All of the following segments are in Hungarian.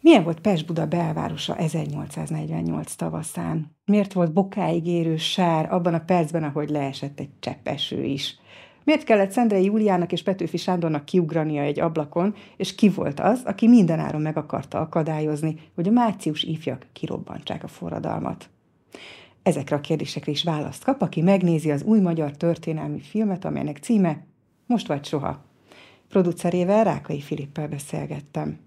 Milyen volt Pest-Buda belvárosa 1848 tavaszán? Miért volt bokáig érő sár abban a percben, ahogy leesett egy cseppeső is? Miért kellett Szendrei Júliának és Petőfi Sándornak kiugrania egy ablakon, és ki volt az, aki mindenáron meg akarta akadályozni, hogy a március ifjak kirobbantsák a forradalmat? Ezekre a kérdésekre is választ kap, aki megnézi az új magyar történelmi filmet, amelynek címe Most vagy soha. Producerével Rákai Filippel beszélgettem.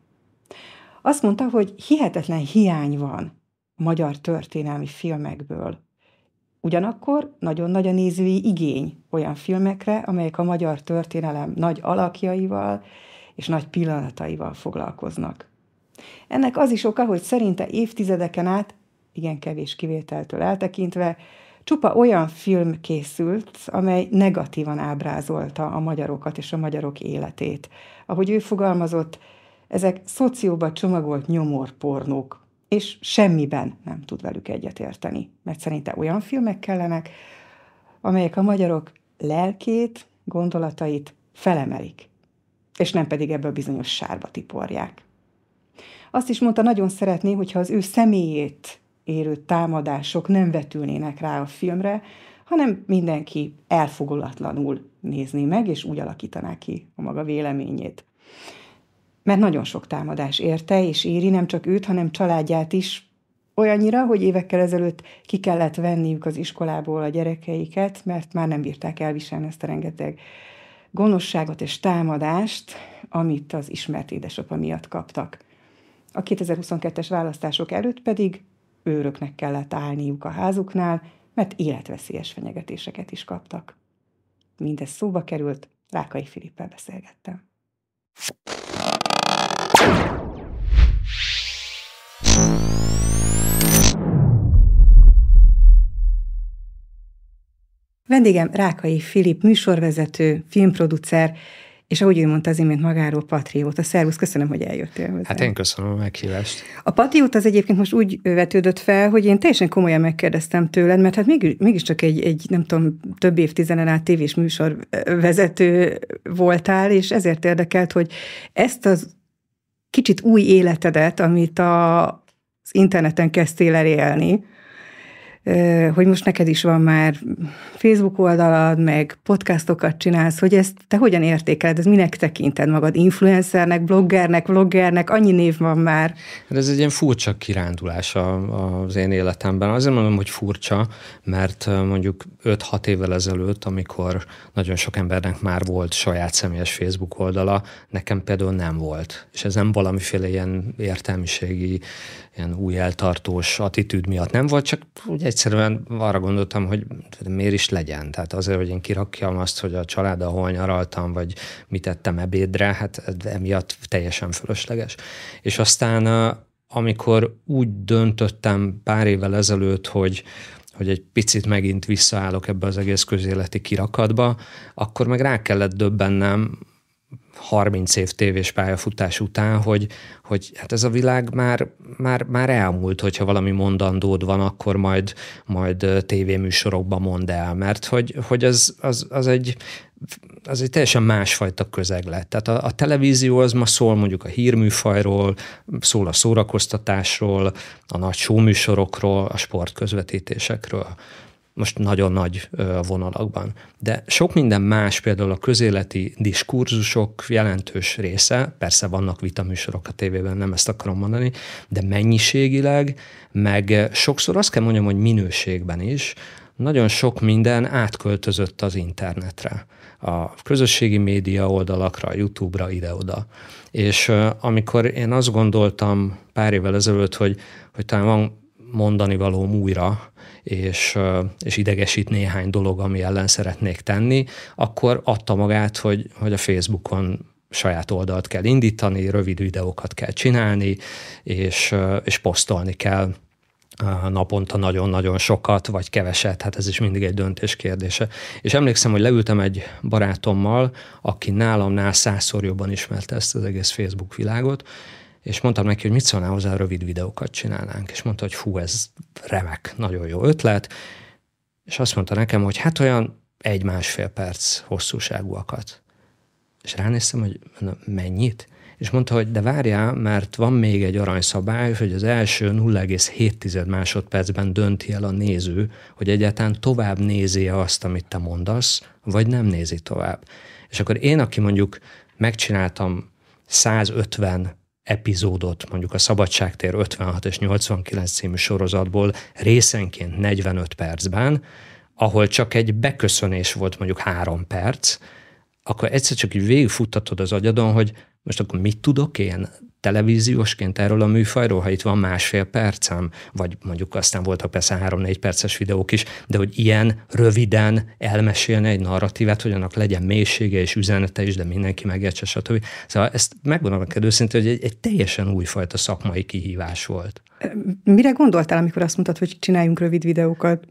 Azt mondta, hogy hihetetlen hiány van a magyar történelmi filmekből. Ugyanakkor nagyon nagy a nézői igény olyan filmekre, amelyek a magyar történelem nagy alakjaival és nagy pillanataival foglalkoznak. Ennek az is oka, hogy szerinte évtizedeken át, igen kevés kivételtől eltekintve, csupa olyan film készült, amely negatívan ábrázolta a magyarokat és a magyarok életét. Ahogy ő fogalmazott, ezek szocióba csomagolt nyomorpornók, és semmiben nem tud velük egyetérteni, mert szerinte olyan filmek kellenek, amelyek a magyarok lelkét, gondolatait felemelik, és nem pedig ebből bizonyos sárba tiporják. Azt is mondta, nagyon szeretné, hogyha az ő személyét érő támadások nem vetülnének rá a filmre, hanem mindenki elfogulatlanul nézni meg, és úgy alakítaná ki a maga véleményét mert nagyon sok támadás érte, és éri nem csak őt, hanem családját is, olyannyira, hogy évekkel ezelőtt ki kellett venniük az iskolából a gyerekeiket, mert már nem bírták elviselni ezt a rengeteg gonoszságot és támadást, amit az ismert édesapa miatt kaptak. A 2022-es választások előtt pedig őröknek kellett állniuk a házuknál, mert életveszélyes fenyegetéseket is kaptak. Mindez szóba került, Rákai Filippel beszélgettem. Vendégem Rákai Filip, műsorvezető, filmproducer, és ahogy ő mondta az imént magáról, patrióta. Szervusz, köszönöm, hogy eljöttél hozzá. Hát én köszönöm a meghívást. A patrióta az egyébként most úgy vetődött fel, hogy én teljesen komolyan megkérdeztem tőled, mert hát mégis, mégiscsak egy, egy, nem tudom, több évtizeden át tévés műsorvezető voltál, és ezért érdekelt, hogy ezt az kicsit új életedet, amit a, az interneten kezdtél el élni, hogy most neked is van már Facebook oldalad, meg podcastokat csinálsz, hogy ezt te hogyan értékeled, ez minek tekinted magad? Influencernek, bloggernek, vloggernek, annyi név van már. Hát ez egy ilyen furcsa kirándulás az én életemben. Azért mondom, hogy furcsa, mert mondjuk 5-6 évvel ezelőtt, amikor nagyon sok embernek már volt saját személyes Facebook oldala, nekem például nem volt. És ez nem valamiféle ilyen értelmiségi ilyen új eltartós attitűd miatt nem volt, csak úgy egyszerűen arra gondoltam, hogy miért is legyen. Tehát azért, hogy én kirakjam azt, hogy a család ahol nyaraltam, vagy mit ettem ebédre, hát emiatt teljesen fölösleges. És aztán amikor úgy döntöttem pár évvel ezelőtt, hogy hogy egy picit megint visszaállok ebbe az egész közéleti kirakatba, akkor meg rá kellett döbbennem 30 év tévés pályafutás után, hogy, hogy hát ez a világ már, már, már elmúlt, hogyha valami mondandód van, akkor majd, majd tévéműsorokban mond el, mert hogy, hogy az, az, az egy az egy teljesen másfajta közeg lett. Tehát a, a televízió az ma szól mondjuk a hírműfajról, szól a szórakoztatásról, a nagy showműsorokról, a sportközvetítésekről most nagyon nagy vonalakban. De sok minden más, például a közéleti diskurzusok jelentős része, persze vannak vitaműsorok a tévében, nem ezt akarom mondani, de mennyiségileg, meg sokszor azt kell mondjam, hogy minőségben is, nagyon sok minden átköltözött az internetre, a közösségi média oldalakra, YouTube-ra, ide-oda. És amikor én azt gondoltam pár évvel ezelőtt, hogy, hogy talán van mondani valóm újra, és, és idegesít néhány dolog, ami ellen szeretnék tenni, akkor adta magát, hogy, hogy a Facebookon saját oldalt kell indítani, rövid videókat kell csinálni, és, és posztolni kell naponta nagyon-nagyon sokat, vagy keveset, hát ez is mindig egy döntés kérdése. És emlékszem, hogy leültem egy barátommal, aki nálamnál százszor jobban ismerte ezt az egész Facebook világot, és mondtam neki, hogy mit szólnál hozzá, rövid videókat csinálnánk. És mondta, hogy hú, ez remek, nagyon jó ötlet. És azt mondta nekem, hogy hát olyan egy-másfél perc hosszúságúakat. És ránéztem, hogy mennyit? És mondta, hogy de várjál, mert van még egy aranyszabály, hogy az első 0,7 másodpercben dönti el a néző, hogy egyáltalán tovább nézi azt, amit te mondasz, vagy nem nézi tovább. És akkor én, aki mondjuk megcsináltam 150 epizódot, mondjuk a Szabadságtér 56 és 89 című sorozatból részenként 45 percben, ahol csak egy beköszönés volt mondjuk három perc, akkor egyszer csak így végigfuttatod az agyadon, hogy most akkor mit tudok én televíziósként erről a műfajról, ha itt van másfél percem, vagy mondjuk aztán voltak persze három-négy perces videók is, de hogy ilyen röviden elmesélni egy narratívát, hogy annak legyen mélysége és üzenete is, de mindenki megértse, stb. Szóval ezt megmondom neked őszintén, hogy egy, egy teljesen újfajta szakmai kihívás volt. Mire gondoltál, amikor azt mondtad, hogy csináljunk rövid videókat?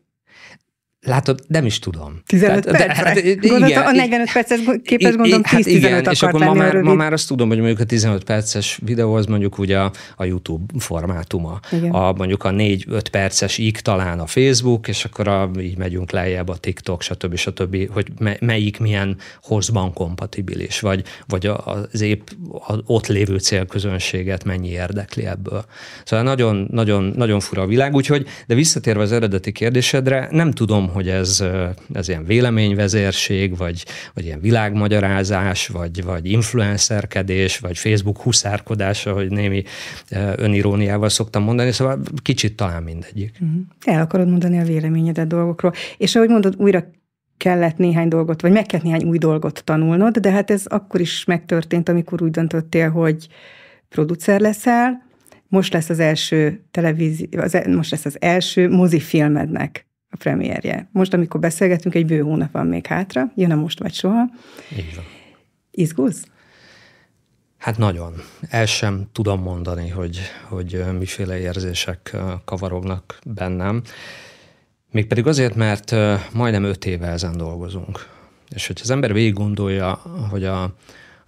Látod, nem is tudom. 15 Tehát, percre? Hát, igen, a 45 perces képes gondolom 10-15 hát igen, és akkor ma már, ma már azt tudom, hogy mondjuk a 15 perces videó az mondjuk ugye a, a YouTube formátuma. Igen. A, mondjuk a 4-5 perces íg talán a Facebook, és akkor a, így megyünk lejjebb a TikTok, stb. stb. hogy melyik milyen hozban kompatibilis, vagy, vagy az épp ott lévő célközönséget mennyi érdekli ebből. Szóval nagyon, nagyon, nagyon fura a világ, úgyhogy, de visszatérve az eredeti kérdésedre, nem tudom, hogy ez, ez ilyen véleményvezérség, vagy, vagy ilyen világmagyarázás, vagy, vagy influencerkedés, vagy Facebook huszárkodása, hogy némi öniróniával szoktam mondani, szóval kicsit talán mindegyik. Mhm. El akarod mondani a véleményedet dolgokról. És ahogy mondod, újra kellett néhány dolgot, vagy meg kellett néhány új dolgot tanulnod, de hát ez akkor is megtörtént, amikor úgy döntöttél, hogy producer leszel, most lesz az első televízió, e, most lesz az első mozifilmednek a premierje. Most, amikor beszélgetünk, egy bő hónap van még hátra, jön a most vagy soha. Így van. Izgulsz? Hát nagyon. El sem tudom mondani, hogy, hogy miféle érzések kavarognak bennem. Mégpedig azért, mert majdnem öt éve ezen dolgozunk. És hogyha az ember végig gondolja, hogy a, a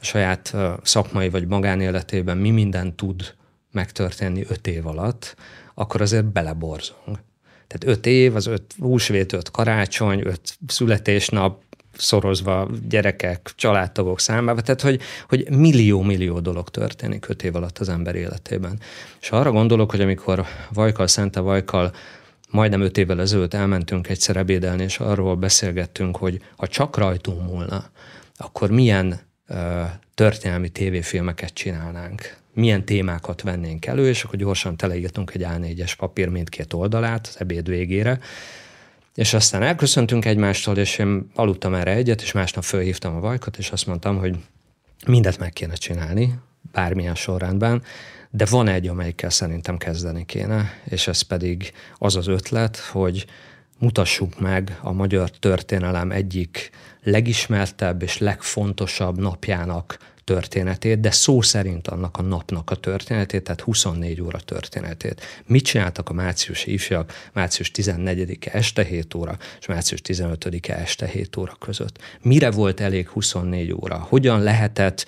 saját szakmai vagy magánéletében mi minden tud megtörténni öt év alatt, akkor azért beleborzong. Tehát öt év, az öt húsvét, öt karácsony, öt születésnap, szorozva gyerekek, családtagok számába, tehát hogy, hogy millió-millió dolog történik öt év alatt az ember életében. És arra gondolok, hogy amikor Vajkal, Szente Vajkal majdnem öt évvel ezelőtt elmentünk egyszer ebédelni, és arról beszélgettünk, hogy ha csak rajtunk múlna, akkor milyen uh, történelmi tévéfilmeket csinálnánk milyen témákat vennénk elő, és akkor gyorsan teleírtunk egy A4-es papír mindkét oldalát az ebéd végére, és aztán elköszöntünk egymástól, és én aludtam erre egyet, és másnap fölhívtam a vajkot, és azt mondtam, hogy mindet meg kéne csinálni, bármilyen sorrendben, de van egy, amelyikkel szerintem kezdeni kéne, és ez pedig az az ötlet, hogy mutassuk meg a magyar történelem egyik legismertebb és legfontosabb napjának történetét, de szó szerint annak a napnak a történetét, tehát 24 óra történetét. Mit csináltak a márciusi ifjak március 14-e este 7 óra, és március 15-e este 7 óra között? Mire volt elég 24 óra? Hogyan lehetett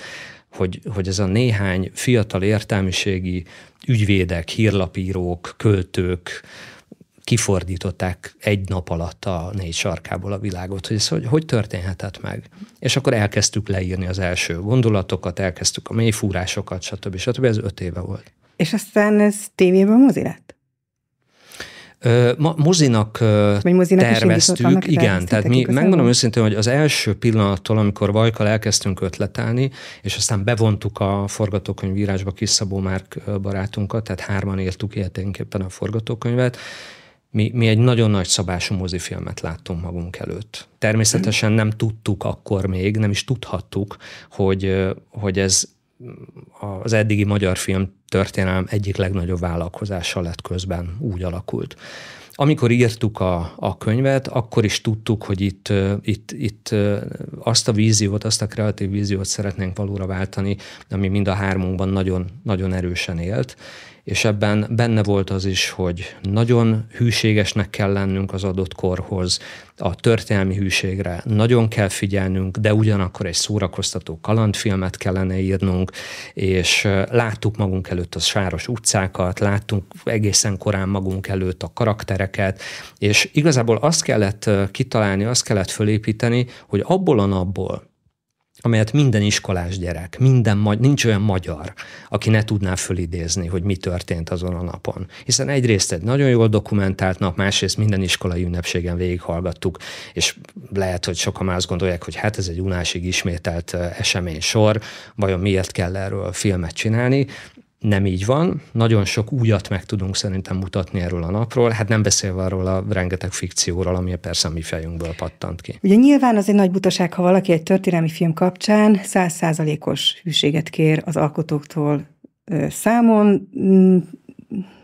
hogy, hogy ez a néhány fiatal értelmiségi ügyvédek, hírlapírók, költők, kifordították egy nap alatt a négy sarkából a világot, hogy ez hogy, hogy történhetett meg. És akkor elkezdtük leírni az első gondolatokat, elkezdtük a mélyfúrásokat, stb. stb. Ez öt éve volt. És aztán ez tévében mozi lett? Ma, mozinak, mozinak terveztük, igen, tehát mi megmondom őszintén, hogy az első pillanattól, amikor Vajkal elkezdtünk ötletelni, és aztán bevontuk a forgatókönyvírásba Kis Szabó Márk barátunkat, tehát hárman írtuk ilyeténképpen a forgatókönyvet, mi, mi egy nagyon nagy szabású mozifilmet láttunk magunk előtt. Természetesen nem tudtuk akkor még, nem is tudhattuk, hogy, hogy ez az eddigi magyar film történelem egyik legnagyobb vállalkozása lett közben, úgy alakult. Amikor írtuk a, a könyvet, akkor is tudtuk, hogy itt, itt, itt azt a víziót, azt a kreatív víziót szeretnénk valóra váltani, ami mind a hármunkban nagyon, nagyon erősen élt, és ebben benne volt az is, hogy nagyon hűségesnek kell lennünk az adott korhoz, a történelmi hűségre nagyon kell figyelnünk, de ugyanakkor egy szórakoztató kalandfilmet kellene írnunk, és láttuk magunk előtt a sáros utcákat, láttunk egészen korán magunk előtt a karaktereket, és igazából azt kellett kitalálni, azt kellett fölépíteni, hogy abból a napból, amelyet minden iskolás gyerek, minden, nincs olyan magyar, aki ne tudná fölidézni, hogy mi történt azon a napon. Hiszen egyrészt egy nagyon jól dokumentált nap, másrészt minden iskolai ünnepségen végighallgattuk, és lehet, hogy sokan már gondolják, hogy hát ez egy unásig ismételt esemény sor, vajon miért kell erről filmet csinálni nem így van. Nagyon sok újat meg tudunk szerintem mutatni erről a napról, hát nem beszélve arról a rengeteg fikcióról, ami persze a mi fejünkből pattant ki. Ugye nyilván az egy nagy butaság, ha valaki egy történelmi film kapcsán százszázalékos hűséget kér az alkotóktól számon, mm,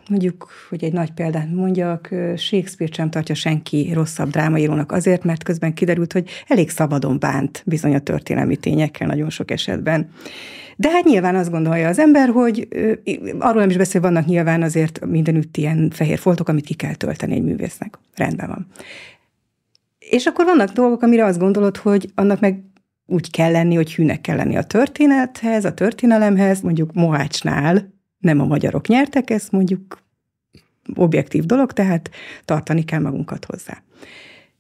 mondjuk, hogy egy nagy példát mondjak, Shakespeare sem tartja senki rosszabb drámaírónak azért, mert közben kiderült, hogy elég szabadon bánt bizony a történelmi tényekkel nagyon sok esetben. De hát nyilván azt gondolja az ember, hogy arról nem is beszél, vannak nyilván azért mindenütt ilyen fehér foltok, amit ki kell tölteni egy művésznek. Rendben van. És akkor vannak dolgok, amire azt gondolod, hogy annak meg úgy kell lenni, hogy hűnek kell lenni a történethez, a történelemhez, mondjuk Mohácsnál nem a magyarok nyertek, ez mondjuk objektív dolog, tehát tartani kell magunkat hozzá.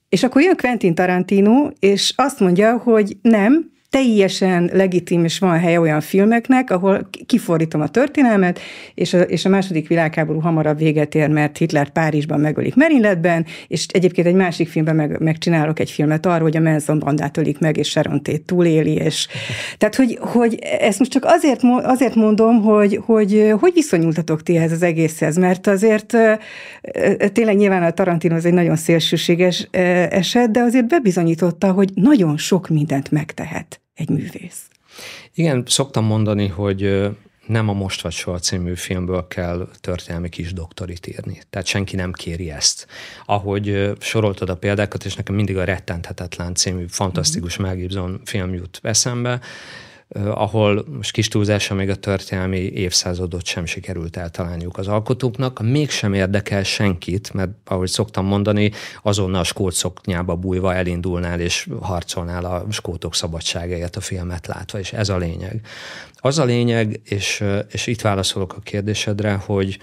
És akkor jön Quentin Tarantino, és azt mondja, hogy nem, teljesen legitim és van helye olyan filmeknek, ahol kifordítom a történelmet, és a, és a második világháború hamarabb véget ér, mert Hitler Párizsban megölik Merindletben, és egyébként egy másik filmben meg, megcsinálok egy filmet arról, hogy a Manson bandát ölik meg, és Sharon Tate túléli, és tehát, hogy, hogy ezt most csak azért, azért mondom, hogy, hogy hogy viszonyultatok ti ehhez az egészhez, mert azért tényleg nyilván a Tarantino az egy nagyon szélsőséges eset, de azért bebizonyította, hogy nagyon sok mindent megtehet egy művész. Igen, szoktam mondani, hogy nem a Most vagy Soha című filmből kell történelmi kis doktorit írni. Tehát senki nem kéri ezt. Ahogy soroltad a példákat, és nekem mindig a Rettenthetetlen című fantasztikus mm-hmm. Mel Gibson film jut eszembe, ahol most kis túlzása még a történelmi évszázadot sem sikerült eltalálniuk az alkotóknak, mégsem érdekel senkit, mert ahogy szoktam mondani, azonnal a skót szoknyába bújva elindulnál és harcolnál a skótok szabadságáért a filmet látva, és ez a lényeg. Az a lényeg, és, és itt válaszolok a kérdésedre, hogy,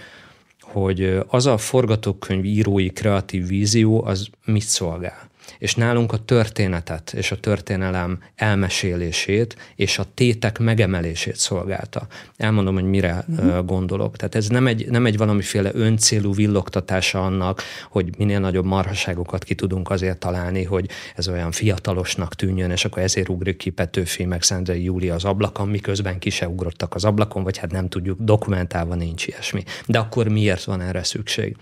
hogy az a forgatókönyv írói kreatív vízió, az mit szolgál és nálunk a történetet és a történelem elmesélését és a tétek megemelését szolgálta. Elmondom, hogy mire uh-huh. gondolok. Tehát ez nem egy, nem egy valamiféle öncélú villogtatása annak, hogy minél nagyobb marhaságokat ki tudunk azért találni, hogy ez olyan fiatalosnak tűnjön, és akkor ezért ugrik ki Petőfi meg Szendrei Júlia az ablakon, miközben ki se ugrottak az ablakon, vagy hát nem tudjuk, dokumentálva nincs ilyesmi. De akkor miért van erre szükség?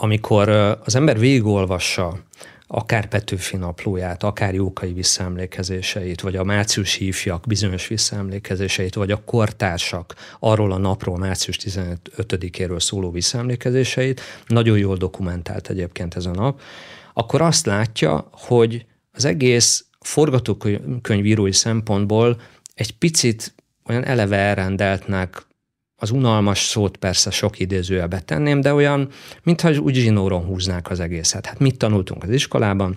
Amikor az ember végigolvassa akár Petőfi naplóját, akár Jókai visszaemlékezéseit, vagy a márciusi ifjak bizonyos visszaemlékezéseit, vagy a kortársak arról a napról, március 15-éről szóló visszaemlékezéseit, nagyon jól dokumentált egyébként ez a nap, akkor azt látja, hogy az egész forgatókönyvírói szempontból egy picit olyan eleve elrendeltnek az unalmas szót persze sok idézőjelbe tenném, de olyan, mintha úgy zsinóron húznák az egészet. Hát mit tanultunk az iskolában?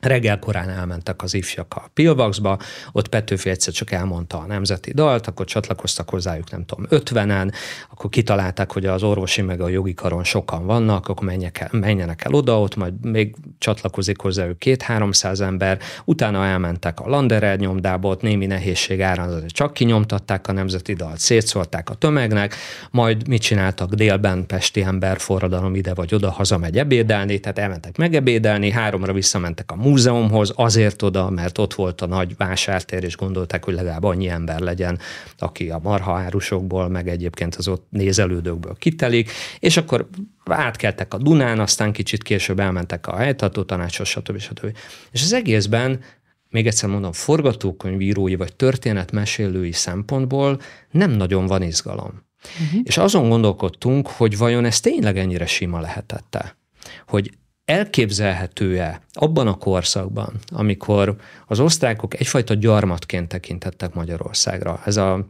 Reggel korán elmentek az ifjak a Pilvaxba, ott Petőfi egyszer csak elmondta a nemzeti dalt, akkor csatlakoztak hozzájuk, nem tudom, ötvenen, akkor kitalálták, hogy az orvosi meg a jogi karon sokan vannak, akkor menjenek el, menjenek el oda, ott majd még csatlakozik hozzájuk két-háromszáz ember, utána elmentek a Landerer nyomdába, ott némi nehézség árán csak kinyomtatták a nemzeti dalt, szétszólták a tömegnek, majd mit csináltak? Délben, pesti ember, forradalom ide vagy oda, hazamegy ebédelni, tehát elmentek megebédelni, háromra visszamentek a múzeumhoz, azért oda, mert ott volt a nagy vásártér, és gondolták, hogy legalább annyi ember legyen, aki a marhaárusokból, meg egyébként az ott nézelődőkből kitelik, és akkor átkeltek a Dunán, aztán kicsit később elmentek a helytartó tanácsos, stb. stb. És az egészben még egyszer mondom, forgatókönyvírói vagy történetmesélői szempontból nem nagyon van izgalom. Uh-huh. És azon gondolkodtunk, hogy vajon ez tényleg ennyire sima lehetette. Hogy elképzelhető-e abban a korszakban, amikor az osztrákok egyfajta gyarmatként tekintettek Magyarországra, ez a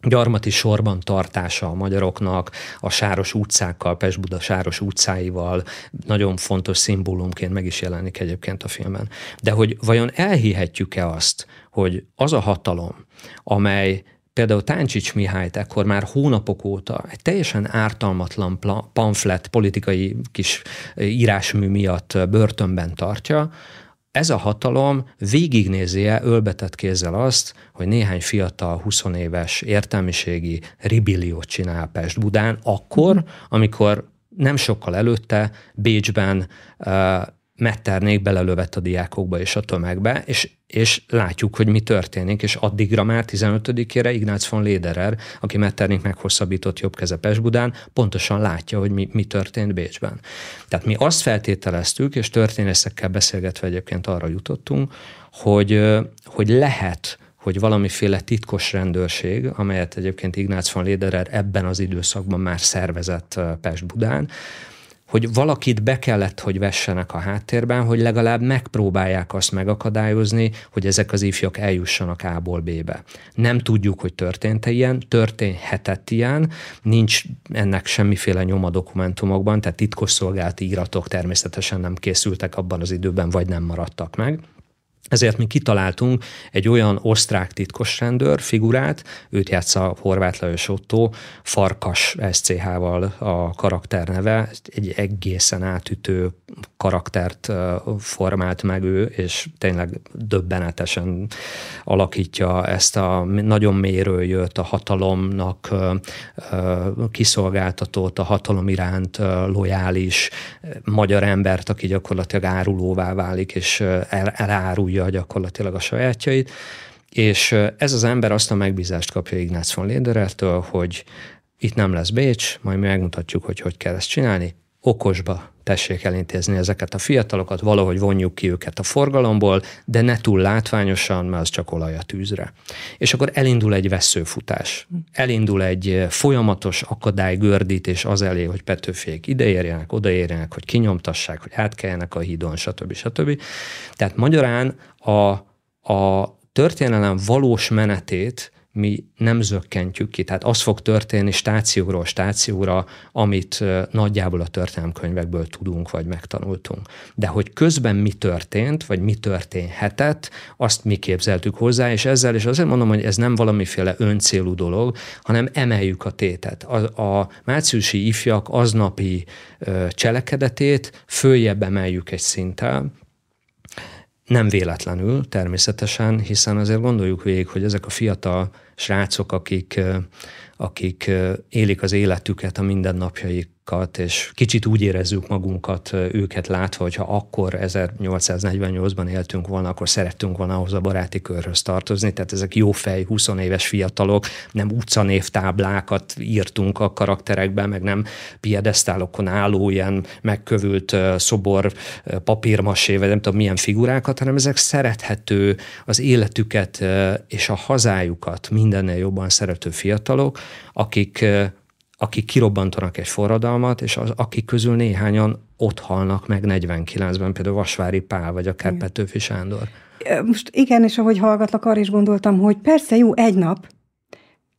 gyarmati sorban tartása a magyaroknak, a sáros utcákkal, Pest-Buda sáros utcáival nagyon fontos szimbólumként meg is jelenik egyébként a filmben. De hogy vajon elhihetjük-e azt, hogy az a hatalom, amely Például Táncsics Mihályt ekkor már hónapok óta egy teljesen ártalmatlan pamflet politikai kis írásmű miatt börtönben tartja, ez a hatalom végignézi-e ölbetett kézzel azt, hogy néhány fiatal 20 éves értelmiségi ribilliót csinál Pest-Budán, akkor, amikor nem sokkal előtte Bécsben Metternék belelövett a diákokba és a tömegbe, és, és látjuk, hogy mi történik, és addigra már 15-ére Ignác von Lederer, aki Metternék meghosszabbított jobbkeze Pesbudán, pontosan látja, hogy mi, mi történt Bécsben. Tehát mi azt feltételeztük, és történészekkel beszélgetve egyébként arra jutottunk, hogy, hogy lehet hogy valamiféle titkos rendőrség, amelyet egyébként Ignác von Lederer ebben az időszakban már szervezett Pest-Budán, hogy valakit be kellett, hogy vessenek a háttérben, hogy legalább megpróbálják azt megakadályozni, hogy ezek az ifjak eljussanak A-ból B-be. Nem tudjuk, hogy történt-e ilyen, történhetett ilyen, nincs ennek semmiféle nyoma dokumentumokban, tehát titkosszolgálati íratok természetesen nem készültek abban az időben, vagy nem maradtak meg. Ezért mi kitaláltunk egy olyan osztrák titkosrendőr figurát, őt játsza Horváth Lajos Otto, Farkas SCH-val a karakterneve, egy egészen átütő karaktert formált meg ő, és tényleg döbbenetesen alakítja ezt a nagyon mélyről jött a hatalomnak kiszolgáltatott, a hatalom iránt lojális magyar embert, aki gyakorlatilag árulóvá válik, és el, elárulja tudja gyakorlatilag a sajátjait, és ez az ember azt a megbízást kapja Ignác von Lederertől, hogy itt nem lesz Bécs, majd mi megmutatjuk, hogy hogy kell ezt csinálni. Okosba tessék elintézni ezeket a fiatalokat, valahogy vonjuk ki őket a forgalomból, de ne túl látványosan, mert az csak olaj a tűzre. És akkor elindul egy veszőfutás. Elindul egy folyamatos akadálygördítés az elé, hogy Petőfék ideérjenek, odaérjenek, hogy kinyomtassák, hogy átkeljenek a hídon, stb. stb. Tehát magyarán a, a történelem valós menetét mi nem zökkentjük ki. Tehát az fog történni stációról stációra, amit nagyjából a történelmkönyvekből tudunk, vagy megtanultunk. De hogy közben mi történt, vagy mi történhetett, azt mi képzeltük hozzá, és ezzel, és azért mondom, hogy ez nem valamiféle öncélú dolog, hanem emeljük a tétet. A, a márciusi ifjak aznapi cselekedetét följebb emeljük egy szinttel, nem véletlenül természetesen, hiszen azért gondoljuk végig, hogy ezek a fiatal srácok, akik, akik élik az életüket, a mindennapjaik másikat, és kicsit úgy érezzük magunkat őket látva, hogyha akkor 1848-ban éltünk volna, akkor szerettünk volna ahhoz a baráti körhöz tartozni, tehát ezek jó fej, 20 éves fiatalok, nem utcanévtáblákat írtunk a karakterekben, meg nem piedesztálokon álló ilyen megkövült szobor, papírmasé, vagy nem tudom milyen figurákat, hanem ezek szerethető, az életüket és a hazájukat mindennél jobban szerető fiatalok, akik akik kirobbantanak egy forradalmat, és az, akik közül néhányan ott halnak meg 49-ben, például Vasvári Pál, vagy akár igen. Petőfi Sándor. Most igen, és ahogy hallgatlak, arra is gondoltam, hogy persze jó egy nap,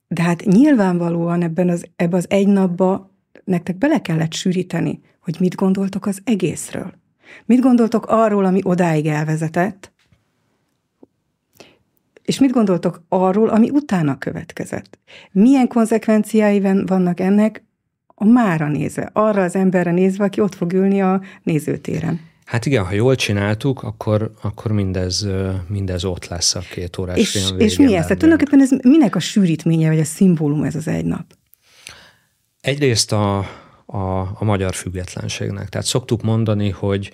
de hát nyilvánvalóan ebben az, ebben az egy napba nektek bele kellett sűríteni, hogy mit gondoltok az egészről. Mit gondoltok arról, ami odáig elvezetett, és mit gondoltok arról, ami utána következett? Milyen konzekvenciái vannak ennek a mára nézve, arra az emberre nézve, aki ott fog ülni a nézőtéren? Hát igen, ha jól csináltuk, akkor, akkor mindez, mindez ott lesz a két órás és, film végén. És mi ez? Tehát tulajdonképpen ez minek a sűrítménye, vagy a szimbólum ez az egy nap? Egyrészt a, a, a magyar függetlenségnek. Tehát szoktuk mondani, hogy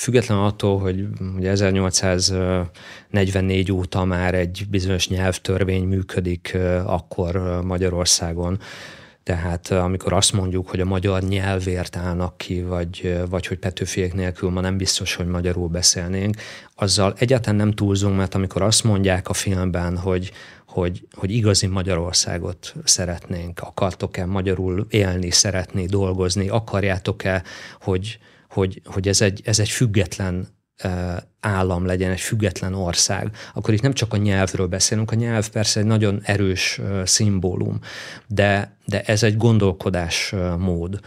Független attól, hogy ugye 1844 óta már egy bizonyos nyelvtörvény működik akkor Magyarországon, tehát amikor azt mondjuk, hogy a magyar nyelvért állnak ki, vagy, vagy hogy Petőfiek nélkül ma nem biztos, hogy magyarul beszélnénk, azzal egyáltalán nem túlzunk, mert amikor azt mondják a filmben, hogy, hogy, hogy igazi Magyarországot szeretnénk, akartok-e magyarul élni, szeretni, dolgozni, akarjátok-e, hogy, hogy, hogy ez, egy, ez egy független állam legyen, egy független ország, akkor itt nem csak a nyelvről beszélünk, a nyelv persze egy nagyon erős szimbólum, de, de ez egy gondolkodásmód.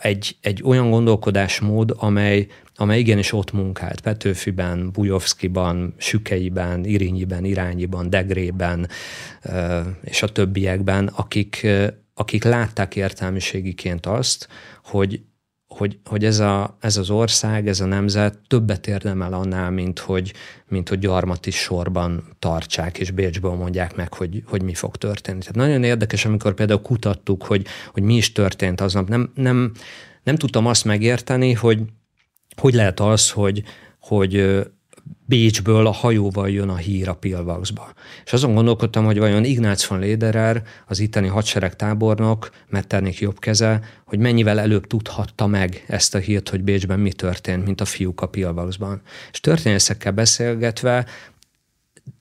Egy, egy olyan gondolkodásmód, amely, amely igenis ott munkált. Petőfiben, Bujovszkiban, Sükeiben, Irinyiben, Irányiban, Degrében és a többiekben, akik, akik látták értelmiségiként azt, hogy hogy, hogy ez, a, ez az ország, ez a nemzet többet érdemel annál, mint hogy, mint hogy gyarmati sorban tartsák, és Bécsből mondják meg, hogy, hogy mi fog történni. Tehát nagyon érdekes, amikor például kutattuk, hogy, hogy mi is történt aznap. Nem, nem, nem tudtam azt megérteni, hogy hogy lehet az, hogy, hogy Bécsből a hajóval jön a hír a Pilvaxba. És azon gondolkodtam, hogy vajon Ignác von Lederer, az itteni hadsereg tábornok, Metternék jobb keze, hogy mennyivel előbb tudhatta meg ezt a hírt, hogy Bécsben mi történt, mint a fiúk a Pilvaxban. És történészekkel beszélgetve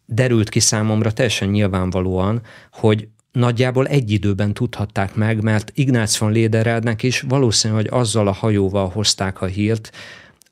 derült ki számomra teljesen nyilvánvalóan, hogy nagyjából egy időben tudhatták meg, mert Ignác von Lederernek is valószínű, hogy azzal a hajóval hozták a hírt,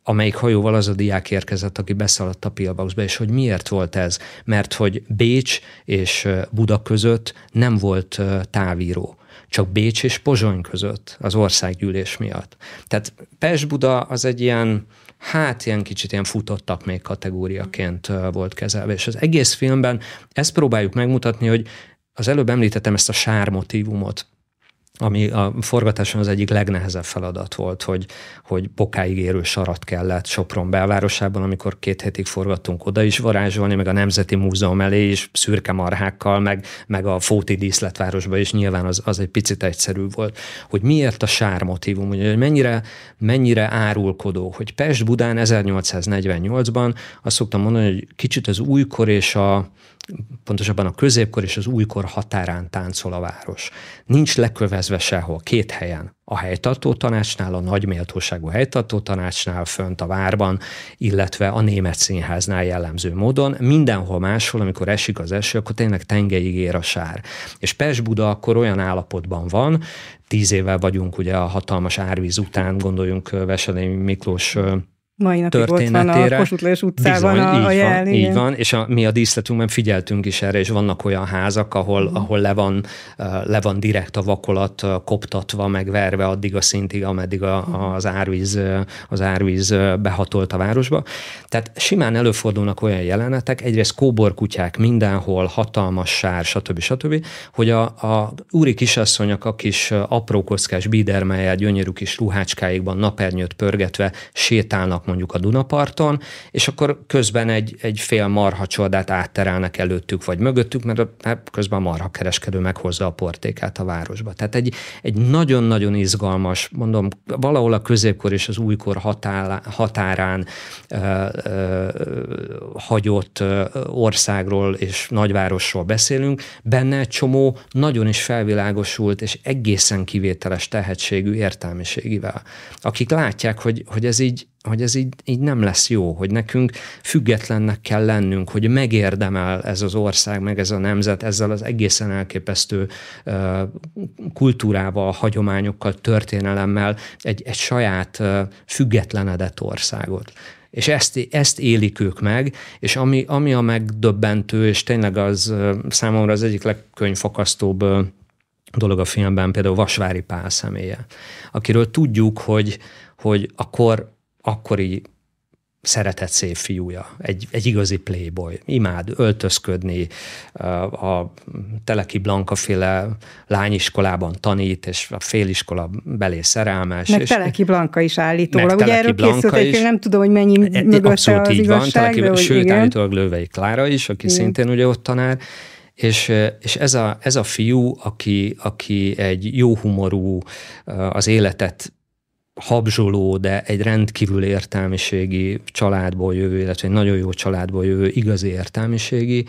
amelyik hajóval az a diák érkezett, aki beszaladt a Pilbaxba, és hogy miért volt ez? Mert hogy Bécs és Buda között nem volt távíró csak Bécs és Pozsony között az országgyűlés miatt. Tehát Pest-Buda az egy ilyen, hát ilyen kicsit ilyen futottak még kategóriaként volt kezelve, és az egész filmben ezt próbáljuk megmutatni, hogy az előbb említettem ezt a sármotívumot, ami a forgatáson az egyik legnehezebb feladat volt, hogy, hogy bokáig érő sarat kellett Sopron belvárosában, amikor két hétig forgattunk oda is varázsolni, meg a Nemzeti Múzeum elé is szürke marhákkal, meg, meg a Fóti díszletvárosba is nyilván az, az egy picit egyszerű volt. Hogy miért a sár motivum, hogy mennyire, mennyire árulkodó, hogy Pest-Budán 1848-ban azt szoktam mondani, hogy kicsit az újkor és a, pontosabban a középkor és az újkor határán táncol a város. Nincs lekövezve sehol, két helyen. A helytartó tanácsnál, a nagy méltóságú helytartó tanácsnál, fönt a várban, illetve a német színháznál jellemző módon. Mindenhol máshol, amikor esik az eső, akkor tényleg tengeig ér a sár. És Pest-Buda akkor olyan állapotban van, tíz évvel vagyunk ugye a hatalmas árvíz után, gondoljunk Veselényi Miklós mai napig ott van a Kossuth utcában Bizony, a, a jel. Van, így van, és a, mi a díszletünkben figyeltünk is erre, és vannak olyan házak, ahol, uh-huh. ahol le, van, le van direkt a vakolat koptatva, megverve addig a szintig, ameddig a, uh-huh. az, árvíz, az árvíz behatolt a városba. Tehát simán előfordulnak olyan jelenetek, egyrészt kóborkutyák mindenhol, hatalmas sár, stb. stb., hogy a, a úri kisasszonyok a kis aprókockás bídermelyel, gyönyörű kis ruhácskáikban napernyőt pörgetve sétálnak mondjuk a Dunaparton, és akkor közben egy, egy fél marha csodát átterelnek előttük vagy mögöttük, mert hát közben a marha kereskedő meghozza a portékát a városba. Tehát egy, egy nagyon-nagyon izgalmas, mondom, valahol a középkor és az újkor határán, határán ö, ö, hagyott országról és nagyvárosról beszélünk, benne egy csomó nagyon is felvilágosult és egészen kivételes tehetségű értelmiségivel, akik látják, hogy, hogy ez így hogy ez így, így nem lesz jó, hogy nekünk függetlennek kell lennünk, hogy megérdemel ez az ország, meg ez a nemzet ezzel az egészen elképesztő kultúrával, hagyományokkal, történelemmel egy, egy saját függetlenedett országot. És ezt, ezt élik ők meg, és ami, ami a megdöbbentő, és tényleg az számomra az egyik legkönyvfakasztóbb dolog a filmben, például Vasvári Pál személye, akiről tudjuk, hogy, hogy akkor akkori szeretett szép fiúja, egy, egy igazi playboy, imád öltözködni, a Teleki Blanka féle lányiskolában tanít, és a féliskola belé szerelmes. Meg és Teleki Blanka is állítólag. Ugye erről készült egy nem tudom, hogy mennyi e, mögötte Abszolút az így igazság, van, Teleki, sőt, igen. állítólag Lővei Klára is, aki igen. szintén ugye ott tanár, és, és ez, a, ez a fiú, aki, aki egy jó humorú, az életet habzsoló, de egy rendkívül értelmiségi családból jövő, illetve egy nagyon jó családból jövő igazi értelmiségi,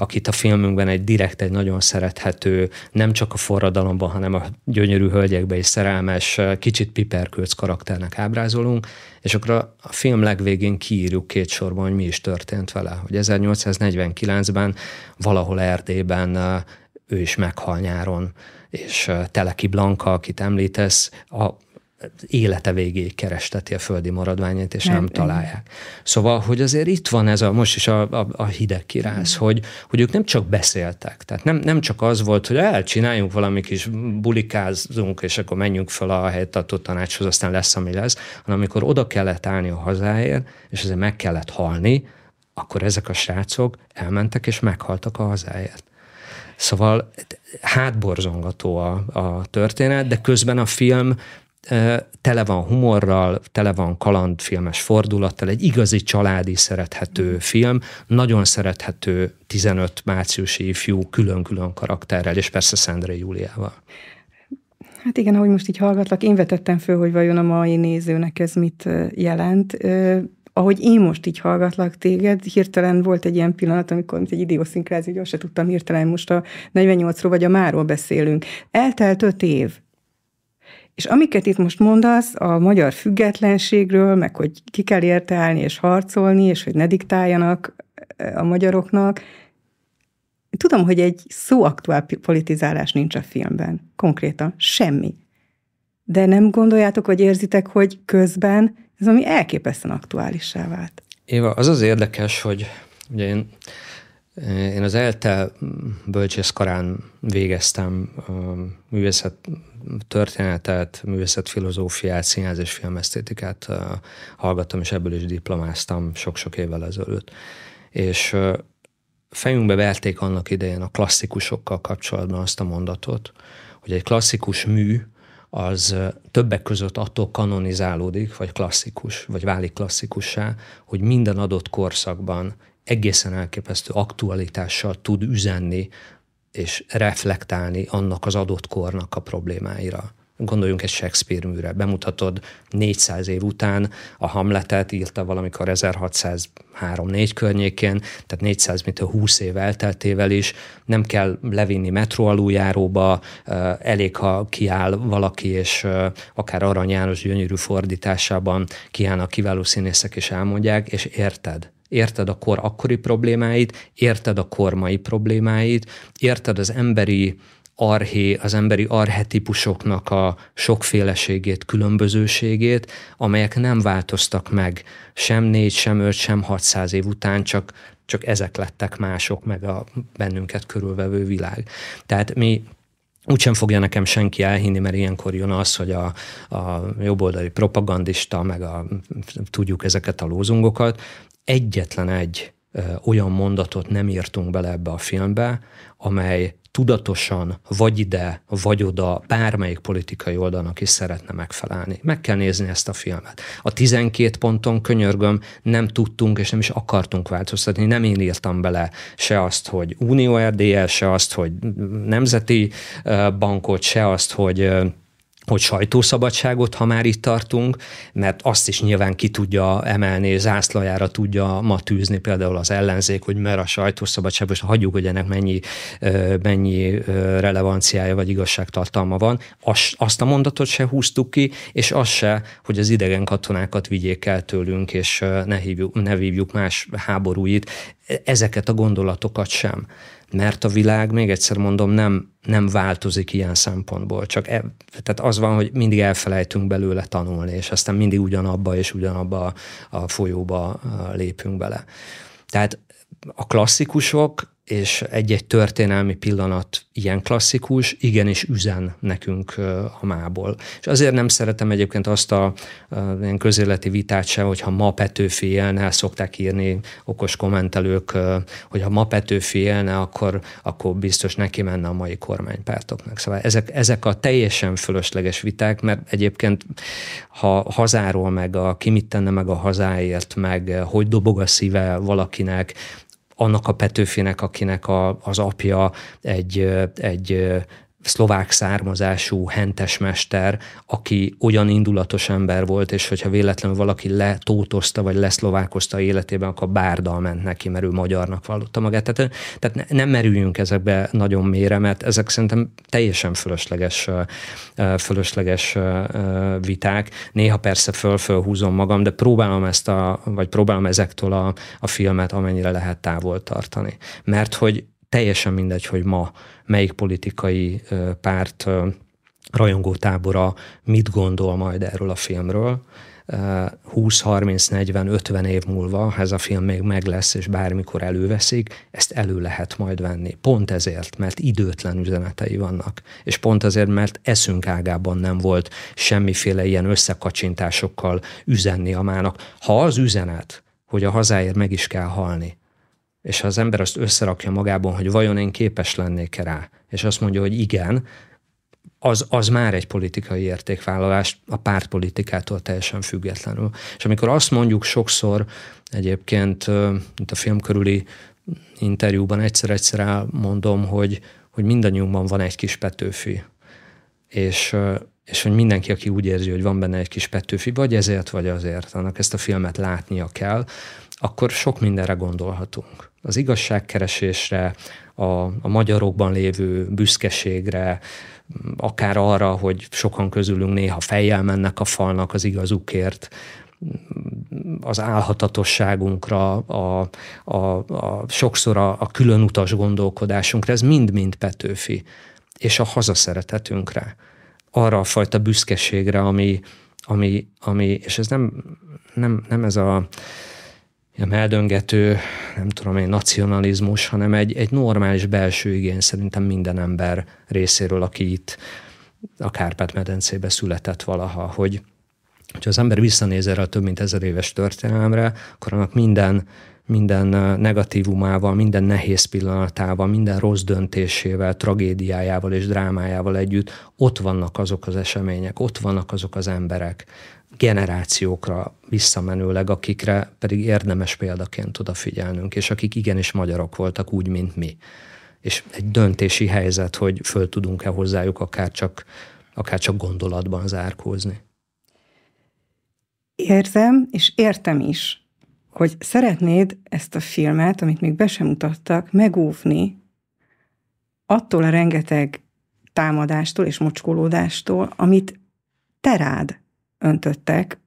akit a filmünkben egy direkt, egy nagyon szerethető, nem csak a forradalomban, hanem a gyönyörű hölgyekbe is szerelmes, kicsit piperkőc karakternek ábrázolunk, és akkor a, film legvégén kiírjuk két sorban, hogy mi is történt vele. Hogy 1849-ben valahol Erdélyben ő is meghal nyáron, és Teleki Blanka, akit említesz, a élete végéig keresteti a földi maradványait, és nem, nem találják. Szóval, hogy azért itt van ez a, most is a, a, a hideg kirász, mm. hogy, hogy ők nem csak beszéltek, tehát nem, nem csak az volt, hogy elcsináljunk valami kis bulikázunk, és akkor menjünk fel a helytartó tanácshoz, aztán lesz, ami lesz, hanem amikor oda kellett állni a hazáért, és azért meg kellett halni, akkor ezek a srácok elmentek és meghaltak a hazáért. Szóval hátborzongató a, a történet, de közben a film tele van humorral, tele van kalandfilmes fordulattal, egy igazi családi szerethető film, nagyon szerethető 15 márciusi ifjú külön-külön karakterrel, és persze Szendrei Júliával. Hát igen, ahogy most így hallgatlak, én vetettem föl, hogy vajon a mai nézőnek ez mit jelent. Ahogy én most így hallgatlak téged, hirtelen volt egy ilyen pillanat, amikor egy idioszinkrázi, hogy azt se tudtam hirtelen most a 48-ról vagy a máról beszélünk. Eltelt öt év, és amiket itt most mondasz a magyar függetlenségről, meg hogy ki kell érte állni és harcolni, és hogy ne diktáljanak a magyaroknak, tudom, hogy egy szó aktuál politizálás nincs a filmben. Konkrétan semmi. De nem gondoljátok, vagy érzitek, hogy közben ez ami elképesztően aktuálissá vált. Éva, az az érdekes, hogy ugye én, én az ELTE bölcsészkarán végeztem művészet történetet, művészetfilozófiát, színház és filmesztétikát hallgattam, és ebből is diplomáztam sok-sok évvel ezelőtt. És fejünkbe verték annak idején a klasszikusokkal kapcsolatban azt a mondatot, hogy egy klasszikus mű az többek között attól kanonizálódik, vagy klasszikus, vagy válik klasszikussá, hogy minden adott korszakban egészen elképesztő aktualitással tud üzenni és reflektálni annak az adott kornak a problémáira. Gondoljunk egy Shakespeare műre. Bemutatod 400 év után a Hamletet, írta valamikor 1603-4 környékén, tehát 400, mint a 20 év elteltével is. Nem kell levinni metró aluljáróba, elég, ha kiáll valaki, és akár Arany János gyönyörű fordításában kiállnak kiváló színészek, és elmondják, és érted érted a kor akkori problémáit, érted a kormai problémáit, érted az emberi arché, az emberi arhetipusoknak a sokféleségét, különbözőségét, amelyek nem változtak meg sem négy, sem öt, sem 600 év után, csak, csak ezek lettek mások, meg a bennünket körülvevő világ. Tehát mi úgysem fogja nekem senki elhinni, mert ilyenkor jön az, hogy a, a jobboldali propagandista, meg a, tudjuk ezeket a lózungokat, egyetlen egy olyan mondatot nem írtunk bele ebbe a filmbe, amely tudatosan vagy ide, vagy oda bármelyik politikai oldalnak is szeretne megfelelni. Meg kell nézni ezt a filmet. A 12 ponton könyörgöm nem tudtunk és nem is akartunk változtatni. Nem én írtam bele se azt, hogy Unió RDL, se azt, hogy Nemzeti Bankot, se azt, hogy hogy sajtószabadságot, ha már itt tartunk, mert azt is nyilván ki tudja emelni, zászlajára tudja ma tűzni például az ellenzék, hogy mert a sajtószabadság, most hagyjuk, hogy ennek mennyi, mennyi relevanciája vagy igazságtartalma van. Azt a mondatot se húztuk ki, és az se, hogy az idegen katonákat vigyék el tőlünk, és ne, hívjuk, ne vívjuk más háborúit. Ezeket a gondolatokat sem mert a világ, még egyszer mondom, nem, nem változik ilyen szempontból. Csak e, tehát az van, hogy mindig elfelejtünk belőle tanulni, és aztán mindig ugyanabba és ugyanabba a, folyóba lépünk bele. Tehát a klasszikusok és egy-egy történelmi pillanat ilyen klasszikus, igenis üzen nekünk a mából. És azért nem szeretem egyébként azt a, a ilyen közéleti vitát se, hogyha ma Petőfi élne, szokták írni okos kommentelők, hogy ha ma Petőfi élne, akkor, akkor biztos neki menne a mai kormánypártoknak. Szóval ezek, ezek a teljesen fölösleges viták, mert egyébként ha hazáról meg a ki mit tenne meg a hazáért, meg hogy dobog a szíve valakinek, annak a Petőfinek, akinek a, az apja egy, egy szlovák származású hentesmester, aki olyan indulatos ember volt, és hogyha véletlenül valaki letótozta, vagy leszlovákozta életében, akkor bárdal ment neki, mert ő magyarnak vallotta magát. Tehát, tehát nem merüljünk ezekbe nagyon mélyre, mert ezek szerintem teljesen fölösleges, fölösleges viták. Néha persze föl-fölhúzom magam, de próbálom ezt a, vagy próbálom ezektől a, a filmet amennyire lehet távol tartani. Mert hogy teljesen mindegy, hogy ma melyik politikai párt rajongó tábora mit gondol majd erről a filmről. 20, 30, 40, 50 év múlva, ha ez a film még meg lesz, és bármikor előveszik, ezt elő lehet majd venni. Pont ezért, mert időtlen üzenetei vannak. És pont azért, mert eszünk ágában nem volt semmiféle ilyen összekacsintásokkal üzenni a mának. Ha az üzenet, hogy a hazáért meg is kell halni, és ha az ember azt összerakja magában, hogy vajon én képes lennék rá, és azt mondja, hogy igen, az, az már egy politikai értékvállalás a pártpolitikától teljesen függetlenül. És amikor azt mondjuk sokszor egyébként, mint a film körüli interjúban egyszer-egyszer elmondom, hogy, hogy mindannyiunkban van egy kis Petőfi, és, és hogy mindenki, aki úgy érzi, hogy van benne egy kis Petőfi, vagy ezért, vagy azért, annak ezt a filmet látnia kell, akkor sok mindenre gondolhatunk. Az igazságkeresésre, a, a magyarokban lévő büszkeségre, akár arra, hogy sokan közülünk néha fejjel mennek a falnak az igazukért, az álhatatosságunkra, a, a, a, sokszor a, a különutas gondolkodásunkra, ez mind-mind Petőfi, és a hazaszeretetünkre, arra a fajta büszkeségre, ami, ami, ami és ez nem, nem, nem ez a ilyen eldöngető, nem tudom én, nacionalizmus, hanem egy, egy normális belső igény szerintem minden ember részéről, aki itt a Kárpát-medencébe született valaha, hogy, hogyha az ember visszanéz erre a több mint ezer éves történelemre, akkor annak minden, minden negatívumával, minden nehéz pillanatával, minden rossz döntésével, tragédiájával és drámájával együtt ott vannak azok az események, ott vannak azok az emberek, generációkra visszamenőleg, akikre pedig érdemes példaként odafigyelnünk, és akik igenis magyarok voltak úgy, mint mi. És egy döntési helyzet, hogy föl tudunk-e hozzájuk akár csak, akár csak gondolatban zárkózni. Érzem, és értem is, hogy szeretnéd ezt a filmet, amit még be sem mutattak, megóvni attól a rengeteg támadástól és mocskolódástól, amit te rád öntöttek,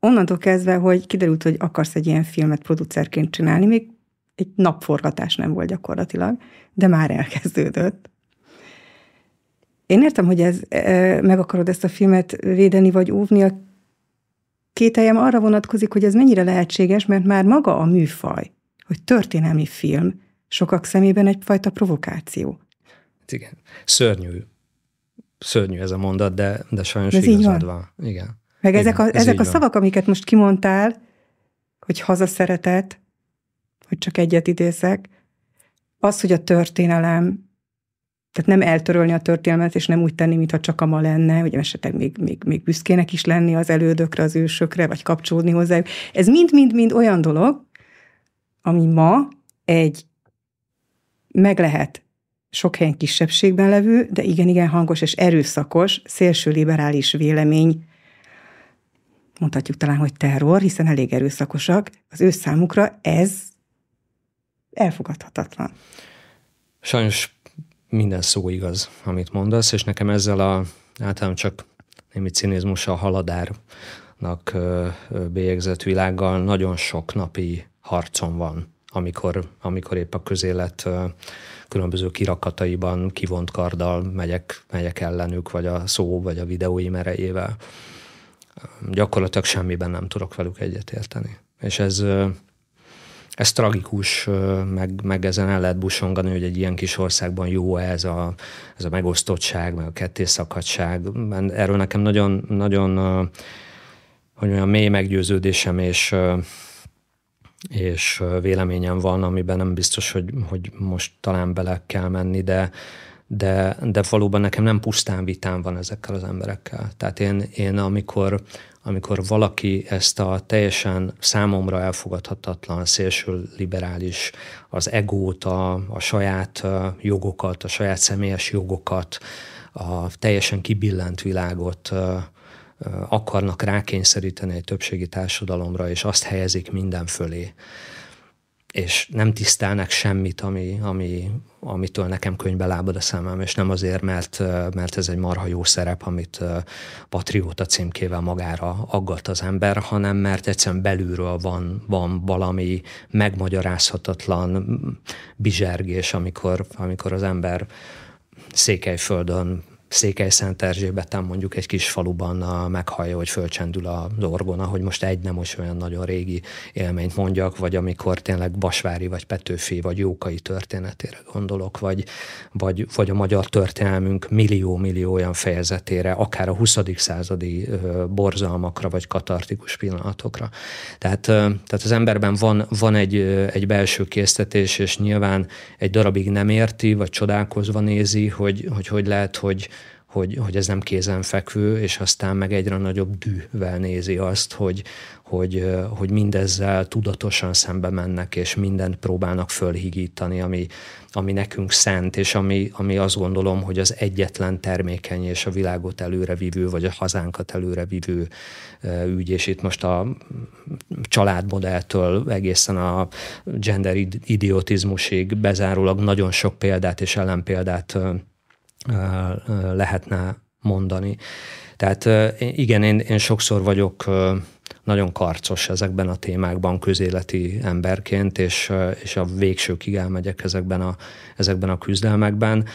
onnantól kezdve, hogy kiderült, hogy akarsz egy ilyen filmet producerként csinálni, még egy napforgatás nem volt gyakorlatilag, de már elkezdődött. Én értem, hogy ez, e, meg akarod ezt a filmet védeni vagy óvni, a kételjem arra vonatkozik, hogy ez mennyire lehetséges, mert már maga a műfaj, hogy történelmi film, sokak szemében egyfajta provokáció. Igen. Szörnyű szörnyű ez a mondat, de, de sajnos ez igazad van. van. Igen. Meg Igen, ezek a, ez ezek a szavak, van. amiket most kimondtál, hogy hazaszeretet, hogy csak egyet idézek, az, hogy a történelem, tehát nem eltörölni a történelmet, és nem úgy tenni, mintha csak a ma lenne, hogy esetleg még, még, még büszkének is lenni az elődökre, az ősökre, vagy kapcsolódni hozzájuk. Ez mind-mind-mind olyan dolog, ami ma egy meg lehet sok helyen kisebbségben levő, de igen-igen hangos és erőszakos, szélső liberális vélemény, mondhatjuk talán, hogy terror, hiszen elég erőszakosak, az ő számukra ez elfogadhatatlan. Sajnos minden szó igaz, amit mondasz, és nekem ezzel a általán csak némi cinizmussal haladárnak bélyegzett világgal nagyon sok napi harcom van, amikor, amikor épp a közélet különböző kirakataiban kivont karddal megyek, megyek ellenük, vagy a szó, vagy a videóim erejével. Gyakorlatilag semmiben nem tudok velük egyetérteni. És ez, ez tragikus, meg, meg ezen el lehet busongani, hogy egy ilyen kis országban jó ez a, ez a megosztottság, meg a kettészakadság. Erről nekem nagyon, nagyon hogy olyan mély meggyőződésem és és véleményem van, amiben nem biztos, hogy, hogy most talán bele kell menni, de, de, de valóban nekem nem pusztán vitám van ezekkel az emberekkel. Tehát én, én amikor, amikor valaki ezt a teljesen számomra elfogadhatatlan, szélső liberális, az egót, a, a saját jogokat, a saját személyes jogokat, a teljesen kibillent világot akarnak rákényszeríteni egy többségi társadalomra, és azt helyezik minden fölé. És nem tisztelnek semmit, ami, ami, amitől nekem könyvbe lábad a szemem, és nem azért, mert, mert ez egy marha jó szerep, amit patrióta címkével magára aggat az ember, hanem mert egyszerűen belülről van, van valami megmagyarázhatatlan bizsergés, amikor, amikor az ember Székelyföldön Székely-Szent Erzsébeten mondjuk egy kis faluban a, meghallja, hogy fölcsendül a orgona, hogy most egy nem most olyan nagyon régi élményt mondjak, vagy amikor tényleg Basvári, vagy Petőfi, vagy Jókai történetére gondolok, vagy, vagy, vagy a magyar történelmünk millió-millió olyan fejezetére, akár a 20. századi borzalmakra, vagy katartikus pillanatokra. Tehát, tehát az emberben van, van egy, egy belső késztetés, és nyilván egy darabig nem érti, vagy csodálkozva nézi, hogy hogy, hogy lehet, hogy hogy, hogy ez nem kézenfekvő, és aztán meg egyre nagyobb dűvel nézi azt, hogy, hogy, hogy mindezzel tudatosan szembe mennek, és mindent próbálnak fölhigítani, ami, ami nekünk szent, és ami, ami azt gondolom, hogy az egyetlen termékeny és a világot előrevívő, vagy a hazánkat előrevívő ügy, és itt most a családmodelltől egészen a gender idiotizmusig bezárólag nagyon sok példát és ellenpéldát lehetne mondani. Tehát igen, én, én sokszor vagyok nagyon karcos ezekben a témákban közéleti emberként, és, és a végsőkig elmegyek ezekben a, ezekben a küzdelmekben,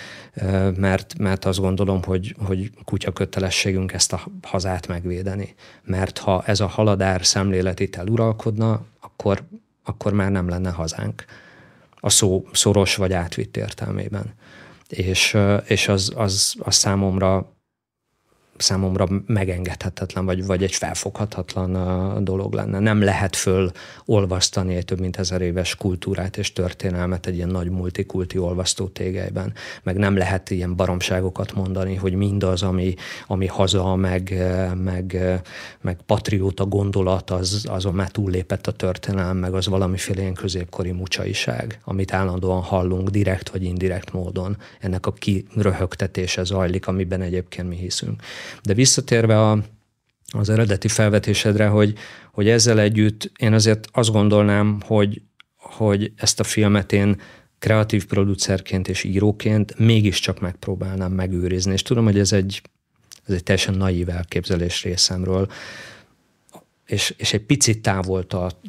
mert, mert azt gondolom, hogy, hogy kutya kötelességünk ezt a hazát megvédeni. Mert ha ez a haladár szemlélet itt eluralkodna, akkor, akkor már nem lenne hazánk a szó szoros vagy átvitt értelmében. És, és az, az, az számomra számomra megengedhetetlen, vagy, vagy egy felfoghatatlan dolog lenne. Nem lehet föl olvasztani egy több mint ezer éves kultúrát és történelmet egy ilyen nagy multikulti olvasztó tégelyben, meg nem lehet ilyen baromságokat mondani, hogy mindaz, ami, ami haza, meg, meg, meg patrióta gondolat, az, azon már túllépett a történelem, meg az valamiféle ilyen középkori mucsaiság, amit állandóan hallunk direkt vagy indirekt módon. Ennek a kiröhögtetése zajlik, amiben egyébként mi hiszünk. De visszatérve a, az eredeti felvetésedre, hogy, hogy ezzel együtt én azért azt gondolnám, hogy, hogy ezt a filmet én kreatív producerként és íróként mégiscsak megpróbálnám megőrizni. És tudom, hogy ez egy, ez egy teljesen naív elképzelés részemről, és, és egy picit távol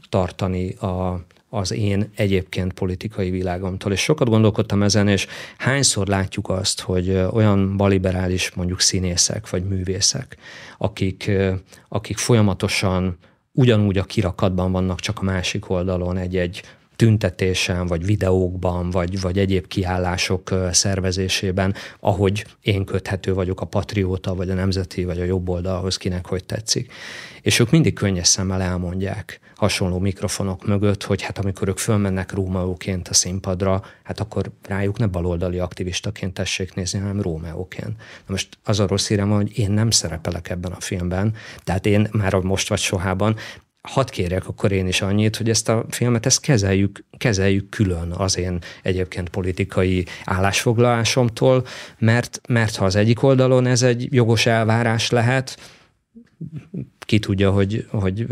tartani a, az én egyébként politikai világomtól. És sokat gondolkodtam ezen, és hányszor látjuk azt, hogy olyan baliberális mondjuk színészek vagy művészek, akik, akik folyamatosan ugyanúgy a kirakatban vannak, csak a másik oldalon egy-egy tüntetésen, vagy videókban, vagy, vagy egyéb kiállások szervezésében, ahogy én köthető vagyok a patrióta, vagy a nemzeti, vagy a jobb oldalhoz, kinek hogy tetszik. És ők mindig könnyes szemmel elmondják hasonló mikrofonok mögött, hogy hát amikor ők fölmennek Rómeóként a színpadra, hát akkor rájuk ne baloldali aktivistaként tessék nézni, hanem Rómeóként. Na most az a rossz hírem, hogy én nem szerepelek ebben a filmben, tehát én már most vagy sohában hadd kérjek akkor én is annyit, hogy ezt a filmet ezt kezeljük, kezeljük külön az én egyébként politikai állásfoglalásomtól, mert, mert ha az egyik oldalon ez egy jogos elvárás lehet, ki tudja, hogy, hogy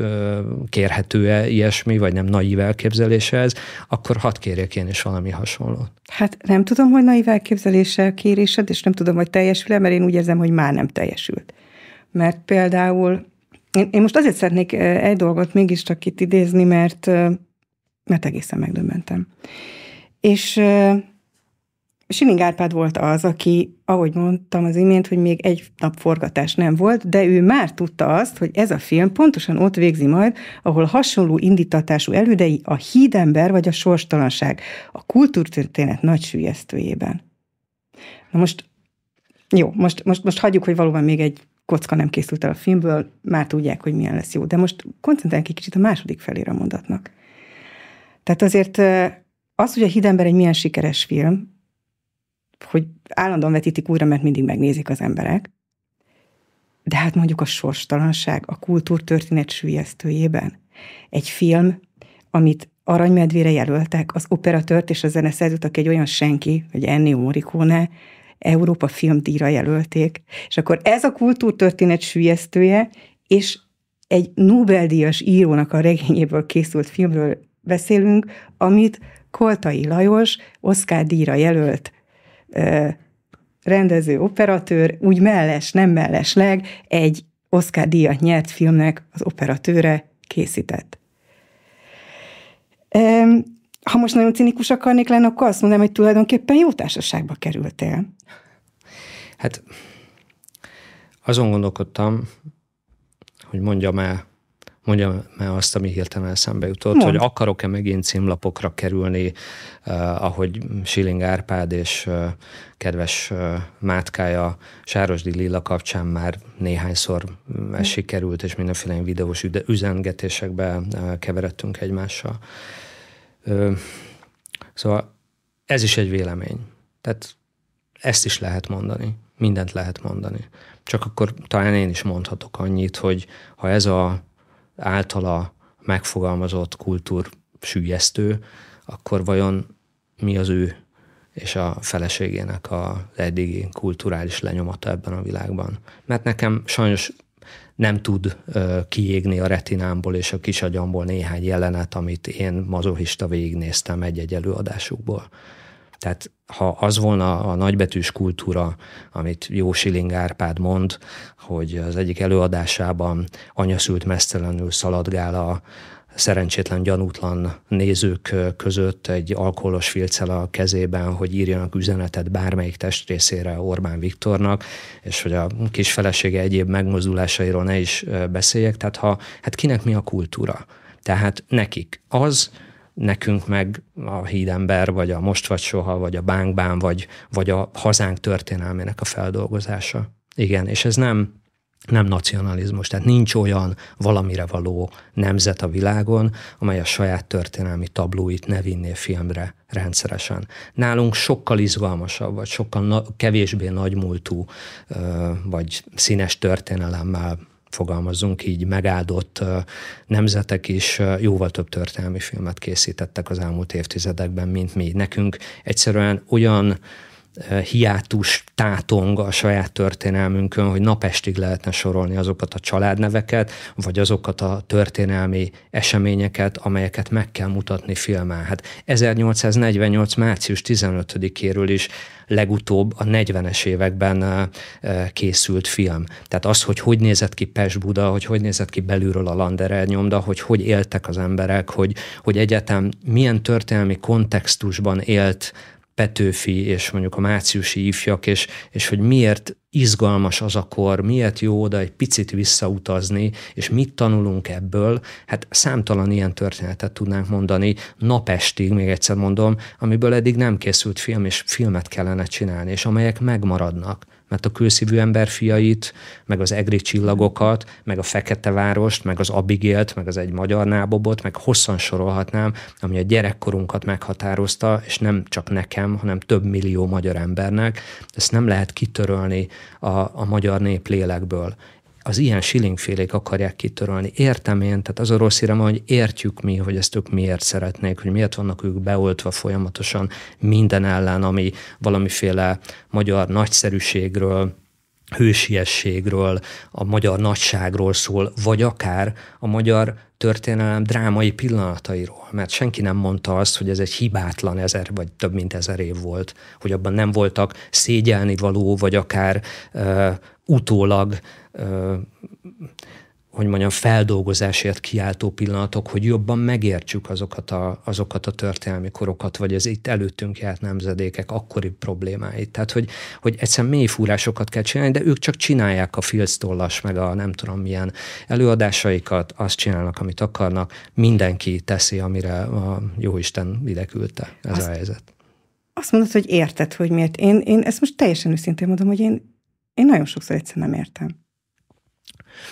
kérhető-e ilyesmi, vagy nem naív elképzelése ez, akkor hadd kérjek én is valami hasonlót. Hát nem tudom, hogy naív elképzelése a kérésed, és nem tudom, hogy teljesül-e, mert én úgy érzem, hogy már nem teljesült. Mert például én, én most azért szeretnék egy dolgot mégiscsak itt idézni, mert, mert egészen megdöbbentem. És Siling Árpád volt az, aki, ahogy mondtam az imént, hogy még egy nap forgatás nem volt, de ő már tudta azt, hogy ez a film pontosan ott végzi majd, ahol hasonló indítatású elődei a hídember vagy a sorstalanság, a kultúrtörténet nagy sülyeztőjében. Na most, jó, most, most, most hagyjuk, hogy valóban még egy kocka nem készült el a filmből, már tudják, hogy milyen lesz jó. De most koncentráljunk egy kicsit a második felére a mondatnak. Tehát azért az, hogy a Hidember egy milyen sikeres film, hogy állandóan vetítik újra, mert mindig megnézik az emberek, de hát mondjuk a sorstalanság, a kultúrtörténet sülyeztőjében. Egy film, amit aranymedvére jelöltek, az operatört és a zeneszerzőt, aki egy olyan senki, hogy Ennio Morricone, Európa filmdíjra jelölték. És akkor ez a kultúrtörténet sülyeztője, és egy Nobel-díjas írónak a regényéből készült filmről beszélünk, amit Koltai Lajos Oscar díjra jelölt rendező, operatőr, úgy melles, nem mellesleg egy Oscar díjat nyert filmnek az operatőre készített. Ha most nagyon cinikus akarnék lenni, akkor azt mondanám, hogy tulajdonképpen jó társaságba kerültél. Hát azon gondolkodtam, hogy mondjam el, mondjam el azt, ami hirtelen eszembe jutott, Mond. hogy akarok-e megint címlapokra kerülni, uh, ahogy Siling Árpád és uh, kedves uh, mátkája Sárosdi Lilla kapcsán már néhányszor ez sikerült, és mindenféle videós üzengetésekbe uh, keveredtünk egymással. Uh, szóval ez is egy vélemény. Tehát ezt is lehet mondani mindent lehet mondani. Csak akkor talán én is mondhatok annyit, hogy ha ez a általa megfogalmazott kultúr sűjesztő, akkor vajon mi az ő és a feleségének a eddigi kulturális lenyomata ebben a világban. Mert nekem sajnos nem tud uh, kiégni a retinámból és a kisagyamból néhány jelenet, amit én mazohista végignéztem egy-egy előadásukból. Tehát ha az volna a nagybetűs kultúra, amit jó Siling Árpád mond, hogy az egyik előadásában anyaszült mesztelenül szaladgál a, szerencsétlen, gyanútlan nézők között egy alkoholos filccel a kezében, hogy írjanak üzenetet bármelyik testrészére Orbán Viktornak, és hogy a kis felesége egyéb megmozdulásairól ne is beszéljek. Tehát ha, hát kinek mi a kultúra? Tehát nekik az, nekünk meg a hídember, vagy a most vagy soha, vagy a bánkbán, vagy, vagy a hazánk történelmének a feldolgozása. Igen, és ez nem nem nacionalizmus, tehát nincs olyan valamire való nemzet a világon, amely a saját történelmi tablóit ne vinné filmre rendszeresen. Nálunk sokkal izgalmasabb, vagy sokkal na- kevésbé nagymúltú, vagy színes történelemmel fogalmazunk így, megáldott nemzetek is jóval több történelmi filmet készítettek az elmúlt évtizedekben, mint mi. Nekünk egyszerűen olyan hiátus tátong a saját történelmünkön, hogy napestig lehetne sorolni azokat a családneveket, vagy azokat a történelmi eseményeket, amelyeket meg kell mutatni filmen. Hát 1848. március 15-éről is legutóbb a 40-es években készült film. Tehát az, hogy hogy nézett ki Pest-Buda, hogy hogy nézett ki belülről a Landerer nyomda, hogy hogy éltek az emberek, hogy, hogy egyetem milyen történelmi kontextusban élt Petőfi és mondjuk a márciusi ifjak, és, és hogy miért izgalmas az a kor, miért jó oda egy picit visszautazni, és mit tanulunk ebből, hát számtalan ilyen történetet tudnánk mondani napestig, még egyszer mondom, amiből eddig nem készült film, és filmet kellene csinálni, és amelyek megmaradnak mert a külszívű ember fiait, meg az egri csillagokat, meg a Fekete Várost, meg az Abigélt, meg az egy magyar nábobot, meg hosszan sorolhatnám, ami a gyerekkorunkat meghatározta, és nem csak nekem, hanem több millió magyar embernek. Ezt nem lehet kitörölni a, a magyar nép lélekből az ilyen silingfélék akarják kitörölni. Értem én, tehát az a rossz hírem, hogy értjük mi, hogy ezt ők miért szeretnék, hogy miért vannak ők beoltva folyamatosan minden ellen, ami valamiféle magyar nagyszerűségről, hősiességről, a magyar nagyságról szól, vagy akár a magyar történelem drámai pillanatairól, mert senki nem mondta azt, hogy ez egy hibátlan ezer vagy több mint ezer év volt, hogy abban nem voltak szégyelni való, vagy akár uh, utólag hogy mondjam, feldolgozásért kiáltó pillanatok, hogy jobban megértsük azokat a, azokat a történelmi korokat, vagy az itt előttünk járt nemzedékek akkori problémáit. Tehát, hogy, hogy egyszerűen mély fúrásokat kell csinálni, de ők csak csinálják a filctollas, meg a nem tudom milyen előadásaikat, azt csinálnak, amit akarnak, mindenki teszi, amire a Jóisten ide küldte. Ez azt, a helyzet. Azt mondod, hogy érted, hogy miért. Én, én ezt most teljesen őszintén mondom, hogy én, én nagyon sokszor egyszerűen nem értem.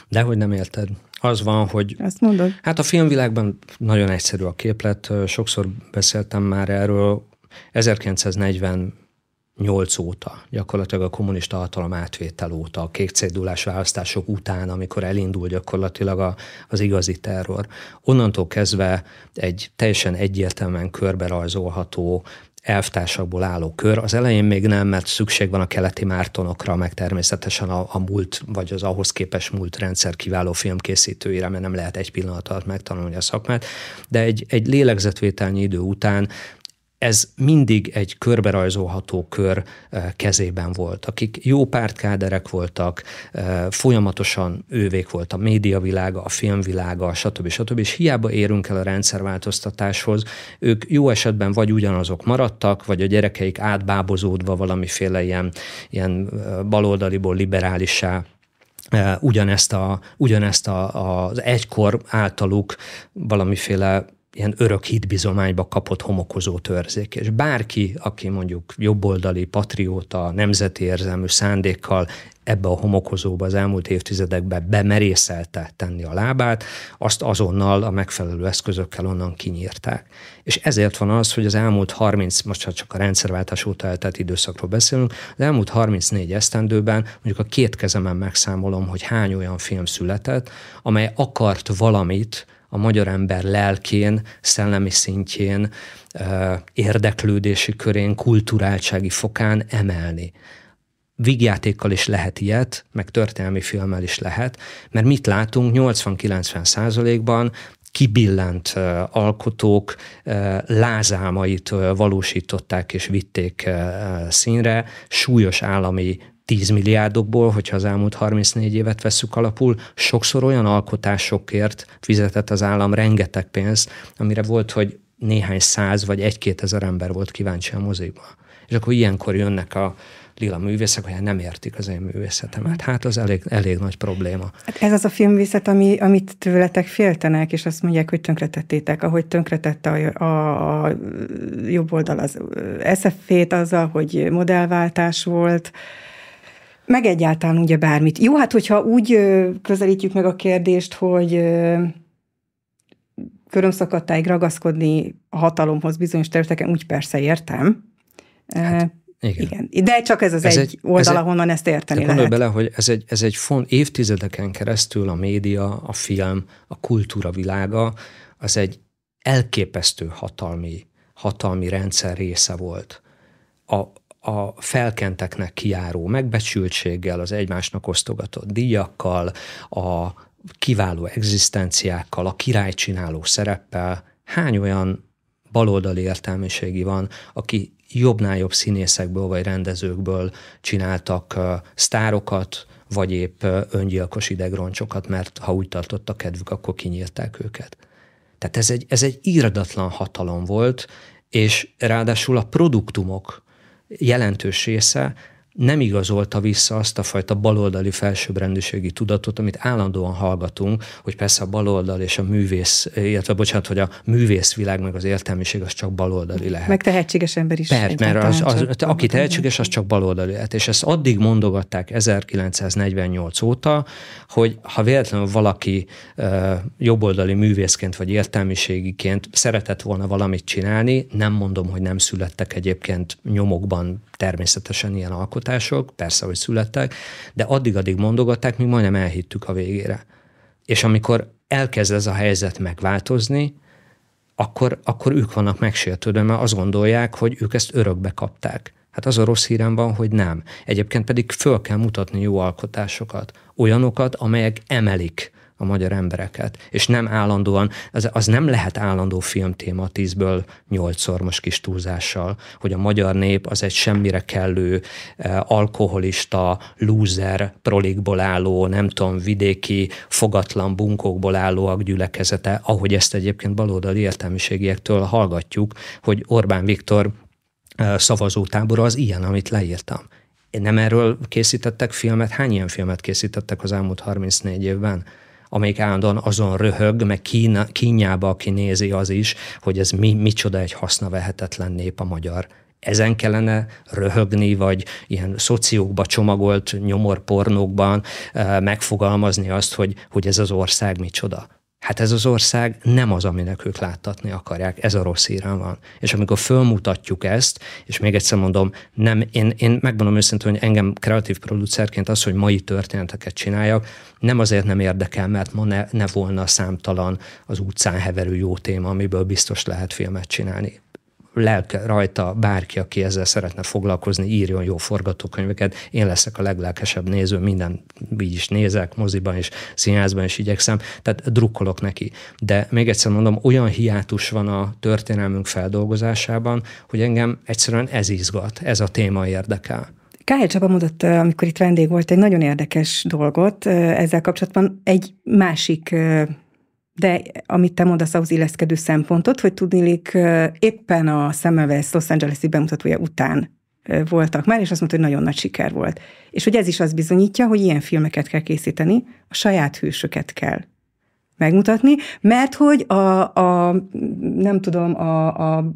Dehogy nem érted. Az van, hogy... Ezt mondod? Hát a filmvilágban nagyon egyszerű a képlet. Sokszor beszéltem már erről. 1948 óta, gyakorlatilag a kommunista hatalom átvétel óta, a kék cédulás választások után, amikor elindul gyakorlatilag a, az igazi terror. Onnantól kezdve egy teljesen egyértelműen körbe rajzolható elvtársakból álló kör. Az elején még nem, mert szükség van a keleti mártonokra, meg természetesen a, a múlt, vagy az ahhoz képes múlt rendszer kiváló filmkészítőire, mert nem lehet egy pillanat alatt megtanulni a szakmát, de egy, egy lélegzetvételnyi idő után ez mindig egy körberajzolható kör eh, kezében volt, akik jó pártkáderek voltak, eh, folyamatosan ővék volt a médiavilága, a filmvilága, stb. stb. És hiába érünk el a rendszerváltoztatáshoz, ők jó esetben vagy ugyanazok maradtak, vagy a gyerekeik átbábozódva valamiféle ilyen, ilyen eh, baloldaliból liberálissá ugyanezt, a, ugyanezt a, az egykor általuk valamiféle ilyen örök hitbizományba kapott homokozó törzék. És bárki, aki mondjuk jobboldali, patrióta, nemzeti érzelmű szándékkal ebbe a homokozóba az elmúlt évtizedekben bemerészelte tenni a lábát, azt azonnal a megfelelő eszközökkel onnan kinyírták. És ezért van az, hogy az elmúlt 30, most csak a rendszerváltás óta eltelt időszakról beszélünk, az elmúlt 34 esztendőben mondjuk a két kezemen megszámolom, hogy hány olyan film született, amely akart valamit a magyar ember lelkén, szellemi szintjén, érdeklődési körén, kulturáltsági fokán emelni. Vígjátékkal is lehet ilyet, meg történelmi filmmel is lehet, mert mit látunk 80-90 százalékban kibillent alkotók lázálmait valósították és vitték színre, súlyos állami 10 milliárdokból, hogyha az elmúlt 34 évet vesszük alapul, sokszor olyan alkotásokért fizetett az állam rengeteg pénzt, amire volt, hogy néhány száz vagy egy-két ezer ember volt kíváncsi a moziba. És akkor ilyenkor jönnek a lila művészek, hogy nem értik az én művészetemet. Hát az elég, elég nagy probléma. Hát ez az a filmvészet, ami, amit tőletek féltenek, és azt mondják, hogy tönkretettétek, ahogy tönkretette a, a, a jobb oldal az SF-ét azzal, hogy modellváltás volt, meg egyáltalán ugye bármit. Jó, hát hogyha úgy közelítjük meg a kérdést, hogy körömszakadtáig ragaszkodni a hatalomhoz bizonyos területeken, úgy persze értem. Hát, igen. igen. De csak ez az ez egy, egy oldal, ez ahonnan ezt érteni lehet. Gondolj bele, hogy ez egy, ez egy font, évtizedeken keresztül a média, a film, a kultúra világa, az egy elképesztő hatalmi, hatalmi rendszer része volt. A, a felkenteknek kiáró megbecsültséggel, az egymásnak osztogatott díjakkal, a kiváló egzisztenciákkal, a királycsináló szereppel, hány olyan baloldali értelmiségi van, aki jobbnál jobb színészekből vagy rendezőkből csináltak uh, sztárokat, vagy épp uh, öngyilkos idegroncsokat, mert ha úgy tartott a kedvük, akkor kinyírták őket. Tehát ez egy, ez egy írdatlan hatalom volt, és ráadásul a produktumok jelentős része nem igazolta vissza azt a fajta baloldali felsőbbrendűségi tudatot, amit állandóan hallgatunk, hogy persze a baloldal és a művész, illetve bocsánat, hogy a művészvilág meg az értelmiség az csak baloldali lehet. Meg tehetséges ember is. Persze, mert az, az, az, aki tehetséges, az csak baloldali lehet. És ezt addig mondogatták 1948 óta, hogy ha véletlenül valaki uh, jobboldali művészként vagy értelmiségiként szeretett volna valamit csinálni, nem mondom, hogy nem születtek egyébként nyomokban természetesen ilyen alkotások, persze, hogy születtek, de addig-addig mondogatták, míg majdnem elhittük a végére. És amikor elkezd ez a helyzet megváltozni, akkor, akkor ők vannak megsértődve, mert azt gondolják, hogy ők ezt örökbe kapták. Hát az a rossz hírem van, hogy nem. Egyébként pedig föl kell mutatni jó alkotásokat, olyanokat, amelyek emelik a magyar embereket, és nem állandóan, az, az nem lehet állandó filmtéma tízből nyolcszor most kis túlzással, hogy a magyar nép az egy semmire kellő eh, alkoholista, lúzer, prolikból álló, nem tudom, vidéki, fogatlan bunkókból állóak gyülekezete, ahogy ezt egyébként baloldali értelmiségiektől hallgatjuk, hogy Orbán Viktor eh, szavazótábora az ilyen, amit leírtam. Nem erről készítettek filmet? Hány ilyen filmet készítettek az elmúlt 34 évben? Amelyik állandóan azon röhög, meg kína, kínjába, aki nézi az is, hogy ez mi, micsoda egy hasznavehetetlen nép a magyar ezen kellene röhögni, vagy ilyen szociókba csomagolt nyomorpornókban eh, megfogalmazni azt, hogy, hogy ez az ország micsoda. Hát ez az ország nem az, aminek ők láttatni akarják, ez a rossz hírem van. És amikor fölmutatjuk ezt, és még egyszer mondom, nem, én, én megmondom őszintén, hogy engem kreatív producerként az, hogy mai történeteket csináljak, nem azért nem érdekel, mert ma ne, ne volna számtalan az utcán heverő jó téma, amiből biztos lehet filmet csinálni lelke rajta bárki, aki ezzel szeretne foglalkozni, írjon jó forgatókönyveket. Én leszek a leglelkesebb néző, minden így is nézek, moziban is, színházban is igyekszem, tehát drukkolok neki. De még egyszer mondom, olyan hiátus van a történelmünk feldolgozásában, hogy engem egyszerűen ez izgat, ez a téma érdekel. Kály Csaba mondott, amikor itt vendég volt, egy nagyon érdekes dolgot ezzel kapcsolatban. Egy másik de amit te mondasz, ahhoz illeszkedő szempontot, hogy tudnilik éppen a Semmelweis Los Angeles-i bemutatója után voltak már, és azt mondta, hogy nagyon nagy siker volt. És hogy ez is azt bizonyítja, hogy ilyen filmeket kell készíteni, a saját hősöket kell megmutatni, mert hogy a, a nem tudom, a, a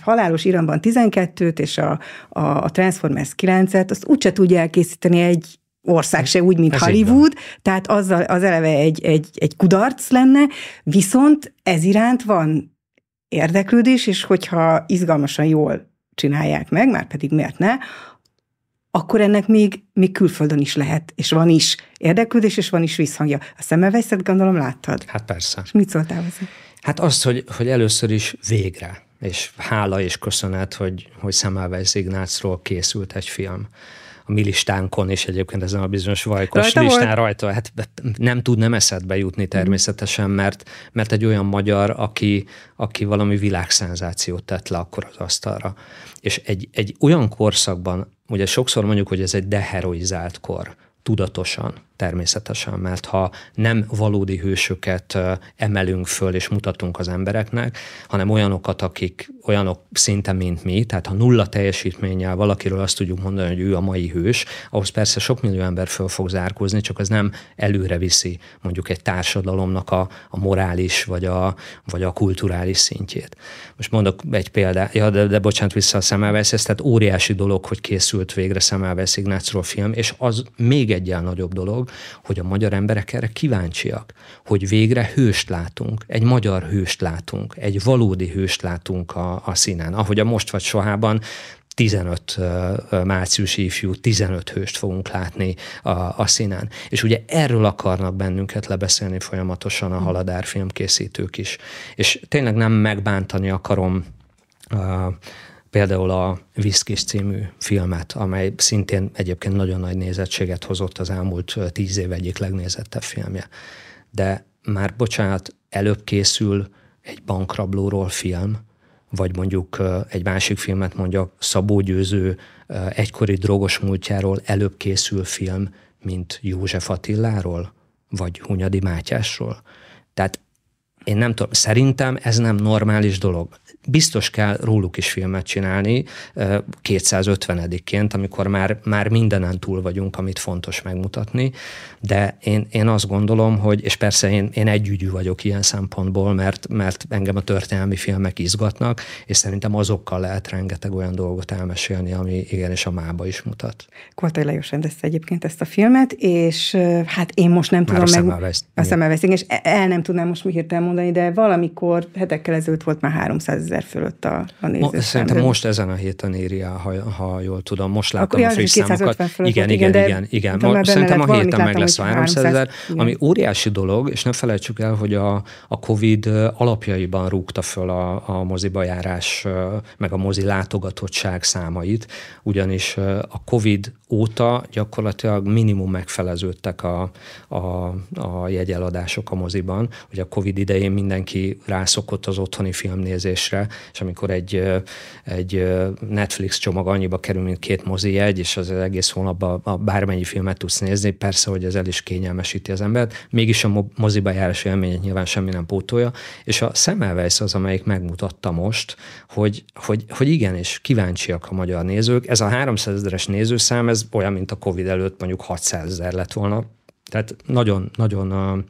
halálos iramban 12-t és a, a, a Transformers 9-et, azt úgyse tudja elkészíteni egy ország se úgy, mint ez Hollywood, tehát az, az eleve egy, egy, egy kudarc lenne, viszont ez iránt van érdeklődés, és hogyha izgalmasan jól csinálják meg, már pedig miért ne, akkor ennek még, még külföldön is lehet, és van is érdeklődés, és van is visszhangja. A szemmelveszet gondolom láttad? Hát persze. És mit szóltál hozzá? Hát azt, hogy, hogy először is végre, és hála és köszönet, hogy, hogy Szemmelweis Ignácról készült egy film a mi listánkon, és egyébként ezen a bizonyos vajkos rajta listán volt? rajta, hát nem tud nem eszedbe jutni természetesen, mert, mert egy olyan magyar, aki, aki valami világszenzációt tett le akkor az asztalra. És egy, egy olyan korszakban, ugye sokszor mondjuk, hogy ez egy deheroizált kor, tudatosan, természetesen, mert ha nem valódi hősöket emelünk föl és mutatunk az embereknek, hanem olyanokat, akik olyanok szinte, mint mi, tehát ha nulla teljesítménnyel valakiről azt tudjuk mondani, hogy ő a mai hős, ahhoz persze sok millió ember föl fog zárkózni, csak az nem előre viszi mondjuk egy társadalomnak a, a morális vagy a, vagy a kulturális szintjét. Most mondok egy példát, ja, de, de bocsánat, vissza a Szemelvesz, ez tehát óriási dolog, hogy készült végre Szemelvesz Ignácról film, és az még egy nagyobb dolog, hogy a magyar emberek erre kíváncsiak, hogy végre hőst látunk, egy magyar hőst látunk, egy valódi hőst látunk a, a színen. Ahogy a Most vagy Sohában 15 márciusi ifjú, 15 hőst fogunk látni a, a színen. És ugye erről akarnak bennünket lebeszélni folyamatosan a hm. Haladár filmkészítők is. És tényleg nem megbántani akarom például a Viszkis című filmet, amely szintén egyébként nagyon nagy nézettséget hozott az elmúlt tíz év egyik legnézettebb filmje. De már bocsánat, előbb készül egy bankrablóról film, vagy mondjuk egy másik filmet mondja Szabó Győző egykori drogos múltjáról előbb készül film, mint József Attiláról, vagy Hunyadi Mátyásról. Tehát én nem tudom, szerintem ez nem normális dolog biztos kell róluk is filmet csinálni 250-ként, amikor már, már mindenen túl vagyunk, amit fontos megmutatni, de én, én azt gondolom, hogy, és persze én, én együgyű vagyok ilyen szempontból, mert, mert engem a történelmi filmek izgatnak, és szerintem azokkal lehet rengeteg olyan dolgot elmesélni, ami igenis a mába is mutat. Koltai Lajos rendezte egyébként ezt a filmet, és hát én most nem tudom meg... A szemelvesztünk, és el nem tudnám most mi hirtelen mondani, de valamikor hetekkel ezelőtt volt már 300 ezer fölött a, a nézőszám. Mo- szerintem most ezen a héten írja, ha, ha jól tudom. Most láttam Akkor a friss számokat. Fölött igen, igen, igen, igen, igen. Ma, szerintem a héten meg lesz a 300 ezer, ami óriási dolog, és nem felejtsük el, hogy a, a Covid alapjaiban rúgta föl a, a moziba járás, meg a mozi látogatottság számait, ugyanis a Covid óta gyakorlatilag minimum megfeleződtek a, a, a jegyeladások a moziban. Ugye a Covid idején mindenki rászokott az otthoni filmnézésre, és amikor egy, egy Netflix csomag annyiba kerül, mint két mozi jegy, és az egész hónapban a bármennyi filmet tudsz nézni, persze, hogy ez el is kényelmesíti az embert, mégis a moziba járás élményét nyilván semmi nem pótolja, és a Semmelweis az, amelyik megmutatta most, hogy, hogy, hogy igenis kíváncsiak a magyar nézők. Ez a 300 ezeres nézőszám, ez olyan, mint a Covid előtt mondjuk 600 ezer lett volna. Tehát nagyon, nagyon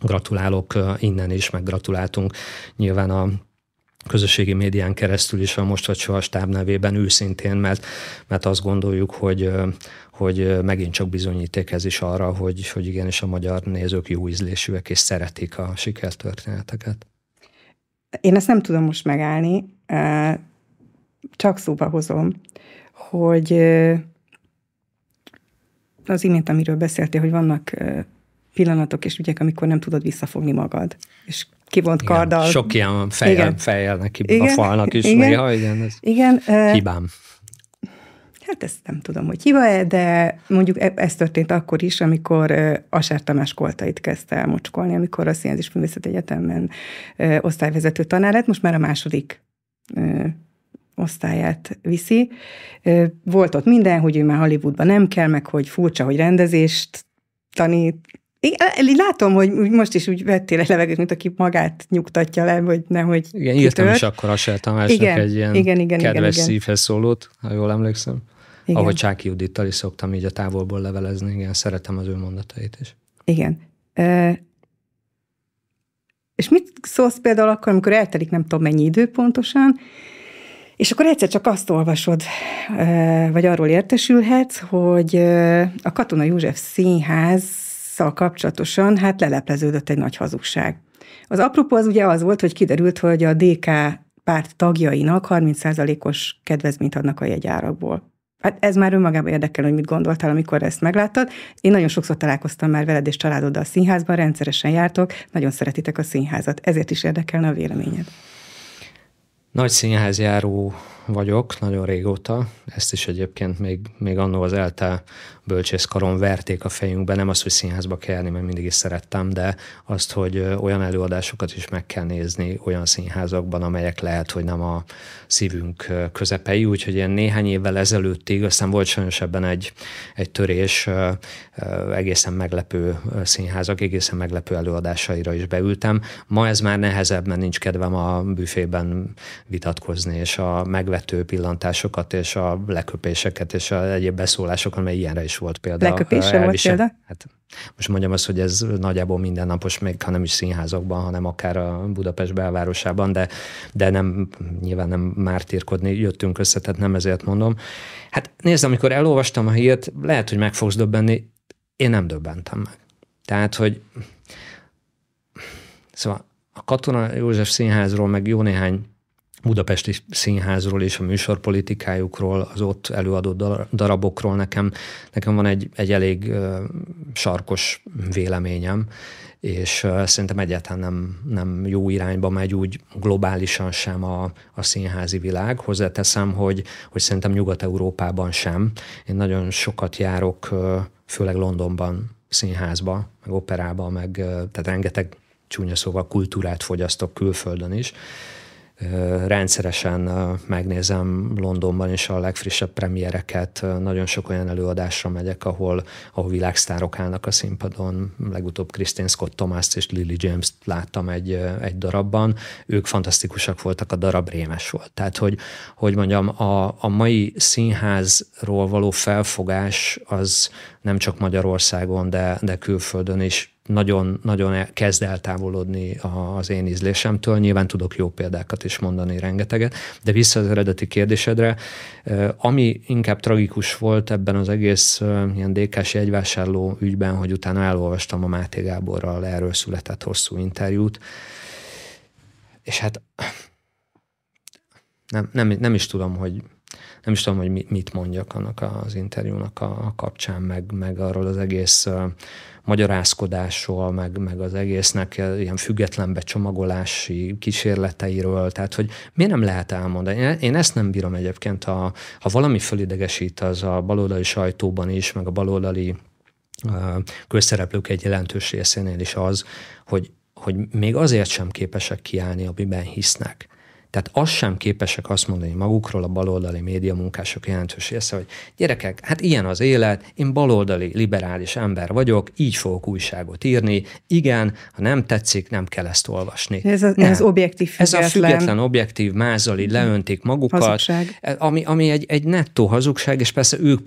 gratulálok innen is, meg gratuláltunk nyilván a közösségi médián keresztül is a Most vagy Soha stáb nevében őszintén, mert, mert azt gondoljuk, hogy, hogy megint csak bizonyíték ez is arra, hogy, hogy igenis a magyar nézők jó ízlésűek és szeretik a sikertörténeteket. Én ezt nem tudom most megállni, csak szóba hozom, hogy az imént, amiről beszéltél, hogy vannak pillanatok és ügyek, amikor nem tudod visszafogni magad, és kivont igen, karddal. Sok ilyen fejjel, fejjel neki igen, a falnak is igen, néha, igen, ez igen, hibám. Hát ezt nem tudom, hogy hiba-e, de mondjuk e- ez történt akkor is, amikor Asár Tamás koltait kezdte el mocskolni, amikor a Színház és Művészet Egyetemen osztályvezető tanár lett, most már a második osztályát viszi. Volt ott minden, hogy ő már Hollywoodban nem kell, meg hogy furcsa, hogy rendezést tanít, én látom, hogy most is úgy vettél egy levegőt, mint aki magát nyugtatja le, hogy nehogy Igen, kitört. írtam is akkor a Tamásnak igen, egy ilyen igen, igen, kedves igen, szívhez szólót, ha jól emlékszem. Igen. Ahogy Csáki Judittal is szoktam így a távolból levelezni, igen, szeretem az ő mondatait is. Igen. E- és mit szólsz például akkor, amikor eltelik nem tudom mennyi idő pontosan, És akkor egyszer csak azt olvasod, vagy arról értesülhetsz, hogy a Katona József Színházzal kapcsolatosan hát lelepleződött egy nagy hazugság. Az apropó az ugye az volt, hogy kiderült, hogy a DK párt tagjainak 30%-os kedvezményt adnak a jegyárakból. Hát ez már önmagában érdekel, hogy mit gondoltál, amikor ezt megláttad. Én nagyon sokszor találkoztam már veled és családoddal a színházban, rendszeresen jártok, nagyon szeretitek a színházat, ezért is érdekelne a véleményed. Nagy színházjáró vagyok nagyon régóta, ezt is egyébként még, még annó az ELTE bölcsészkaron verték a fejünkbe, nem azt, hogy színházba kell járni, mert mindig is szerettem, de azt, hogy olyan előadásokat is meg kell nézni olyan színházakban, amelyek lehet, hogy nem a szívünk közepei, úgyhogy ilyen néhány évvel ezelőttig, aztán volt sajnos ebben egy, egy törés, egészen meglepő színházak, egészen meglepő előadásaira is beültem. Ma ez már nehezebb, mert nincs kedvem a büfében vitatkozni, és a megvető pillantásokat, és a leköpéseket, és a egyéb beszólásokat, mert ilyenre is volt példa. Leköpésre volt példa? Hát most mondjam azt, hogy ez nagyjából mindennapos, még ha nem is színházakban, hanem akár a Budapest belvárosában, de, de nem, nyilván nem mártírkodni jöttünk össze, tehát nem ezért mondom. Hát nézd, amikor elolvastam a hírt, lehet, hogy meg fogsz döbbenni, én nem döbbentem meg. Tehát, hogy szóval a Katona József Színházról, meg jó néhány budapesti színházról és a műsorpolitikájukról, az ott előadott darabokról nekem, nekem van egy, egy elég sarkos véleményem, és szerintem egyáltalán nem, nem jó irányba megy úgy globálisan sem a, a színházi világ. Hozzáteszem, hogy, hogy szerintem Nyugat-Európában sem. Én nagyon sokat járok, főleg Londonban színházba, meg operába, meg tehát rengeteg csúnya szóval kultúrát fogyasztok külföldön is, rendszeresen megnézem Londonban is a legfrissebb premiereket, nagyon sok olyan előadásra megyek, ahol, ahol világsztárok állnak a színpadon, legutóbb Christine Scott Thomas és Lily James-t láttam egy, egy darabban, ők fantasztikusak voltak, a darab rémes volt. Tehát, hogy, hogy mondjam, a, a mai színházról való felfogás az nem csak Magyarországon, de, de külföldön is nagyon, nagyon kezd eltávolodni az én ízlésemtől. Nyilván tudok jó példákat is mondani rengeteget, de vissza az eredeti kérdésedre, ami inkább tragikus volt ebben az egész ilyen DK-s ügyben, hogy utána elolvastam a Máté Gáborral erről született hosszú interjút, és hát nem, nem, nem is tudom, hogy nem is tudom, hogy mit mondjak annak az interjúnak a kapcsán, meg, meg arról az egész magyarázkodásról, meg, meg az egésznek ilyen független becsomagolási kísérleteiről, tehát hogy miért nem lehet elmondani. Én ezt nem bírom egyébként, ha, ha valami fölidegesít, az a baloldali sajtóban is, meg a baloldali közszereplők egy jelentős részénél is az, hogy, hogy még azért sem képesek kiállni, amiben hisznek. Tehát azt sem képesek azt mondani magukról a baloldali média munkások jelentős része, hogy gyerekek, hát ilyen az élet, én baloldali liberális ember vagyok, így fogok újságot írni, igen, ha nem tetszik, nem kell ezt olvasni. Ez, a, ez objektív független. Ez a független, objektív, mázali, leöntik magukat, hazugság. ami, ami egy, egy nettó hazugság, és persze ők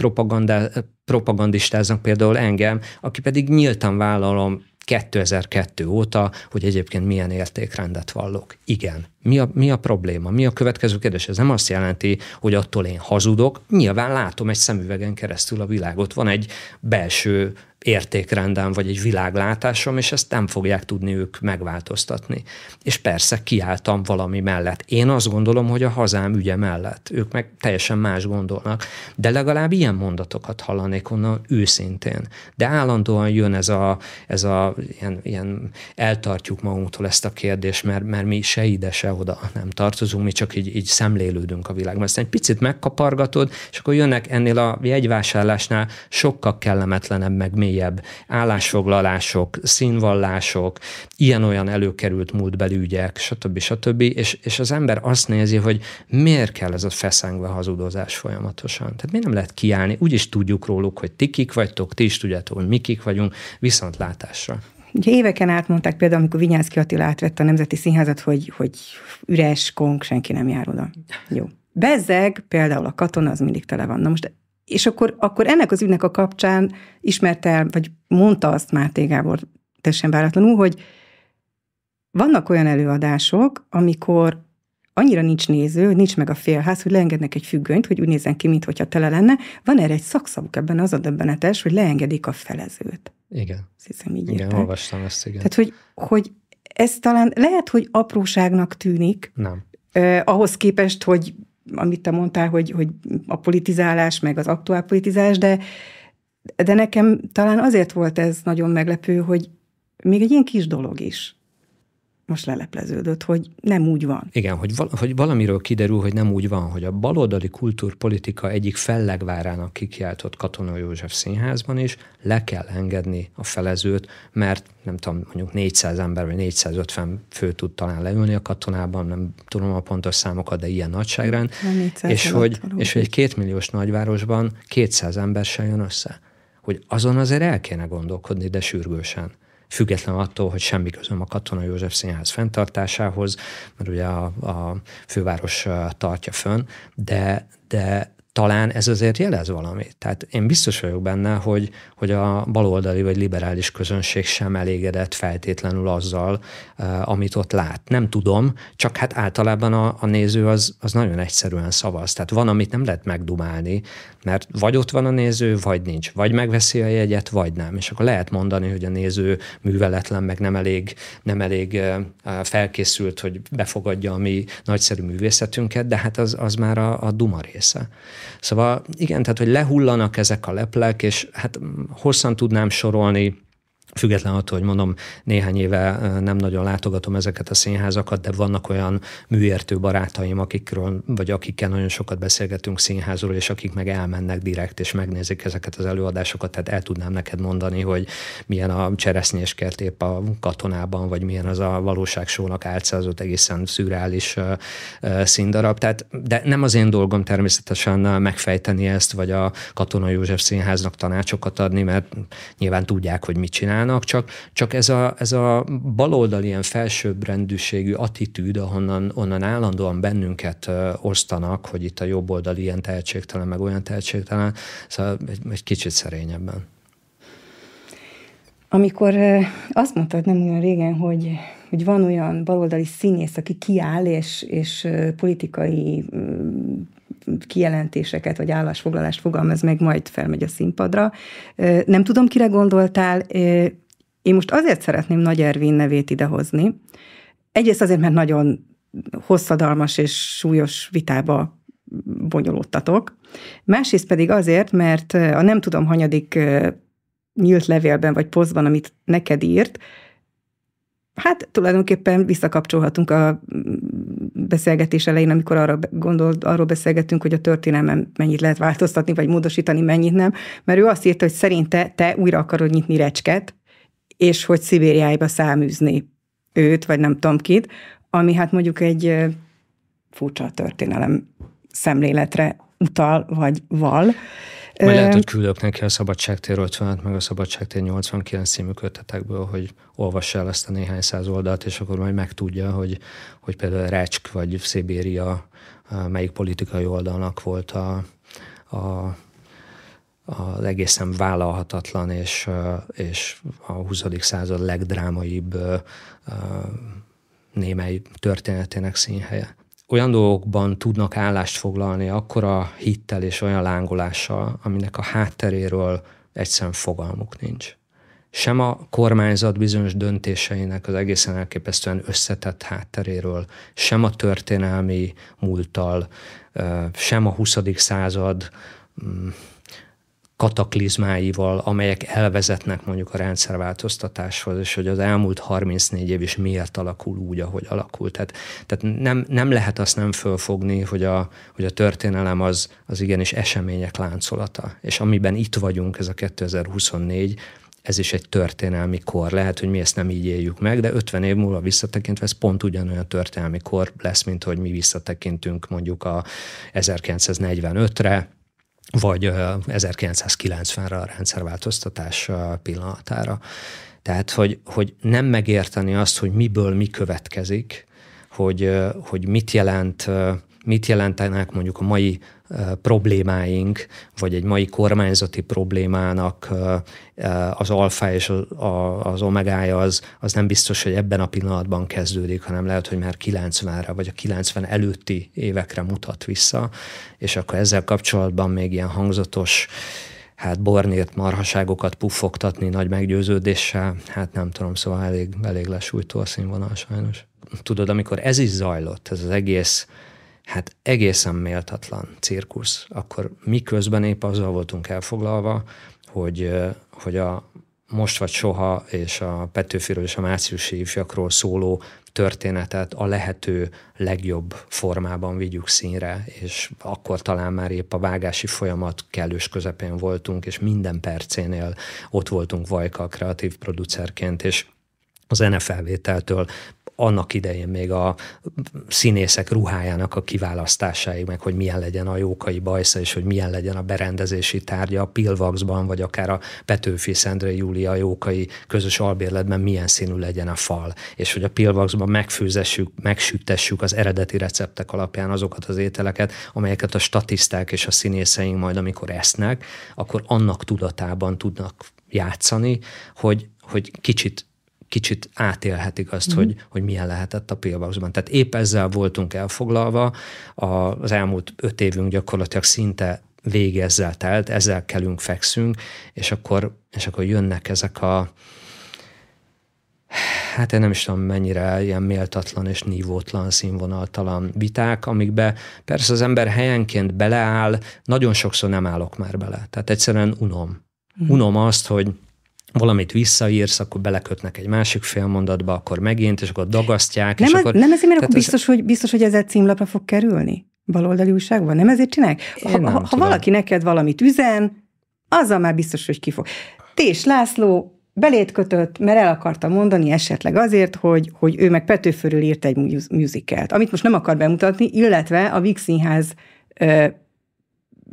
propagandistáznak például engem, aki pedig nyíltan vállalom 2002 óta, hogy egyébként milyen értékrendet vallok. Igen. Mi a, mi a probléma? Mi a következő kérdés? Ez nem azt jelenti, hogy attól én hazudok. Nyilván látom egy szemüvegen keresztül a világot. Van egy belső értékrendem, vagy egy világlátásom, és ezt nem fogják tudni ők megváltoztatni. És persze kiálltam valami mellett. Én azt gondolom, hogy a hazám ügye mellett. Ők meg teljesen más gondolnak. De legalább ilyen mondatokat hallanék onnan őszintén. De állandóan jön ez a, ez a ilyen, ilyen eltartjuk magunktól ezt a kérdést, mert, mert mi se ide, se oda nem tartozunk, mi csak így, így szemlélődünk a világban. Aztán egy picit megkapargatod, és akkor jönnek ennél a jegyvásárlásnál sokkal kellemetlenebb, meg mélyebb állásfoglalások, színvallások, ilyen-olyan előkerült múltbeli ügyek, stb. stb. És, és az ember azt nézi, hogy miért kell ez a feszengve hazudozás folyamatosan. Tehát miért nem lehet kiállni? Úgy is tudjuk róluk, hogy ti kik vagytok, ti is tudjátok, hogy mi kik vagyunk, viszontlátásra. Ugye éveken át mondták például, amikor Vinyánszki Attila átvette a Nemzeti Színházat, hogy, hogy üres, konk, senki nem jár oda. Jó. Bezzeg, például a katona, az mindig tele van. Na most és akkor, akkor ennek az ügynek a kapcsán ismert el, vagy mondta azt Máté Gábor teljesen váratlanul, hogy vannak olyan előadások, amikor annyira nincs néző, nincs meg a félház, hogy leengednek egy függönyt, hogy úgy nézzen ki, mintha tele lenne. Van erre egy szakszavuk ebben az a döbbenetes, hogy leengedik a felezőt. Igen. Azt hiszem, így Igen, írták. olvastam ezt, igen. Tehát, hogy, hogy ez talán lehet, hogy apróságnak tűnik, Nem. eh, ahhoz képest, hogy amit te mondtál, hogy, hogy a politizálás, meg az aktuál politizálás, de, de nekem talán azért volt ez nagyon meglepő, hogy még egy ilyen kis dolog is most lelepleződött, hogy nem úgy van. Igen, hogy, val- hogy valamiről kiderül, hogy nem úgy van, hogy a baloldali kultúrpolitika egyik fellegvárának kikiáltott Katona József színházban is le kell engedni a felezőt, mert nem tudom, mondjuk 400 ember vagy 450 fő tud talán leülni a katonában, nem tudom a pontos számokat, de ilyen nagyságrend, Nem 400 és hogy, és hogy egy kétmilliós nagyvárosban 200 ember se jön össze. Hogy azon azért el kéne gondolkodni, de sürgősen független attól, hogy semmi közöm a Katona József Színház fenntartásához, mert ugye a, a főváros tartja fönn, de, de talán ez azért jelez valamit. Tehát én biztos vagyok benne, hogy, hogy a baloldali vagy liberális közönség sem elégedett feltétlenül azzal, amit ott lát. Nem tudom, csak hát általában a, a néző az, az nagyon egyszerűen szavaz. Tehát van, amit nem lehet megdumálni, mert vagy ott van a néző, vagy nincs. Vagy megveszi a jegyet, vagy nem. És akkor lehet mondani, hogy a néző műveletlen, meg nem elég, nem elég felkészült, hogy befogadja a mi nagyszerű művészetünket, de hát az, az már a, a duma része. Szóval igen, tehát hogy lehullanak ezek a leplek, és hát hosszan tudnám sorolni, Független attól, hogy mondom, néhány éve nem nagyon látogatom ezeket a színházakat, de vannak olyan műértő barátaim, akikről, vagy akikkel nagyon sokat beszélgetünk színházról, és akik meg elmennek direkt, és megnézik ezeket az előadásokat, tehát el tudnám neked mondani, hogy milyen a cseresznyéskert épp a katonában, vagy milyen az a valóságsónak álcázott egészen szürreális színdarab. Tehát, de nem az én dolgom természetesen megfejteni ezt, vagy a Katona József Színháznak tanácsokat adni, mert nyilván tudják, hogy mit csinál csinálnak, csak, csak ez, a, ez a baloldali ilyen felsőbbrendűségű attitűd, ahonnan onnan állandóan bennünket osztanak, hogy itt a jobb oldal ilyen tehetségtelen, meg olyan tehetségtelen, szóval egy, egy kicsit szerényebben. Amikor azt mondtad nem olyan régen, hogy, hogy van olyan baloldali színész, aki kiáll, és, és politikai kijelentéseket vagy állásfoglalást fogalmaz meg, majd felmegy a színpadra. Nem tudom, kire gondoltál. Én most azért szeretném Nagy Ervin nevét idehozni. Egyrészt azért, mert nagyon hosszadalmas és súlyos vitába bonyolódtatok. Másrészt pedig azért, mert a nem tudom hanyadik nyílt levélben vagy posztban, amit neked írt, Hát tulajdonképpen visszakapcsolhatunk a beszélgetés elején, amikor arra gondolt, arról beszélgettünk, hogy a történelmen mennyit lehet változtatni, vagy módosítani, mennyit nem, mert ő azt írta, hogy szerinte te újra akarod nyitni recsket, és hogy Szibériába száműzni őt, vagy nem tudom kit, ami hát mondjuk egy furcsa történelem szemléletre utal, vagy val. Vagy lehet, hogy küldök neki a Szabadságtér 50 meg a Szabadságtér 89 című kötetekből, hogy olvassa el ezt a néhány száz oldalt, és akkor majd megtudja, hogy, hogy például Recsk vagy Szibéria melyik politikai oldalnak volt a, a az egészen vállalhatatlan és, és a 20. század legdrámaibb némely történetének színhelye olyan dolgokban tudnak állást foglalni akkora hittel és olyan lángolással, aminek a hátteréről egyszerűen fogalmuk nincs. Sem a kormányzat bizonyos döntéseinek az egészen elképesztően összetett hátteréről, sem a történelmi múlttal, sem a 20. század mm, kataklizmáival, amelyek elvezetnek mondjuk a rendszerváltoztatáshoz, és hogy az elmúlt 34 év is miért alakul úgy, ahogy alakul. Tehát, tehát nem, nem lehet azt nem fölfogni, hogy a, hogy a történelem az, az igenis események láncolata. És amiben itt vagyunk, ez a 2024, ez is egy történelmi kor. Lehet, hogy mi ezt nem így éljük meg, de 50 év múlva visszatekintve ez pont ugyanolyan történelmi kor lesz, mint hogy mi visszatekintünk mondjuk a 1945-re, vagy 1990-re a rendszerváltoztatás pillanatára. Tehát, hogy, hogy nem megérteni azt, hogy miből mi következik, hogy, hogy mit jelent mit jelentenek mondjuk a mai problémáink, vagy egy mai kormányzati problémának az alfa és az omegája az, az nem biztos, hogy ebben a pillanatban kezdődik, hanem lehet, hogy már 90-re, vagy a 90 előtti évekre mutat vissza, és akkor ezzel kapcsolatban még ilyen hangzatos hát bornért marhaságokat puffogtatni nagy meggyőződéssel, hát nem tudom, szóval elég, elég lesújtó a színvonal sajnos. Tudod, amikor ez is zajlott, ez az egész hát egészen méltatlan cirkusz, akkor miközben épp azzal voltunk elfoglalva, hogy, hogy a most vagy soha és a Petőfiről és a márciusi ifjakról szóló történetet a lehető legjobb formában vigyük színre, és akkor talán már épp a vágási folyamat kellős közepén voltunk, és minden percénél ott voltunk Vajka kreatív producerként, és az NFL-vételtől annak idején még a színészek ruhájának a kiválasztásáig, meg hogy milyen legyen a jókai bajsza, és hogy milyen legyen a berendezési tárgya a Pilvaxban, vagy akár a Petőfi Szendre Júlia jókai közös albérletben milyen színű legyen a fal, és hogy a Pilvaxban megfőzessük, megsüttessük az eredeti receptek alapján azokat az ételeket, amelyeket a statiszták és a színészeink majd, amikor esznek, akkor annak tudatában tudnak játszani, hogy, hogy kicsit kicsit átélhetik azt, mm. hogy, hogy milyen lehetett a pillboxban. Tehát épp ezzel voltunk elfoglalva, az elmúlt öt évünk gyakorlatilag szinte ezzel telt, ezzel kelünk, fekszünk, és akkor, és akkor jönnek ezek a hát én nem is tudom mennyire ilyen méltatlan és nívótlan, színvonaltalan viták, amikbe persze az ember helyenként beleáll, nagyon sokszor nem állok már bele. Tehát egyszerűen unom. Mm. Unom azt, hogy valamit visszaírsz, akkor belekötnek egy másik félmondatba, akkor megint, és akkor dagasztják. Nem, és akkor, nem ezért, mert akkor biztos, ez... hogy, biztos, hogy ez egy címlapra fog kerülni? Baloldali újságban? Nem ezért csinálják? Ha, ha, ha valaki neked valamit üzen, azzal már biztos, hogy ki fog. Tés László belét kötött, mert el akarta mondani esetleg azért, hogy, hogy ő meg Petőförül írt egy musicalt, amit most nem akar bemutatni, illetve a Vix Színház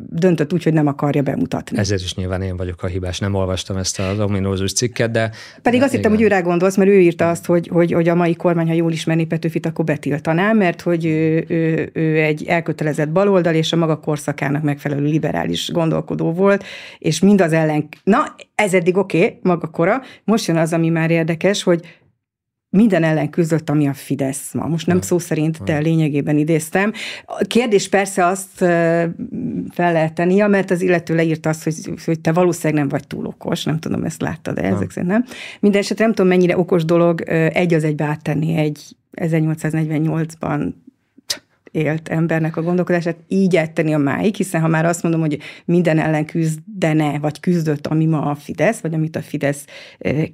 döntött úgy, hogy nem akarja bemutatni. Ezért is nyilván én vagyok a hibás, nem olvastam ezt az ominózus cikket, de... Pedig azt hittem, hogy ő rá gondolsz, mert ő írta azt, hogy, hogy, hogy a mai kormány, ha jól ismerné Petőfit, akkor betiltaná, mert hogy ő, ő, ő egy elkötelezett baloldal, és a maga korszakának megfelelő liberális gondolkodó volt, és mind az ellen... Na, ez eddig oké, okay, maga kora. Most jön az, ami már érdekes, hogy minden ellen küzdött, ami a Fidesz ma. Most nem ja. szó szerint, de lényegében idéztem. A kérdés persze azt fel lehet tenni, mert az illető leírta azt, hogy, hogy te valószínűleg nem vagy túl okos, nem tudom, ezt láttad, de ezek szerint nem. Minden esetre nem tudom, mennyire okos dolog egy az egybe áttenni egy 1848-ban élt embernek a gondolkodását, így áttenni a máig, hiszen ha már azt mondom, hogy minden ellen küzdene, vagy küzdött, ami ma a Fidesz, vagy amit a Fidesz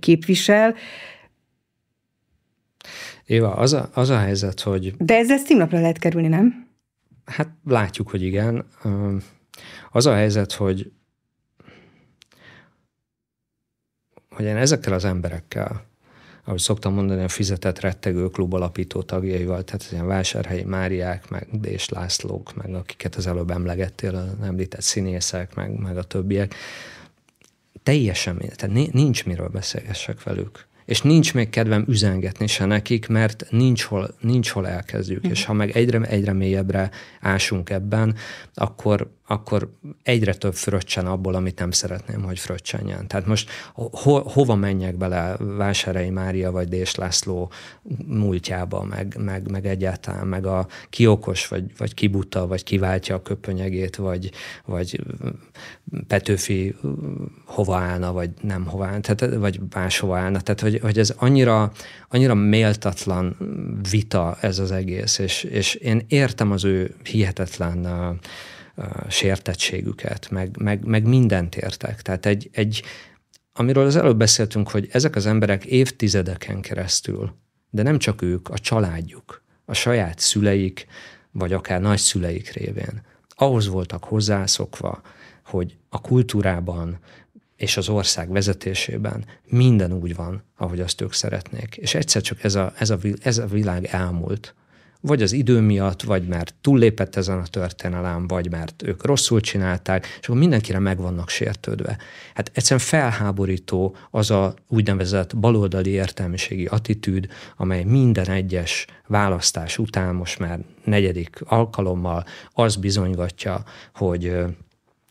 képvisel, Éva, az a, az a helyzet, hogy... De ezzel címlapra lehet kerülni, nem? Hát látjuk, hogy igen. Az a helyzet, hogy hogy én ezekkel az emberekkel, ahogy szoktam mondani, a fizetett rettegő klub alapító tagjaival, tehát ilyen vásárhelyi Máriák, meg Dés Lászlók, meg akiket az előbb emlegettél, az említett színészek, meg, meg a többiek, teljesen, tehát nincs miről beszélgessek velük és nincs még kedvem üzengetni se nekik, mert nincs hol, nincs hol elkezdjük, mm. és ha meg egyre, egyre mélyebbre ásunk ebben, akkor, akkor egyre több fröccsen abból, amit nem szeretném, hogy fröccsenjen. Tehát most ho, hova menjek bele Vásárei Mária vagy Dés László múltjába, meg, meg, meg egyáltalán, meg a kiokos, vagy, vagy kibuta, vagy kiváltja a köpönyegét, vagy, vagy Petőfi hova állna, vagy nem hova állna, tehát, vagy máshova állna. Tehát, hogy, hogy ez annyira, annyira méltatlan vita ez az egész, és, és én értem az ő hihetetlen uh, sértettségüket, meg, meg, meg mindent értek. Tehát egy, egy, amiről az előbb beszéltünk, hogy ezek az emberek évtizedeken keresztül, de nem csak ők, a családjuk, a saját szüleik, vagy akár nagyszüleik révén, ahhoz voltak hozzászokva, hogy a kultúrában és az ország vezetésében minden úgy van, ahogy azt ők szeretnék. És egyszer csak ez a, ez a, ez a világ elmúlt, vagy az idő miatt, vagy mert túllépett ezen a történelem, vagy mert ők rosszul csinálták, és akkor mindenkire meg vannak sértődve. Hát egyszerűen felháborító az a úgynevezett baloldali értelmiségi attitűd, amely minden egyes választás után most már negyedik alkalommal az bizonygatja, hogy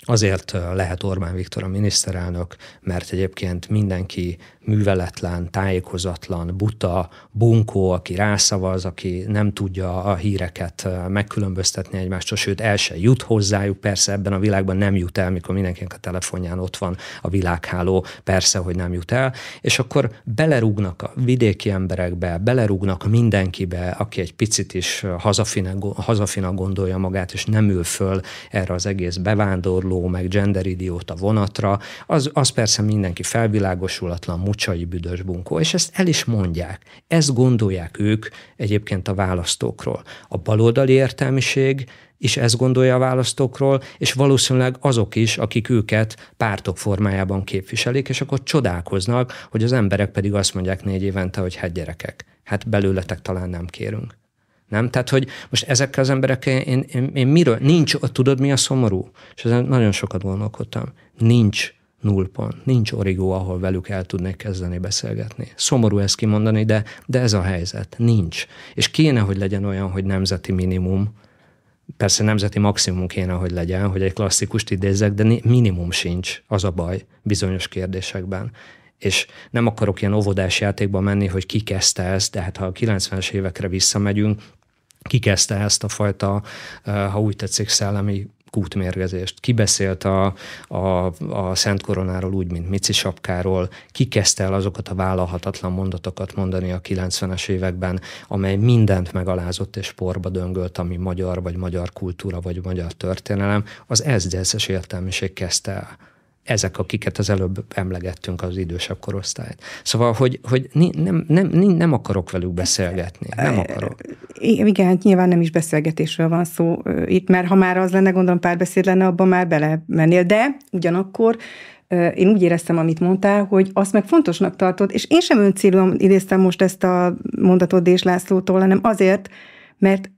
Azért lehet Orbán Viktor a miniszterelnök, mert egyébként mindenki műveletlen, tájékozatlan, buta, bunkó, aki rászavaz, aki nem tudja a híreket megkülönböztetni egymástól, sőt el se jut hozzájuk, persze ebben a világban nem jut el, mikor mindenkinek a telefonján ott van a világháló, persze, hogy nem jut el, és akkor belerúgnak a vidéki emberekbe, belerúgnak mindenkibe, aki egy picit is hazafina gondolja magát, és nem ül föl erre az egész bevándorló, meg genderidióta vonatra, az, az persze mindenki felvilágosulatlan, mucsai büdös bunkó, és ezt el is mondják. Ezt gondolják ők egyébként a választókról. A baloldali értelmiség is ezt gondolja a választókról, és valószínűleg azok is, akik őket pártok formájában képviselik, és akkor csodálkoznak, hogy az emberek pedig azt mondják négy évente, hogy hát gyerekek, hát belőletek talán nem kérünk. Nem? Tehát, hogy most ezekkel az emberekkel én, én, én miről, nincs, tudod mi a szomorú? És ezen nagyon sokat gondolkodtam. Nincs nullpont. Nincs origó, ahol velük el tudnék kezdeni beszélgetni. Szomorú ezt kimondani, de, de ez a helyzet. Nincs. És kéne, hogy legyen olyan, hogy nemzeti minimum, persze nemzeti maximum kéne, hogy legyen, hogy egy klasszikust idézzek, de minimum sincs, az a baj bizonyos kérdésekben. És nem akarok ilyen óvodás játékba menni, hogy ki kezdte ezt, de hát ha a 90-es évekre visszamegyünk, ki kezdte ezt a fajta, eh, ha úgy tetszik, szellemi kútmérgezést. Ki beszélt a, a, a Szent Koronáról úgy, mint Mici sapkáról, ki kezdte el azokat a vállalhatatlan mondatokat mondani a 90-es években, amely mindent megalázott és porba döngölt, ami magyar, vagy magyar kultúra, vagy magyar történelem, az ezgyelszes értelmiség kezdte el ezek, akiket az előbb emlegettünk, az idősebb korosztályt. Szóval, hogy, hogy nem, nem, nem akarok velük beszélgetni. Nem akarok. Igen, hát nyilván nem is beszélgetésről van szó itt, mert ha már az lenne, gondolom párbeszéd lenne, abban már bele. De ugyanakkor én úgy éreztem, amit mondtál, hogy azt meg fontosnak tartod, és én sem öncélúan idéztem most ezt a mondatot Dés Lászlótól, hanem azért, mert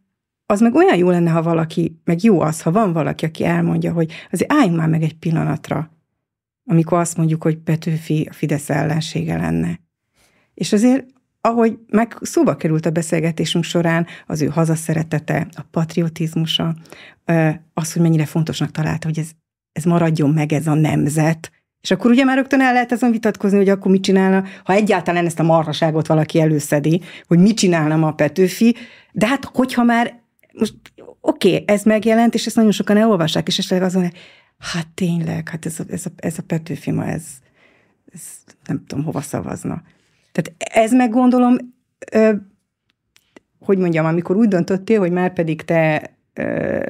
az meg olyan jó lenne, ha valaki, meg jó az, ha van valaki, aki elmondja, hogy azért álljunk már meg egy pillanatra amikor azt mondjuk, hogy Petőfi a Fidesz ellensége lenne. És azért, ahogy meg szóba került a beszélgetésünk során, az ő hazaszeretete, a patriotizmusa, az, hogy mennyire fontosnak találta, hogy ez, ez maradjon meg, ez a nemzet, és akkor ugye már rögtön el lehet ezen vitatkozni, hogy akkor mit csinálna, ha egyáltalán ezt a marhaságot valaki előszedi, hogy mit csinálna ma a Petőfi, de hát hogyha már, most oké, okay, ez megjelent, és ezt nagyon sokan elolvassák, és esetleg azon, hát tényleg, hát ez a, ez a, ez a Petőfi ma, ez, ez nem tudom, hova szavazna. Tehát ez meg gondolom, ö, hogy mondjam, amikor úgy döntöttél, hogy már pedig te ö,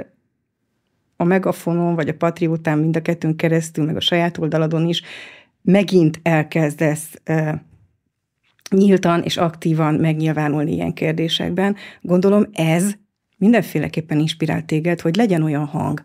a megafonon, vagy a patriótán mind a kettőn keresztül, meg a saját oldaladon is megint elkezdesz ö, nyíltan és aktívan megnyilvánulni ilyen kérdésekben. Gondolom ez mindenféleképpen inspirál téged, hogy legyen olyan hang,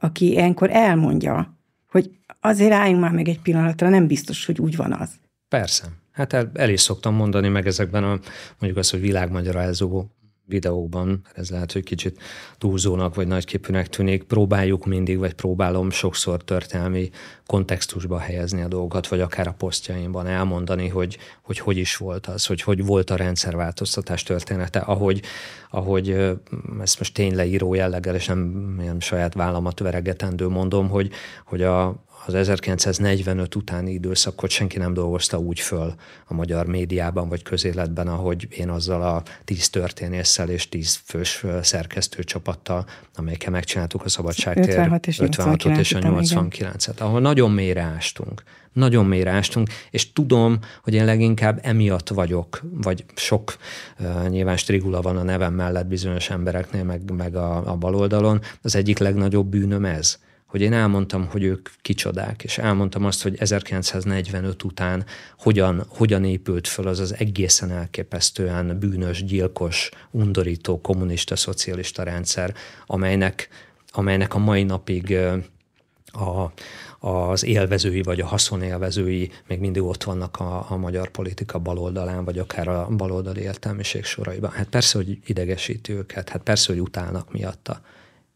aki ilyenkor elmondja, hogy azért álljunk már meg egy pillanatra, nem biztos, hogy úgy van az. Persze. Hát el, el is szoktam mondani meg ezekben a mondjuk az, hogy világmagyarázó videóban, ez lehet, hogy kicsit túlzónak vagy nagyképűnek tűnik, próbáljuk mindig, vagy próbálom sokszor történelmi kontextusba helyezni a dolgokat, vagy akár a posztjaimban elmondani, hogy, hogy hogy is volt az, hogy hogy volt a rendszerváltoztatás története, ahogy, ahogy ezt most tényleg író jelleggel, és nem ilyen saját vállamat veregetendő mondom, hogy, hogy a, az 1945 utáni időszakot senki nem dolgozta úgy föl a magyar médiában vagy közéletben, ahogy én azzal a tíz történésszel és tíz fős szerkesztőcsapattal, amelyekkel megcsináltuk a Szabadságtér 56 és 86 és a 89-et, ahol nagyon mélyre ástunk. Nagyon mélyre ástunk, és tudom, hogy én leginkább emiatt vagyok, vagy sok uh, nyilván strigula van a nevem mellett bizonyos embereknél, meg, meg a, a baloldalon. Az egyik legnagyobb bűnöm ez, hogy én elmondtam, hogy ők kicsodák, és elmondtam azt, hogy 1945 után hogyan, hogyan épült föl az az egészen elképesztően bűnös, gyilkos, undorító kommunista, szocialista rendszer, amelynek, amelynek a mai napig a, az élvezői vagy a haszonélvezői még mindig ott vannak a, a magyar politika baloldalán, vagy akár a baloldali értelmiség soraiban. Hát persze, hogy idegesíti őket, hát persze, hogy utálnak miatta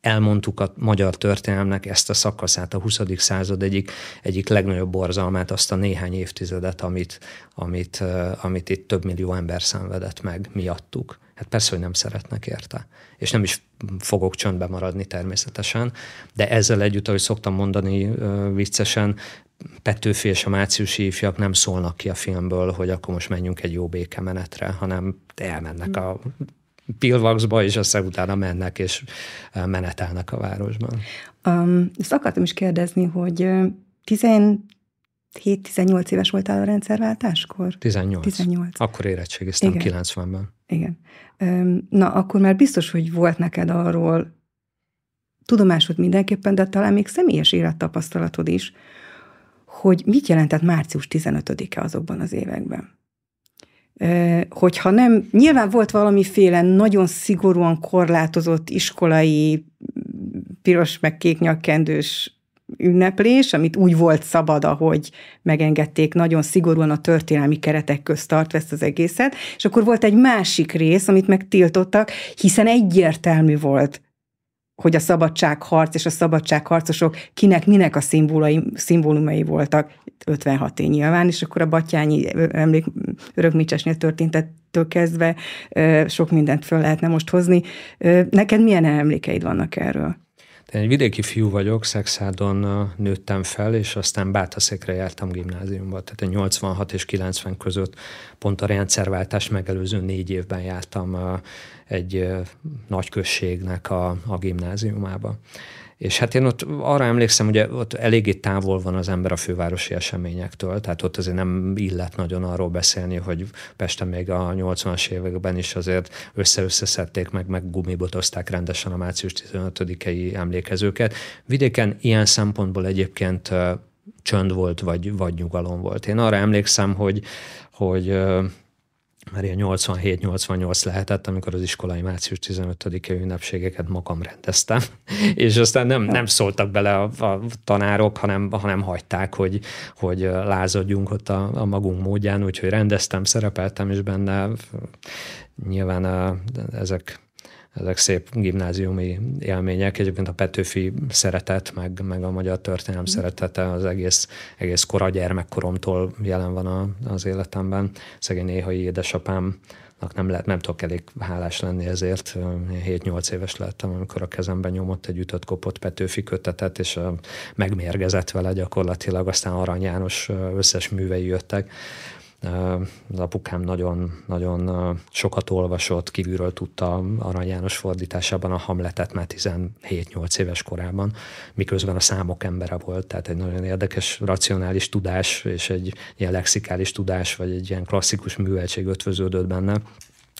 elmondtuk a magyar történelmnek ezt a szakaszát, a 20. század egyik, egyik legnagyobb borzalmát, azt a néhány évtizedet, amit, amit, amit itt több millió ember szenvedett meg miattuk. Hát persze, hogy nem szeretnek érte. És nem is fogok csöndbe maradni természetesen, de ezzel együtt, ahogy szoktam mondani viccesen, Petőfi és a márciusi ifjak nem szólnak ki a filmből, hogy akkor most menjünk egy jó békemenetre, hanem elmennek a pilvaxba, és aztán utána mennek és menetelnek a városban. Um, ezt akartam is kérdezni, hogy 17-18 éves voltál a rendszerváltáskor? 18. 18. Akkor érettségiztem Igen. 90-ben. Igen. Na, akkor már biztos, hogy volt neked arról tudomásod mindenképpen, de talán még személyes élettapasztalatod is, hogy mit jelentett március 15-e azokban az években hogyha nem, nyilván volt valamiféle nagyon szigorúan korlátozott iskolai piros meg kék ünneplés, amit úgy volt szabad, ahogy megengedték nagyon szigorúan a történelmi keretek közt tartva ezt az egészet, és akkor volt egy másik rész, amit megtiltottak, hiszen egyértelmű volt, hogy a szabadságharc és a szabadságharcosok kinek minek a szimbólumai voltak, 56 év nyilván, és akkor a Batyányi emlék örökmicsesnél történtettől kezdve sok mindent föl lehetne most hozni. Neked milyen emlékeid vannak erről? Én egy vidéki fiú vagyok, Szexádon nőttem fel, és aztán Bátaszékre jártam gimnáziumba. Tehát egy 86 és 90 között pont a rendszerváltás megelőző négy évben jártam egy nagyközségnek a, a gimnáziumába. És hát én ott arra emlékszem, hogy ott eléggé távol van az ember a fővárosi eseményektől, tehát ott azért nem illet nagyon arról beszélni, hogy Pesten még a 80-as években is azért össze-összeszedték meg, meg gumibotozták rendesen a március 15-i emlékezőket. Vidéken ilyen szempontból egyébként csönd volt, vagy, vagy nyugalom volt. Én arra emlékszem, hogy, hogy már ilyen 87-88 lehetett, amikor az iskolai március 15-e ünnepségeket magam rendeztem, és aztán nem, nem szóltak bele a, a tanárok, hanem, hanem hagyták, hogy, hogy lázadjunk ott a, a magunk módján, úgyhogy rendeztem, szerepeltem is benne. Nyilván a, ezek ezek szép gimnáziumi élmények. Egyébként a Petőfi szeretet, meg, meg a magyar történelem mm. szeretete az egész, egész kora gyermekkoromtól jelen van a, az életemben. Szegény néhai édesapám nem, lehet, nem tudok elég hálás lenni ezért. 7-8 éves lettem, amikor a kezemben nyomott egy ütött kopott Petőfi kötetet, és megmérgezett vele gyakorlatilag, aztán Arany János összes művei jöttek az apukám nagyon, nagyon sokat olvasott, kívülről tudta Arany János fordításában a Hamletet már 17-8 éves korában, miközben a számok embere volt, tehát egy nagyon érdekes racionális tudás és egy ilyen lexikális tudás, vagy egy ilyen klasszikus műveltség ötvöződött benne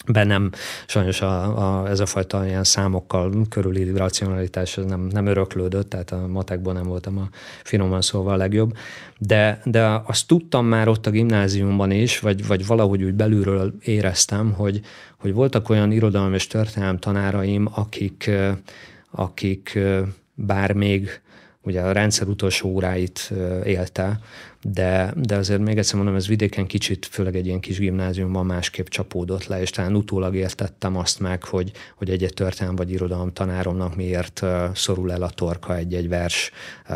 bennem. Sajnos a, a, ez a fajta ilyen számokkal körüli racionalitás ez nem, nem öröklődött, tehát a matekból nem voltam a finoman szóval a legjobb, de, de azt tudtam már ott a gimnáziumban is, vagy, vagy valahogy úgy belülről éreztem, hogy, hogy voltak olyan irodalom és történelem tanáraim, akik, akik bár még ugye a rendszer utolsó óráit élte, de, de azért még egyszer mondom, ez vidéken kicsit, főleg egy ilyen kis gimnáziumban másképp csapódott le, és talán utólag értettem azt meg, hogy, hogy egy-egy történelem vagy irodalom tanáromnak miért szorul el a torka egy-egy vers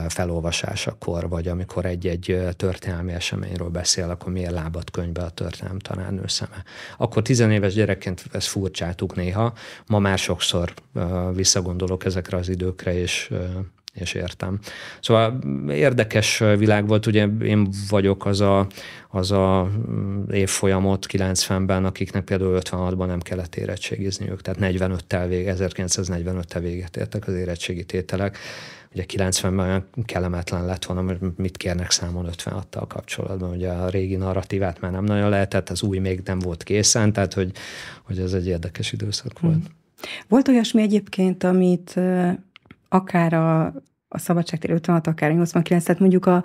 felolvasásakor, vagy amikor egy-egy történelmi eseményről beszél, akkor miért lábad könyvbe a történelem tanárnő szeme. Akkor tizenéves gyerekként ezt furcsáltuk néha, ma már sokszor visszagondolok ezekre az időkre, és és értem. Szóval érdekes világ volt, ugye én vagyok az a, az a évfolyamot 90-ben, akiknek például 56-ban nem kellett érettségizniük, tehát 45-tel vége, 1945-tel véget értek az érettségi tételek. Ugye 90-ben olyan kellemetlen lett volna, hogy mit kérnek számon 56-tal kapcsolatban. Ugye a régi narratívát már nem nagyon lehetett, az új még nem volt készen, tehát hogy, hogy ez egy érdekes időszak volt. Hmm. Volt olyasmi egyébként, amit akár a, a Szabadságtér 56, akár a 89, tehát mondjuk a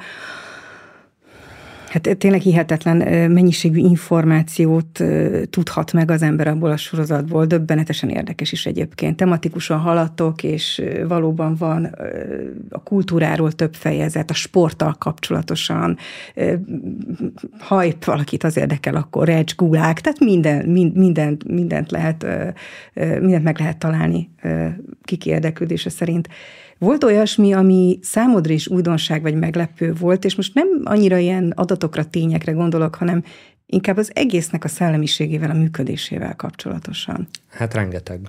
Hát tényleg hihetetlen mennyiségű információt tudhat meg az ember abból a sorozatból, döbbenetesen érdekes is egyébként. Tematikusan haladtok, és valóban van a kultúráról több fejezet, a sporttal kapcsolatosan, ha valakit az érdekel, akkor recs, gulák, tehát minden, mindent, mindent lehet, mindent meg lehet találni kiki érdeklődése szerint. Volt olyasmi, ami számodra is újdonság vagy meglepő volt, és most nem annyira ilyen adatokra, tényekre gondolok, hanem inkább az egésznek a szellemiségével, a működésével kapcsolatosan. Hát rengeteg.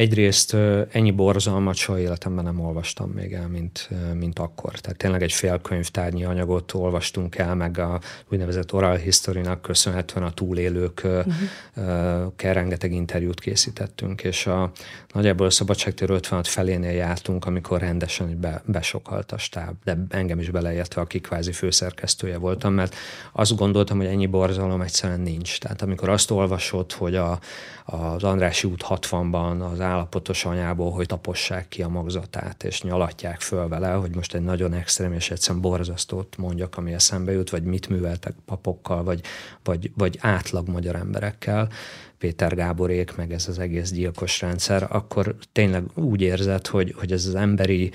Egyrészt ennyi borzalmat soha életemben nem olvastam még el, mint, mint akkor. Tehát tényleg egy fél könyvtárnyi anyagot olvastunk el, meg a úgynevezett oral history-nak köszönhetően a túlélők uh-huh. rengeteg interjút készítettünk, és a, nagyjából a szabadságtér 56 felénél jártunk, amikor rendesen be, besokalt a stáb, de engem is beleértve, aki kvázi főszerkesztője voltam, mert azt gondoltam, hogy ennyi borzalom egyszerűen nincs. Tehát amikor azt olvasod, hogy a, az Andrási út 60-ban az állapotos anyából, hogy tapossák ki a magzatát, és nyalatják föl vele, hogy most egy nagyon extrém és egyszerűen borzasztót mondjak, ami eszembe jut, vagy mit műveltek papokkal, vagy, vagy, vagy átlag magyar emberekkel, Péter Gáborék, meg ez az egész gyilkos rendszer, akkor tényleg úgy érzed, hogy, hogy ez az emberi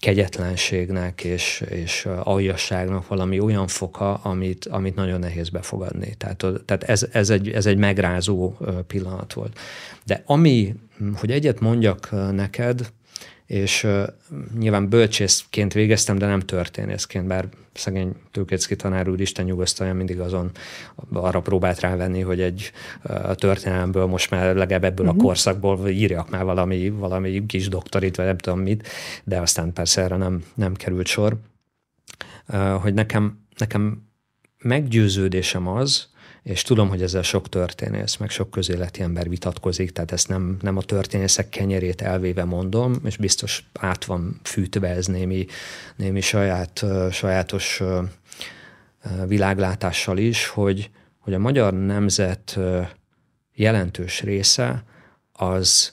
kegyetlenségnek és, és aljasságnak valami olyan foka, amit, amit nagyon nehéz befogadni. Tehát, tehát ez, ez, egy, ez egy megrázó pillanat volt. De ami, hogy egyet mondjak neked, és uh, nyilván bölcsészként végeztem, de nem történészként, bár szegény Tőkécki tanár úr Isten nyugosztalja mindig azon arra próbált rávenni, hogy egy uh, történelemből most már legalább ebből uh-huh. a mhm. korszakból írjak már valami, valami kis doktorit, vagy nem tudom mit, de aztán persze erre nem, nem került sor. Uh, hogy nekem, nekem meggyőződésem az, és tudom, hogy ezzel sok történész, meg sok közéleti ember vitatkozik, tehát ezt nem, nem a történészek kenyerét elvéve mondom, és biztos át van fűtve ez némi, némi saját, sajátos világlátással is, hogy, hogy a magyar nemzet jelentős része az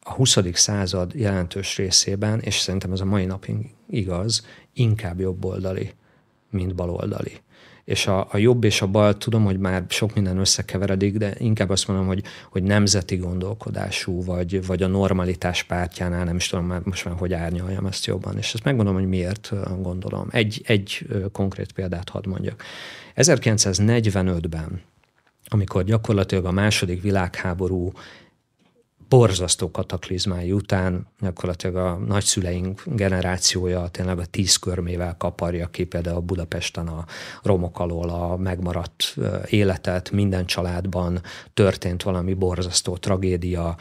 a 20. század jelentős részében, és szerintem ez a mai napig igaz, inkább jobboldali, mint baloldali és a, a jobb és a bal, tudom, hogy már sok minden összekeveredik, de inkább azt mondom, hogy, hogy nemzeti gondolkodású, vagy, vagy a normalitás pártjánál, nem is tudom már most már, hogy árnyaljam ezt jobban. És ezt megmondom, hogy miért gondolom. Egy, egy konkrét példát hadd mondjak. 1945-ben amikor gyakorlatilag a második világháború borzasztó kataklizmái után gyakorlatilag a nagyszüleink generációja tényleg a tíz körmével kaparja ki például Budapesten a romok alól a megmaradt életet, minden családban történt valami borzasztó tragédia,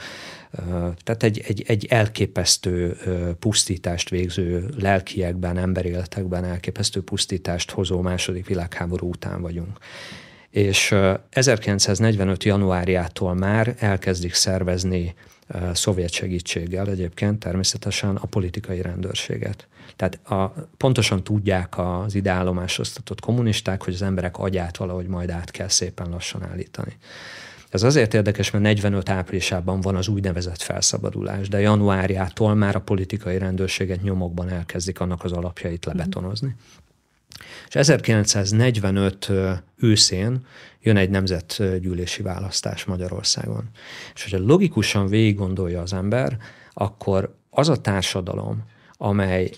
tehát egy, egy, egy elképesztő pusztítást végző lelkiekben, emberéletekben elképesztő pusztítást hozó második világháború után vagyunk és 1945. januárjától már elkezdik szervezni szovjet segítséggel egyébként természetesen a politikai rendőrséget. Tehát a, pontosan tudják az ideállomásosztatott kommunisták, hogy az emberek agyát valahogy majd át kell szépen lassan állítani. Ez azért érdekes, mert 45 áprilisában van az úgynevezett felszabadulás, de januárjától már a politikai rendőrséget nyomokban elkezdik annak az alapjait lebetonozni. Mm. És 1945 őszén jön egy nemzetgyűlési választás Magyarországon. És hogyha logikusan végig gondolja az ember, akkor az a társadalom, amely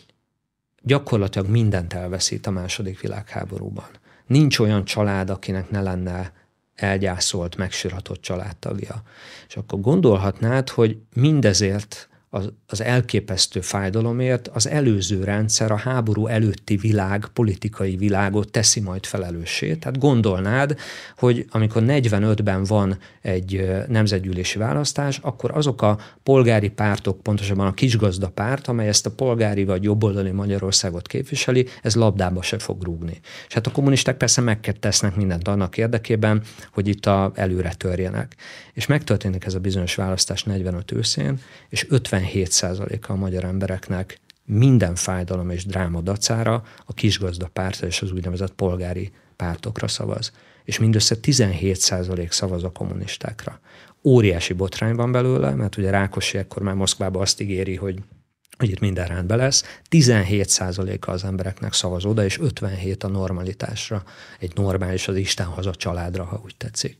gyakorlatilag mindent elveszít a második világháborúban. Nincs olyan család, akinek ne lenne elgyászolt, megsírhatott családtagja. És akkor gondolhatnád, hogy mindezért az, az elképesztő fájdalomért az előző rendszer, a háború előtti világ, politikai világot teszi majd felelőssé. Tehát gondolnád, hogy amikor 45-ben van egy nemzetgyűlési választás, akkor azok a polgári pártok, pontosabban a kisgazda párt, amely ezt a polgári vagy jobboldali Magyarországot képviseli, ez labdába se fog rúgni. És hát a kommunisták persze megtesznek mindent annak érdekében, hogy itt a előre törjenek. És megtörténik ez a bizonyos választás 45 őszén, és 50 17%-a a magyar embereknek minden fájdalom és dráma dacára a kisgazda pártra és az úgynevezett polgári pártokra szavaz. És mindössze 17% szavaz a kommunistákra. Óriási botrány van belőle, mert ugye Rákosi ekkor már Moszkvába azt ígéri, hogy hogy itt minden rendben lesz, 17%-a az embereknek szavaz oda, és 57 a normalitásra, egy normális, az Isten haza családra, ha úgy tetszik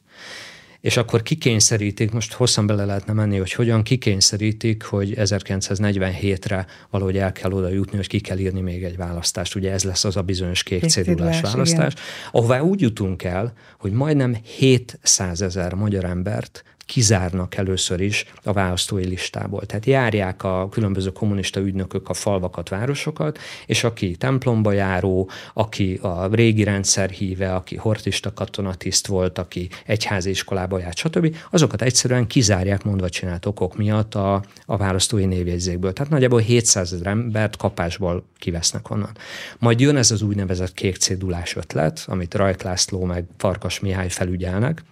és akkor kikényszerítik, most hosszan bele lehetne menni, hogy hogyan kikényszerítik, hogy 1947-re valahogy el kell oda jutni, hogy ki kell írni még egy választást. Ugye ez lesz az a bizonyos kék, kék cédulás választás, igen. ahová úgy jutunk el, hogy majdnem 700 ezer magyar embert kizárnak először is a választói listából. Tehát járják a különböző kommunista ügynökök a falvakat, városokat, és aki templomba járó, aki a régi rendszer híve, aki hortista katonatiszt volt, aki egyházi iskolába járt, stb., azokat egyszerűen kizárják mondva csinált okok miatt a, a választói névjegyzékből. Tehát nagyjából 700 ezer embert kapásból kivesznek onnan. Majd jön ez az úgynevezett kék cédulás ötlet, amit Rajk László meg Farkas Mihály felügyelnek,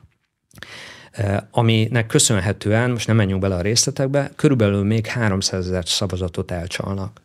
aminek köszönhetően, most nem menjünk bele a részletekbe, körülbelül még 300 ezer szavazatot elcsalnak.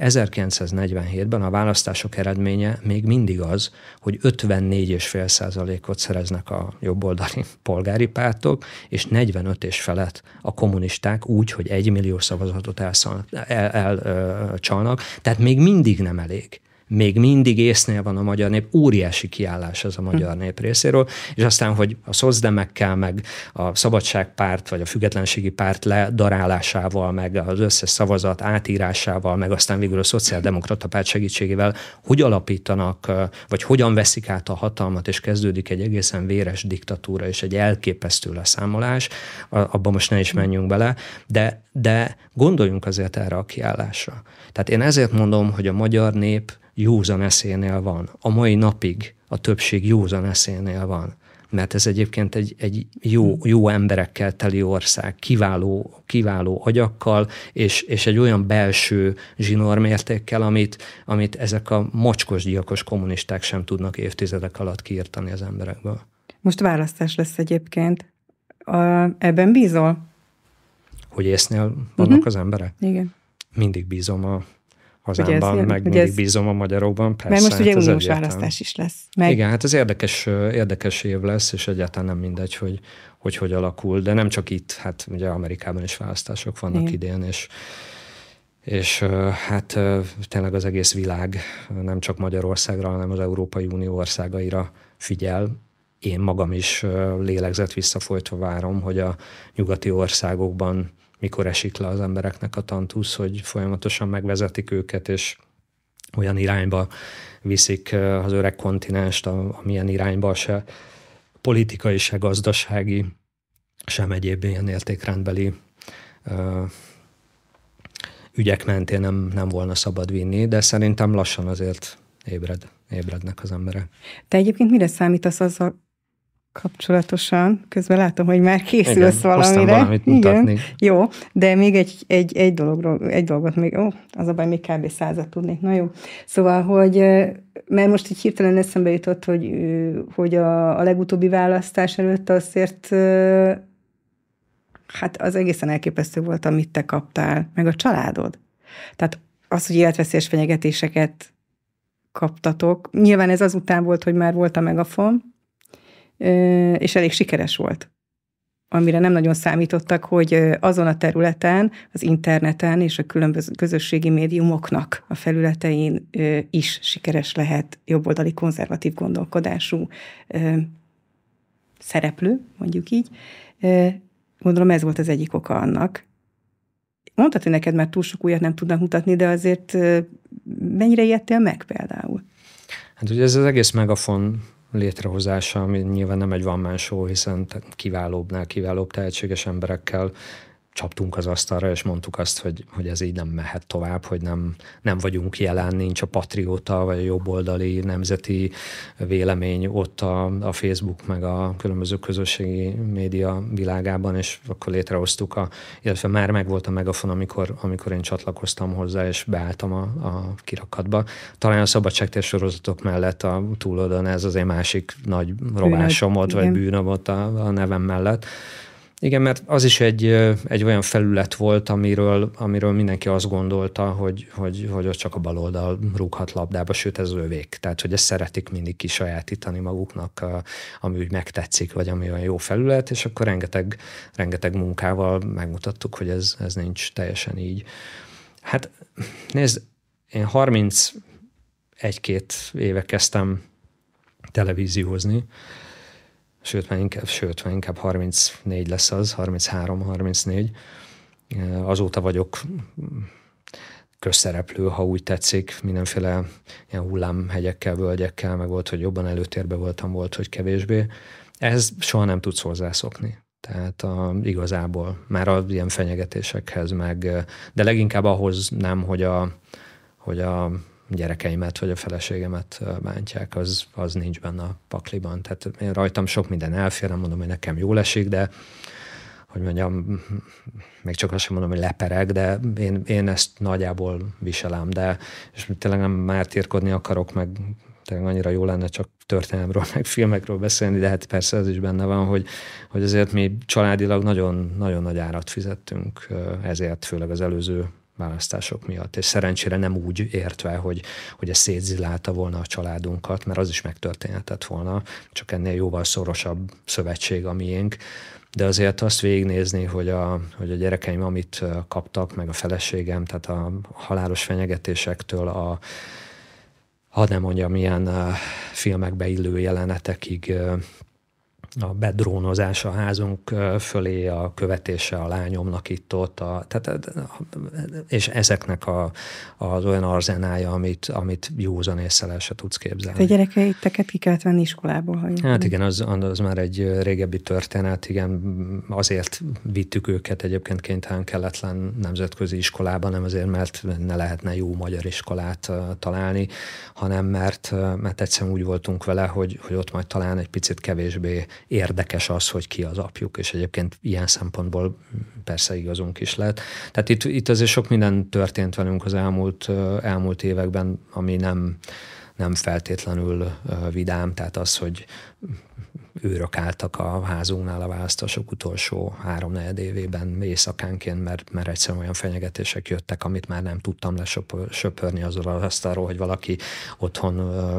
1947-ben a választások eredménye még mindig az, hogy 54,5 százalékot szereznek a jobboldali polgári pártok, és 45 és felett a kommunisták úgy, hogy 1 millió szavazatot elcsalnak. El, el, el, tehát még mindig nem elég még mindig észnél van a magyar nép, óriási kiállás ez a magyar nép részéről, és aztán, hogy a szozdemekkel, meg a szabadságpárt, vagy a függetlenségi párt ledarálásával, meg az összes szavazat átírásával, meg aztán végül a szociáldemokrata párt segítségével, hogy alapítanak, vagy hogyan veszik át a hatalmat, és kezdődik egy egészen véres diktatúra, és egy elképesztő leszámolás, abban most ne is menjünk bele, de, de gondoljunk azért erre a kiállásra. Tehát én ezért mondom, hogy a magyar nép józan eszénél van. A mai napig a többség józan eszénél van. Mert ez egyébként egy, egy jó, jó emberekkel teli ország, kiváló, kiváló agyakkal, és, és egy olyan belső zsinórmértékkel, amit, amit ezek a mocskos, gyilkos kommunisták sem tudnak évtizedek alatt kiirtani az emberekből. Most választás lesz egyébként. A, ebben bízol? Hogy észnél vannak uh-huh. az emberek? Igen. Mindig bízom a hazámban, ez, meg mindig ez, bízom a magyarokban. Persze, mert most ugye hát uniós választás is lesz. Meg... Igen, hát ez érdekes, érdekes év lesz, és egyáltalán nem mindegy, hogy, hogy hogy alakul, de nem csak itt, hát ugye Amerikában is választások vannak Igen. idén, és és hát tényleg az egész világ nem csak Magyarországra, hanem az Európai Unió országaira figyel. Én magam is lélegzett visszafolytva várom, hogy a nyugati országokban mikor esik le az embereknek a tantusz, hogy folyamatosan megvezetik őket, és olyan irányba viszik az öreg kontinenst, amilyen irányba se politikai, se gazdasági, sem egyéb ilyen értékrendbeli ügyek mentén nem, nem volna szabad vinni, de szerintem lassan azért ébred, ébrednek az emberek. Te egyébként mire számítasz azzal kapcsolatosan, közben látom, hogy már készülsz Igen, valamire. valamit mutatni. Igen, jó, de még egy, egy, egy, dologról, egy dolgot még, ó, az a baj, még kb. százat tudnék. Na jó. Szóval, hogy mert most így hirtelen eszembe jutott, hogy, hogy a, a legutóbbi választás előtt azért hát az egészen elképesztő volt, amit te kaptál, meg a családod. Tehát az, hogy életveszélyes fenyegetéseket kaptatok. Nyilván ez azután volt, hogy már volt a megafon, és elég sikeres volt amire nem nagyon számítottak, hogy azon a területen, az interneten és a különböző közösségi médiumoknak a felületein is sikeres lehet jobboldali konzervatív gondolkodású szereplő, mondjuk így. Gondolom ez volt az egyik oka annak. Mondtad, hogy neked már túl sok újat nem tudnak mutatni, de azért mennyire ijedtél meg például? Hát ugye ez az egész megafon létrehozása, ami nyilván nem egy man show, hiszen kiválóbbnál kiválóbb tehetséges emberekkel csaptunk az asztalra, és mondtuk azt, hogy, hogy ez így nem mehet tovább, hogy nem, nem vagyunk jelen, nincs a patrióta, vagy a jobboldali nemzeti vélemény ott a, a Facebook, meg a különböző közösségi média világában, és akkor létrehoztuk, a, illetve már megvolt a megafon, amikor, amikor én csatlakoztam hozzá, és beálltam a, a kirakatba. Talán a szabadságtér sorozatok mellett a túloldalon ez az egy másik nagy rovásom ott, vagy bűnöm ott a, a nevem mellett igen, mert az is egy, egy olyan felület volt, amiről, amiről mindenki azt gondolta, hogy, hogy, hogy ott csak a baloldal rúghat labdába, sőt ez övék. Tehát, hogy ezt szeretik mindig kisajátítani maguknak, ami úgy megtetszik, vagy ami olyan jó felület, és akkor rengeteg, rengeteg munkával megmutattuk, hogy ez, ez nincs teljesen így. Hát nézd, én 31-két éve kezdtem televíziózni, sőt, már inkább, sőt, már inkább 34 lesz az, 33-34. Azóta vagyok közszereplő, ha úgy tetszik, mindenféle ilyen hullámhegyekkel, völgyekkel, meg volt, hogy jobban előtérbe voltam, volt, hogy kevésbé. Ez soha nem tudsz hozzászokni. Tehát a, igazából már az ilyen fenyegetésekhez, meg, de leginkább ahhoz nem, hogy a, hogy a gyerekeimet vagy a feleségemet bántják, az, az nincs benne a pakliban. Tehát én rajtam sok minden elfér, nem mondom, hogy nekem jól esik, de hogy mondjam, még csak azt sem mondom, hogy lepereg, de én, én ezt nagyjából viselem, de és tényleg nem mártírkodni akarok, meg tényleg annyira jó lenne csak történelmről, meg filmekről beszélni, de hát persze ez is benne van, hogy, hogy azért mi családilag nagyon, nagyon nagy árat fizettünk ezért, főleg az előző választások miatt, és szerencsére nem úgy értve, hogy, hogy ez szétzilálta volna a családunkat, mert az is megtörténhetett volna, csak ennél jóval szorosabb szövetség a miénk, de azért azt végignézni, hogy a, hogy a gyerekeim amit kaptak, meg a feleségem, tehát a halálos fenyegetésektől a, hadd nem mondjam, milyen filmekbe illő jelenetekig a bedrónozás a házunk fölé, a követése a lányomnak itt-ott, a, tehát, és ezeknek a, az olyan arzenája, amit, amit józan észre se tudsz képzelni. A gyerekeiteket ki kellett venni iskolából? Ha hát igen, az, az már egy régebbi történet, igen, azért vittük őket egyébként kénytelen kelletlen nemzetközi iskolába, nem azért, mert ne lehetne jó magyar iskolát találni, hanem mert, mert egyszerűen úgy voltunk vele, hogy, hogy ott majd talán egy picit kevésbé érdekes az, hogy ki az apjuk, és egyébként ilyen szempontból persze igazunk is lehet. Tehát itt, itt azért sok minden történt velünk az elmúlt, elmúlt években, ami nem, nem feltétlenül vidám, tehát az, hogy őrök álltak a házunknál a választások utolsó három évében éjszakánként, mert, mert egyszerűen olyan fenyegetések jöttek, amit már nem tudtam lesöpörni azon az asztalról, hogy valaki otthon ö,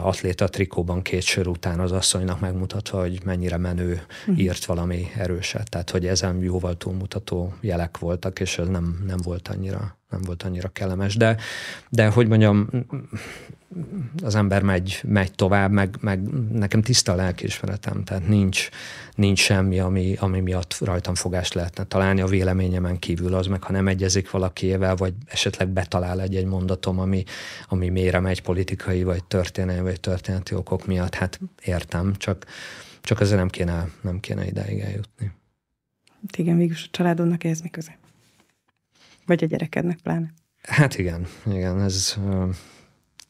atléta trikóban két sör után az asszonynak megmutatva, hogy mennyire menő mhm. írt valami erőset. Tehát, hogy ezen jóval túlmutató jelek voltak, és ez nem, nem volt annyira nem volt annyira kellemes, de, de hogy mondjam, az ember megy, megy tovább, meg, meg nekem tiszta a lelkiismeretem, tehát nincs, nincs semmi, ami, ami miatt rajtam fogást lehetne találni a véleményemen kívül az, meg ha nem egyezik valakiével, vagy esetleg betalál egy-egy mondatom, ami, ami mélyre megy politikai, vagy történelmi, vagy történeti okok miatt, hát értem, csak, csak azért nem kéne, nem kéne ideig eljutni. Hát igen, végülis a családodnak ez mi köze? Vagy a gyerekednek pláne? Hát igen, igen, ez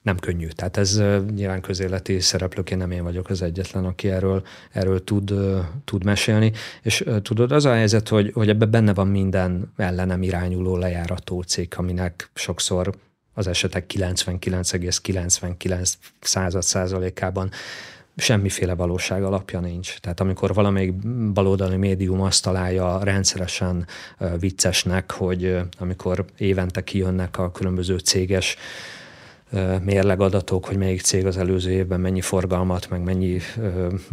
nem könnyű. Tehát ez nyilván közéleti szereplőként nem én vagyok az egyetlen, aki erről, erről tud, tud mesélni. És tudod, az a helyzet, hogy, hogy ebben benne van minden ellenem irányuló lejárató cég, aminek sokszor az esetek 99,99 század százalékában semmiféle valóság alapja nincs. Tehát amikor valamelyik baloldali médium azt találja rendszeresen viccesnek, hogy amikor évente kijönnek a különböző céges mérlegadatok, hogy melyik cég az előző évben mennyi forgalmat, meg mennyi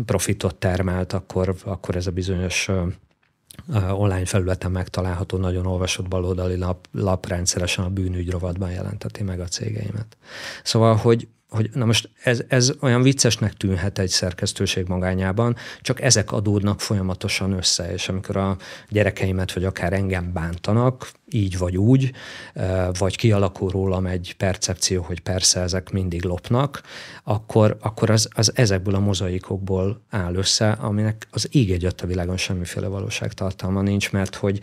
profitot termelt, akkor, akkor ez a bizonyos online felületen megtalálható, nagyon olvasott baloldali lap, lap rendszeresen a bűnügy rovatban jelenteti meg a cégeimet. Szóval, hogy hogy na most ez, ez olyan viccesnek tűnhet egy szerkesztőség magányában, csak ezek adódnak folyamatosan össze, és amikor a gyerekeimet, vagy akár engem bántanak, így vagy úgy, vagy kialakul rólam egy percepció, hogy persze ezek mindig lopnak, akkor, akkor az, az ezekből a mozaikokból áll össze, aminek az ég egyet a világon semmiféle valóságtartalma nincs, mert hogy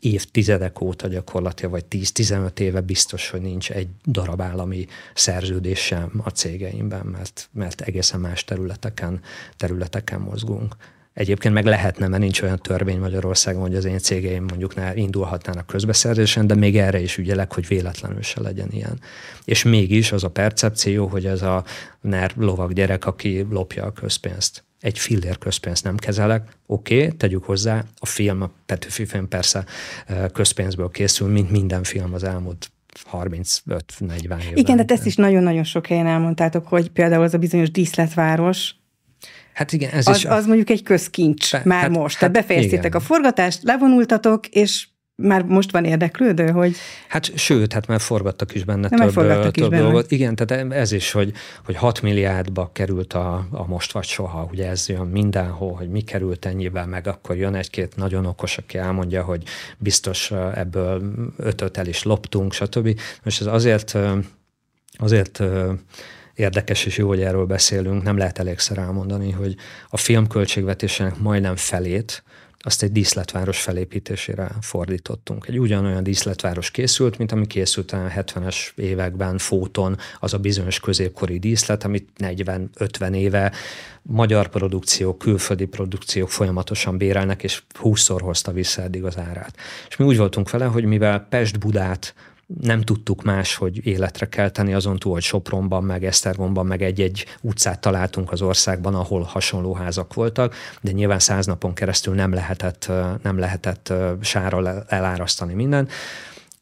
évtizedek óta gyakorlatilag, vagy 10-15 éve biztos, hogy nincs egy darab állami szerződés sem a cégeimben, mert, mert egészen más területeken, területeken mozgunk. Egyébként meg lehetne, mert nincs olyan törvény Magyarországon, hogy az én cégeim mondjuk ne indulhatnának közbeszerzésen, de még erre is ügyelek, hogy véletlenül se legyen ilyen. És mégis az a percepció, hogy ez a NER lovag gyerek, aki lopja a közpénzt egy fillér közpénzt nem kezelek, oké, okay, tegyük hozzá, a film, a Petőfi film persze közpénzből készül, mint minden film az elmúlt 35-40 évben. Igen, de ezt is nagyon-nagyon sok helyen elmondtátok, hogy például az a bizonyos díszletváros, Hát igen, ez az, is. Az mondjuk egy közkincs Be, már hát, most. Hát, Tehát befejeztétek igen. a forgatást, levonultatok, és már most van érdeklődő, hogy... Hát sőt, hát már forgattak is benne Nem több, több is benne. dolgot. Igen, tehát ez is, hogy, hogy 6 milliárdba került a, a most vagy soha, ugye ez jön mindenhol, hogy mi került ennyivel, meg akkor jön egy-két nagyon okos, aki elmondja, hogy biztos ebből ötöt el is loptunk, stb. Most ez azért, azért érdekes és jó, hogy erről beszélünk, nem lehet elégszer elmondani, hogy a film költségvetésének majdnem felét azt egy díszletváros felépítésére fordítottunk. Egy ugyanolyan díszletváros készült, mint ami készült a 70-es években Fóton, az a bizonyos középkori díszlet, amit 40-50 éve magyar produkciók, külföldi produkciók folyamatosan bérelnek, és 20-szor hozta vissza eddig az árát. És mi úgy voltunk vele, hogy mivel Pest-Budát nem tudtuk más, hogy életre kelteni, azon túl, hogy Sopronban, meg Esztergomban, meg egy-egy utcát találtunk az országban, ahol hasonló házak voltak, de nyilván száz napon keresztül nem lehetett, nem lehetett sárral elárasztani minden.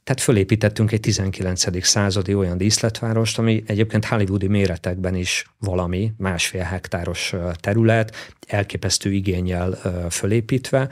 Tehát fölépítettünk egy 19. századi olyan díszletvárost, ami egyébként hollywoodi méretekben is valami, másfél hektáros terület, elképesztő igényel fölépítve,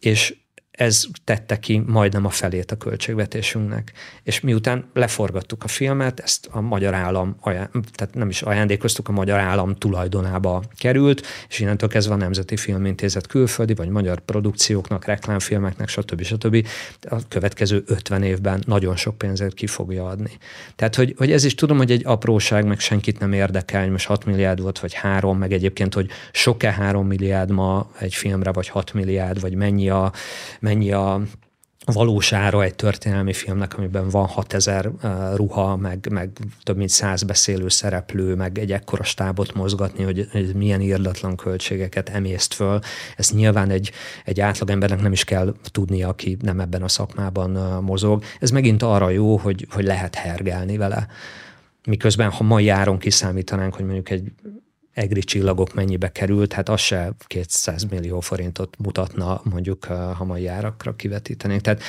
és ez tette ki majdnem a felét a költségvetésünknek. És miután leforgattuk a filmet, ezt a magyar állam, tehát nem is ajándékoztuk, a magyar állam tulajdonába került, és innentől kezdve a Nemzeti Filmintézet külföldi vagy magyar produkcióknak, reklámfilmeknek, stb. stb. a következő 50 évben nagyon sok pénzért ki fogja adni. Tehát, hogy, hogy ez is tudom, hogy egy apróság, meg senkit nem érdekel, hogy most 6 milliárd volt, vagy 3, meg egyébként, hogy sok-e 3 milliárd ma egy filmre, vagy 6 milliárd, vagy mennyi a, mennyi a valós ára egy történelmi filmnek, amiben van 6000 ruha, meg, meg több mint száz beszélő szereplő, meg egy ekkora stábot mozgatni, hogy, hogy milyen írdatlan költségeket emészt föl. Ezt nyilván egy, egy átlagembernek nem is kell tudnia, aki nem ebben a szakmában mozog. Ez megint arra jó, hogy, hogy lehet hergelni vele. Miközben, ha mai áron kiszámítanánk, hogy mondjuk egy egri csillagok mennyibe került, hát az se 200 millió forintot mutatna mondjuk ha mai árakra kivetítenénk. Tehát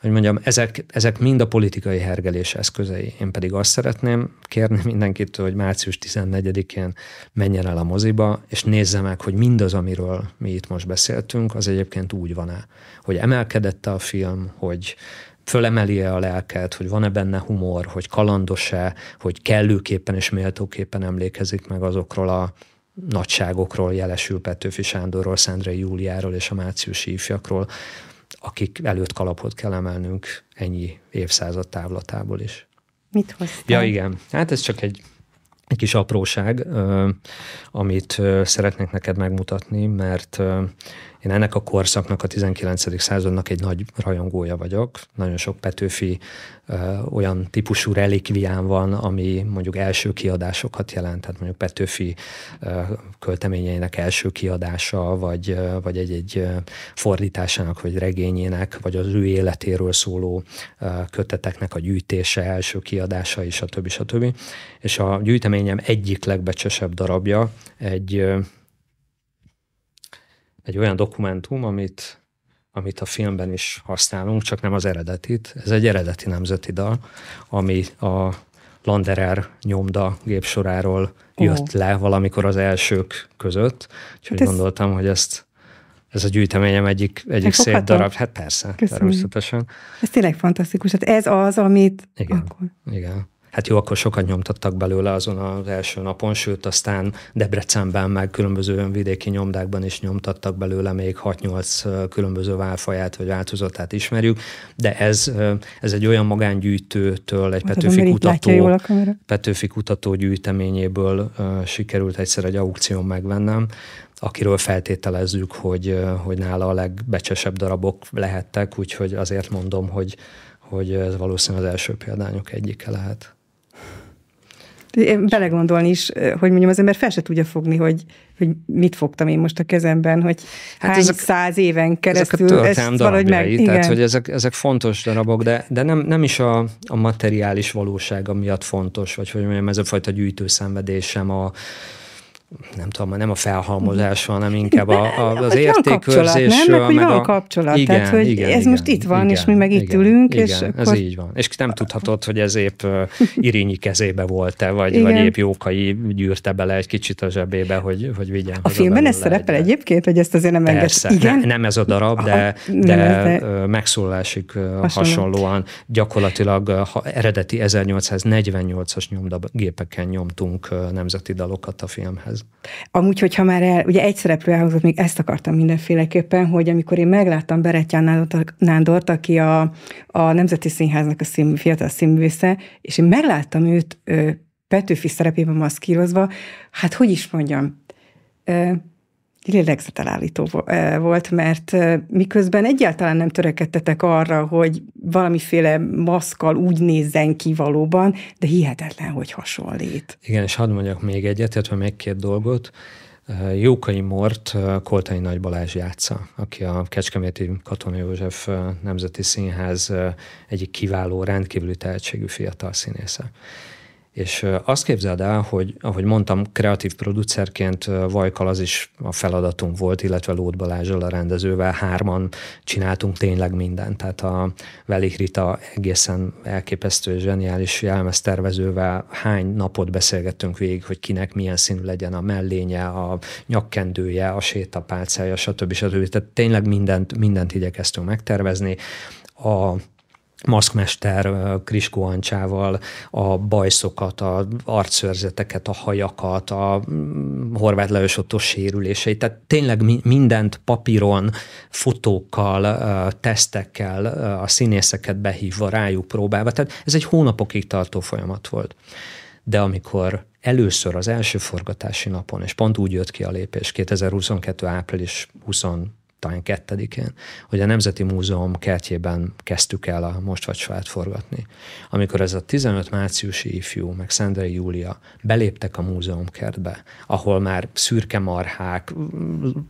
hogy mondjam, ezek, ezek mind a politikai hergelés eszközei. Én pedig azt szeretném kérni mindenkitől, hogy március 14-én menjen el a moziba, és nézze meg, hogy mindaz, amiről mi itt most beszéltünk, az egyébként úgy van-e, hogy emelkedette a film, hogy fölemeli-e a lelket, hogy van-e benne humor, hogy kalandos-e, hogy kellőképpen és méltóképpen emlékezik meg azokról a nagyságokról, Jelesül Petőfi Sándorról, Szendrei Júliáról és a márciusi ifjakról, akik előtt kalapot kell emelnünk ennyi évszázad távlatából is. Mit hoztál? Ja, igen. Hát ez csak egy, egy kis apróság, amit szeretnék neked megmutatni, mert én ennek a korszaknak, a 19. századnak egy nagy rajongója vagyok. Nagyon sok Petőfi ö, olyan típusú relikvián van, ami mondjuk első kiadásokat jelent, tehát mondjuk Petőfi ö, költeményeinek első kiadása, vagy, ö, vagy egy-egy fordításának, vagy regényének, vagy az ő életéről szóló ö, köteteknek a gyűjtése, első kiadása, és a többi, stb. És a gyűjteményem egyik legbecsesebb darabja egy egy olyan dokumentum, amit, amit a filmben is használunk, csak nem az eredetit. Ez egy eredeti nemzeti dal, ami a Landerer nyomda gépsoráról jött oh. le valamikor az elsők között. Úgyhogy hát ez... gondoltam, hogy ezt ez a gyűjteményem egyik, egyik szép darab. Hát persze, Köszönöm. természetesen. Ez tényleg fantasztikus. Hát ez az, amit igen, akkor... Igen. Hát jó, akkor sokat nyomtattak belőle azon az első napon, sőt aztán Debrecenben meg különböző vidéki nyomdákban is nyomtattak belőle még 6-8 különböző válfaját vagy változatát ismerjük, de ez, ez egy olyan magángyűjtőtől, egy hát Petőfi kutató, Petőfi kutató gyűjteményéből sikerült egyszer egy aukción megvennem, akiről feltételezzük, hogy, hogy nála a legbecsesebb darabok lehettek, úgyhogy azért mondom, hogy, hogy ez valószínűleg az első példányok egyike lehet belegondolni is, hogy mondjam, az ember fel se tudja fogni, hogy, hogy mit fogtam én most a kezemben, hogy hát hány ezek, száz éven keresztül ezek a ezt valahogy meg... Igen. Tehát, hogy ezek, ezek fontos darabok, de, de nem, nem is a, a materiális valósága miatt fontos, vagy hogy mondjam, ez a fajta gyűjtőszenvedésem, a, nem tudom, nem a felhalmozás, hanem inkább a, a, az értékőrzés. Nem, meg, meg van a... kapcsolat, igen, tehát hogy igen, ez igen, most itt van, igen, és mi meg itt igen, ülünk. Igen, és ez akkor... így van. És nem tudhatod, hogy ez épp Irínyi kezébe volt-e, vagy, vagy épp Jókai gyűrte bele egy kicsit a zsebébe, hogy, hogy vigyen. A filmben ez szerepel egyébként, hogy ezt azért nem Persze, igen? Ne, nem ez a darab, de, de, de megszólásig hasonló. hasonlóan gyakorlatilag eredeti 1848-as nyomdagépeken nyomtunk nemzeti dalokat a filmhez. Amúgy, hogyha már el, ugye egy szereplő elhangzott, még ezt akartam mindenféleképpen, hogy amikor én megláttam Beretján Nándort, aki a, a Nemzeti Színháznak a szín, fiatal színművésze, és én megláttam őt ö, Petőfi szerepében maszkírozva, hát hogy is mondjam, ö, lélegzetelállító volt, mert miközben egyáltalán nem törekedtetek arra, hogy valamiféle maszkal úgy nézzen ki valóban, de hihetetlen, hogy hasonlít. Igen, és hadd mondjak még egyet, illetve még két dolgot. Jókai Mort Koltai Nagy Balázs játsza, aki a Kecskeméti Katona József Nemzeti Színház egyik kiváló, rendkívüli tehetségű fiatal színésze. És azt képzeld el, hogy ahogy mondtam, kreatív producerként Vajkal az is a feladatunk volt, illetve Lót Balázsal a rendezővel, hárman csináltunk tényleg mindent. Tehát a Velik Rita egészen elképesztő, zseniális jelmeztervezővel hány napot beszélgettünk végig, hogy kinek milyen színű legyen a mellénye, a nyakkendője, a sétapálcája, stb. stb. Tehát tényleg mindent, mindent igyekeztünk megtervezni. A maszkmester Kriskó Ancsával a bajszokat, a arcszörzeteket, a hajakat, a mm, Horváth Lajos Otto sérüléseit, tehát tényleg mindent papíron, fotókkal, tesztekkel, a színészeket behívva, rájuk próbálva, tehát ez egy hónapokig tartó folyamat volt. De amikor először az első forgatási napon, és pont úgy jött ki a lépés, 2022. április 20 talán kettedikén, hogy a Nemzeti Múzeum kertjében kezdtük el a Mostvacsfát forgatni. Amikor ez a 15 márciusi ifjú, meg Szendrei Júlia beléptek a múzeum kertbe, ahol már szürke marhák,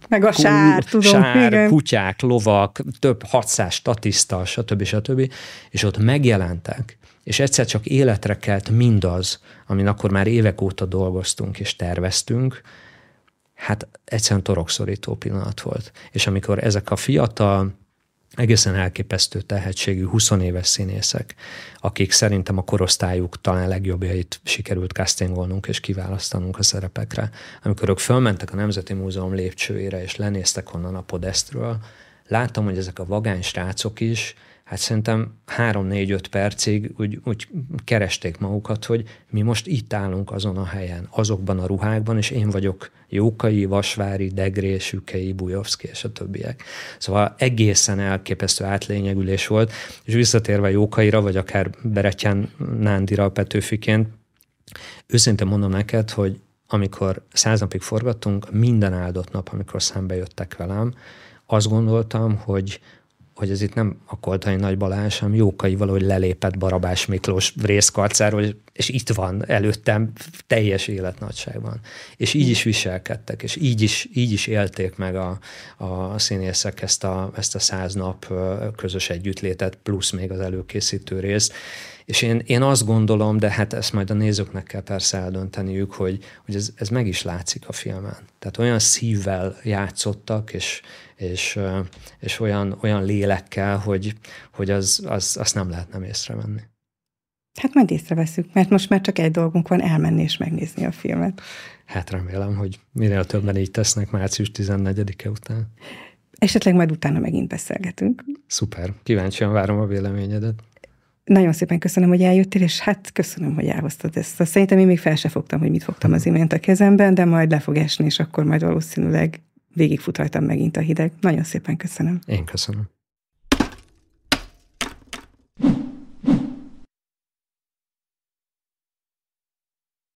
meg a sár, tudom, sár igen. kutyák, lovak, több 600 statiszta, stb. stb. És ott megjelentek, és egyszer csak életre kelt mindaz, amin akkor már évek óta dolgoztunk és terveztünk, hát egyszerűen torokszorító pillanat volt. És amikor ezek a fiatal, egészen elképesztő tehetségű 20 éves színészek, akik szerintem a korosztályuk talán legjobbjait sikerült castingolnunk és kiválasztanunk a szerepekre. Amikor ők fölmentek a Nemzeti Múzeum lépcsőjére és lenéztek onnan a podesztről, láttam, hogy ezek a vagány srácok is hát szerintem három-négy-öt percig úgy, úgy keresték magukat, hogy mi most itt állunk azon a helyen, azokban a ruhákban, és én vagyok Jókai, Vasvári, Degré, Sükei, Bujovszki és a többiek. Szóval egészen elképesztő átlényegülés volt, és visszatérve Jókaira, vagy akár Beretyen Nándira Petőfiként, őszintén mondom neked, hogy amikor száz napig forgattunk, minden áldott nap, amikor szembe jöttek velem, azt gondoltam, hogy, hogy ez itt nem a Koltai Nagy Balázs, hanem Jókai valahogy lelépett Barabás Miklós részkarcáról, és itt van előttem teljes életnagyságban. És így is viselkedtek, és így is, így is élték meg a, a színészek ezt a, ezt a száz nap közös együttlétet, plusz még az előkészítő rész. És én, én azt gondolom, de hát ezt majd a nézőknek kell persze eldönteniük, hogy, hogy ez, ez meg is látszik a filmen. Tehát olyan szívvel játszottak, és, és, és olyan, olyan lélekkel, hogy, hogy az, az, azt nem lehet nem észrevenni. Hát majd észreveszünk, mert most már csak egy dolgunk van, elmenni és megnézni a filmet. Hát remélem, hogy minél többen így tesznek március 14-e után. Esetleg majd utána megint beszélgetünk. Szuper, kíváncsian várom a véleményedet. Nagyon szépen köszönöm, hogy eljöttél, és hát köszönöm, hogy elhoztad ezt. Szerintem én még fel se fogtam, hogy mit fogtam az imént a kezemben, de majd le fog esni, és akkor majd valószínűleg végigfutajtam megint a hideg. Nagyon szépen köszönöm. Én köszönöm.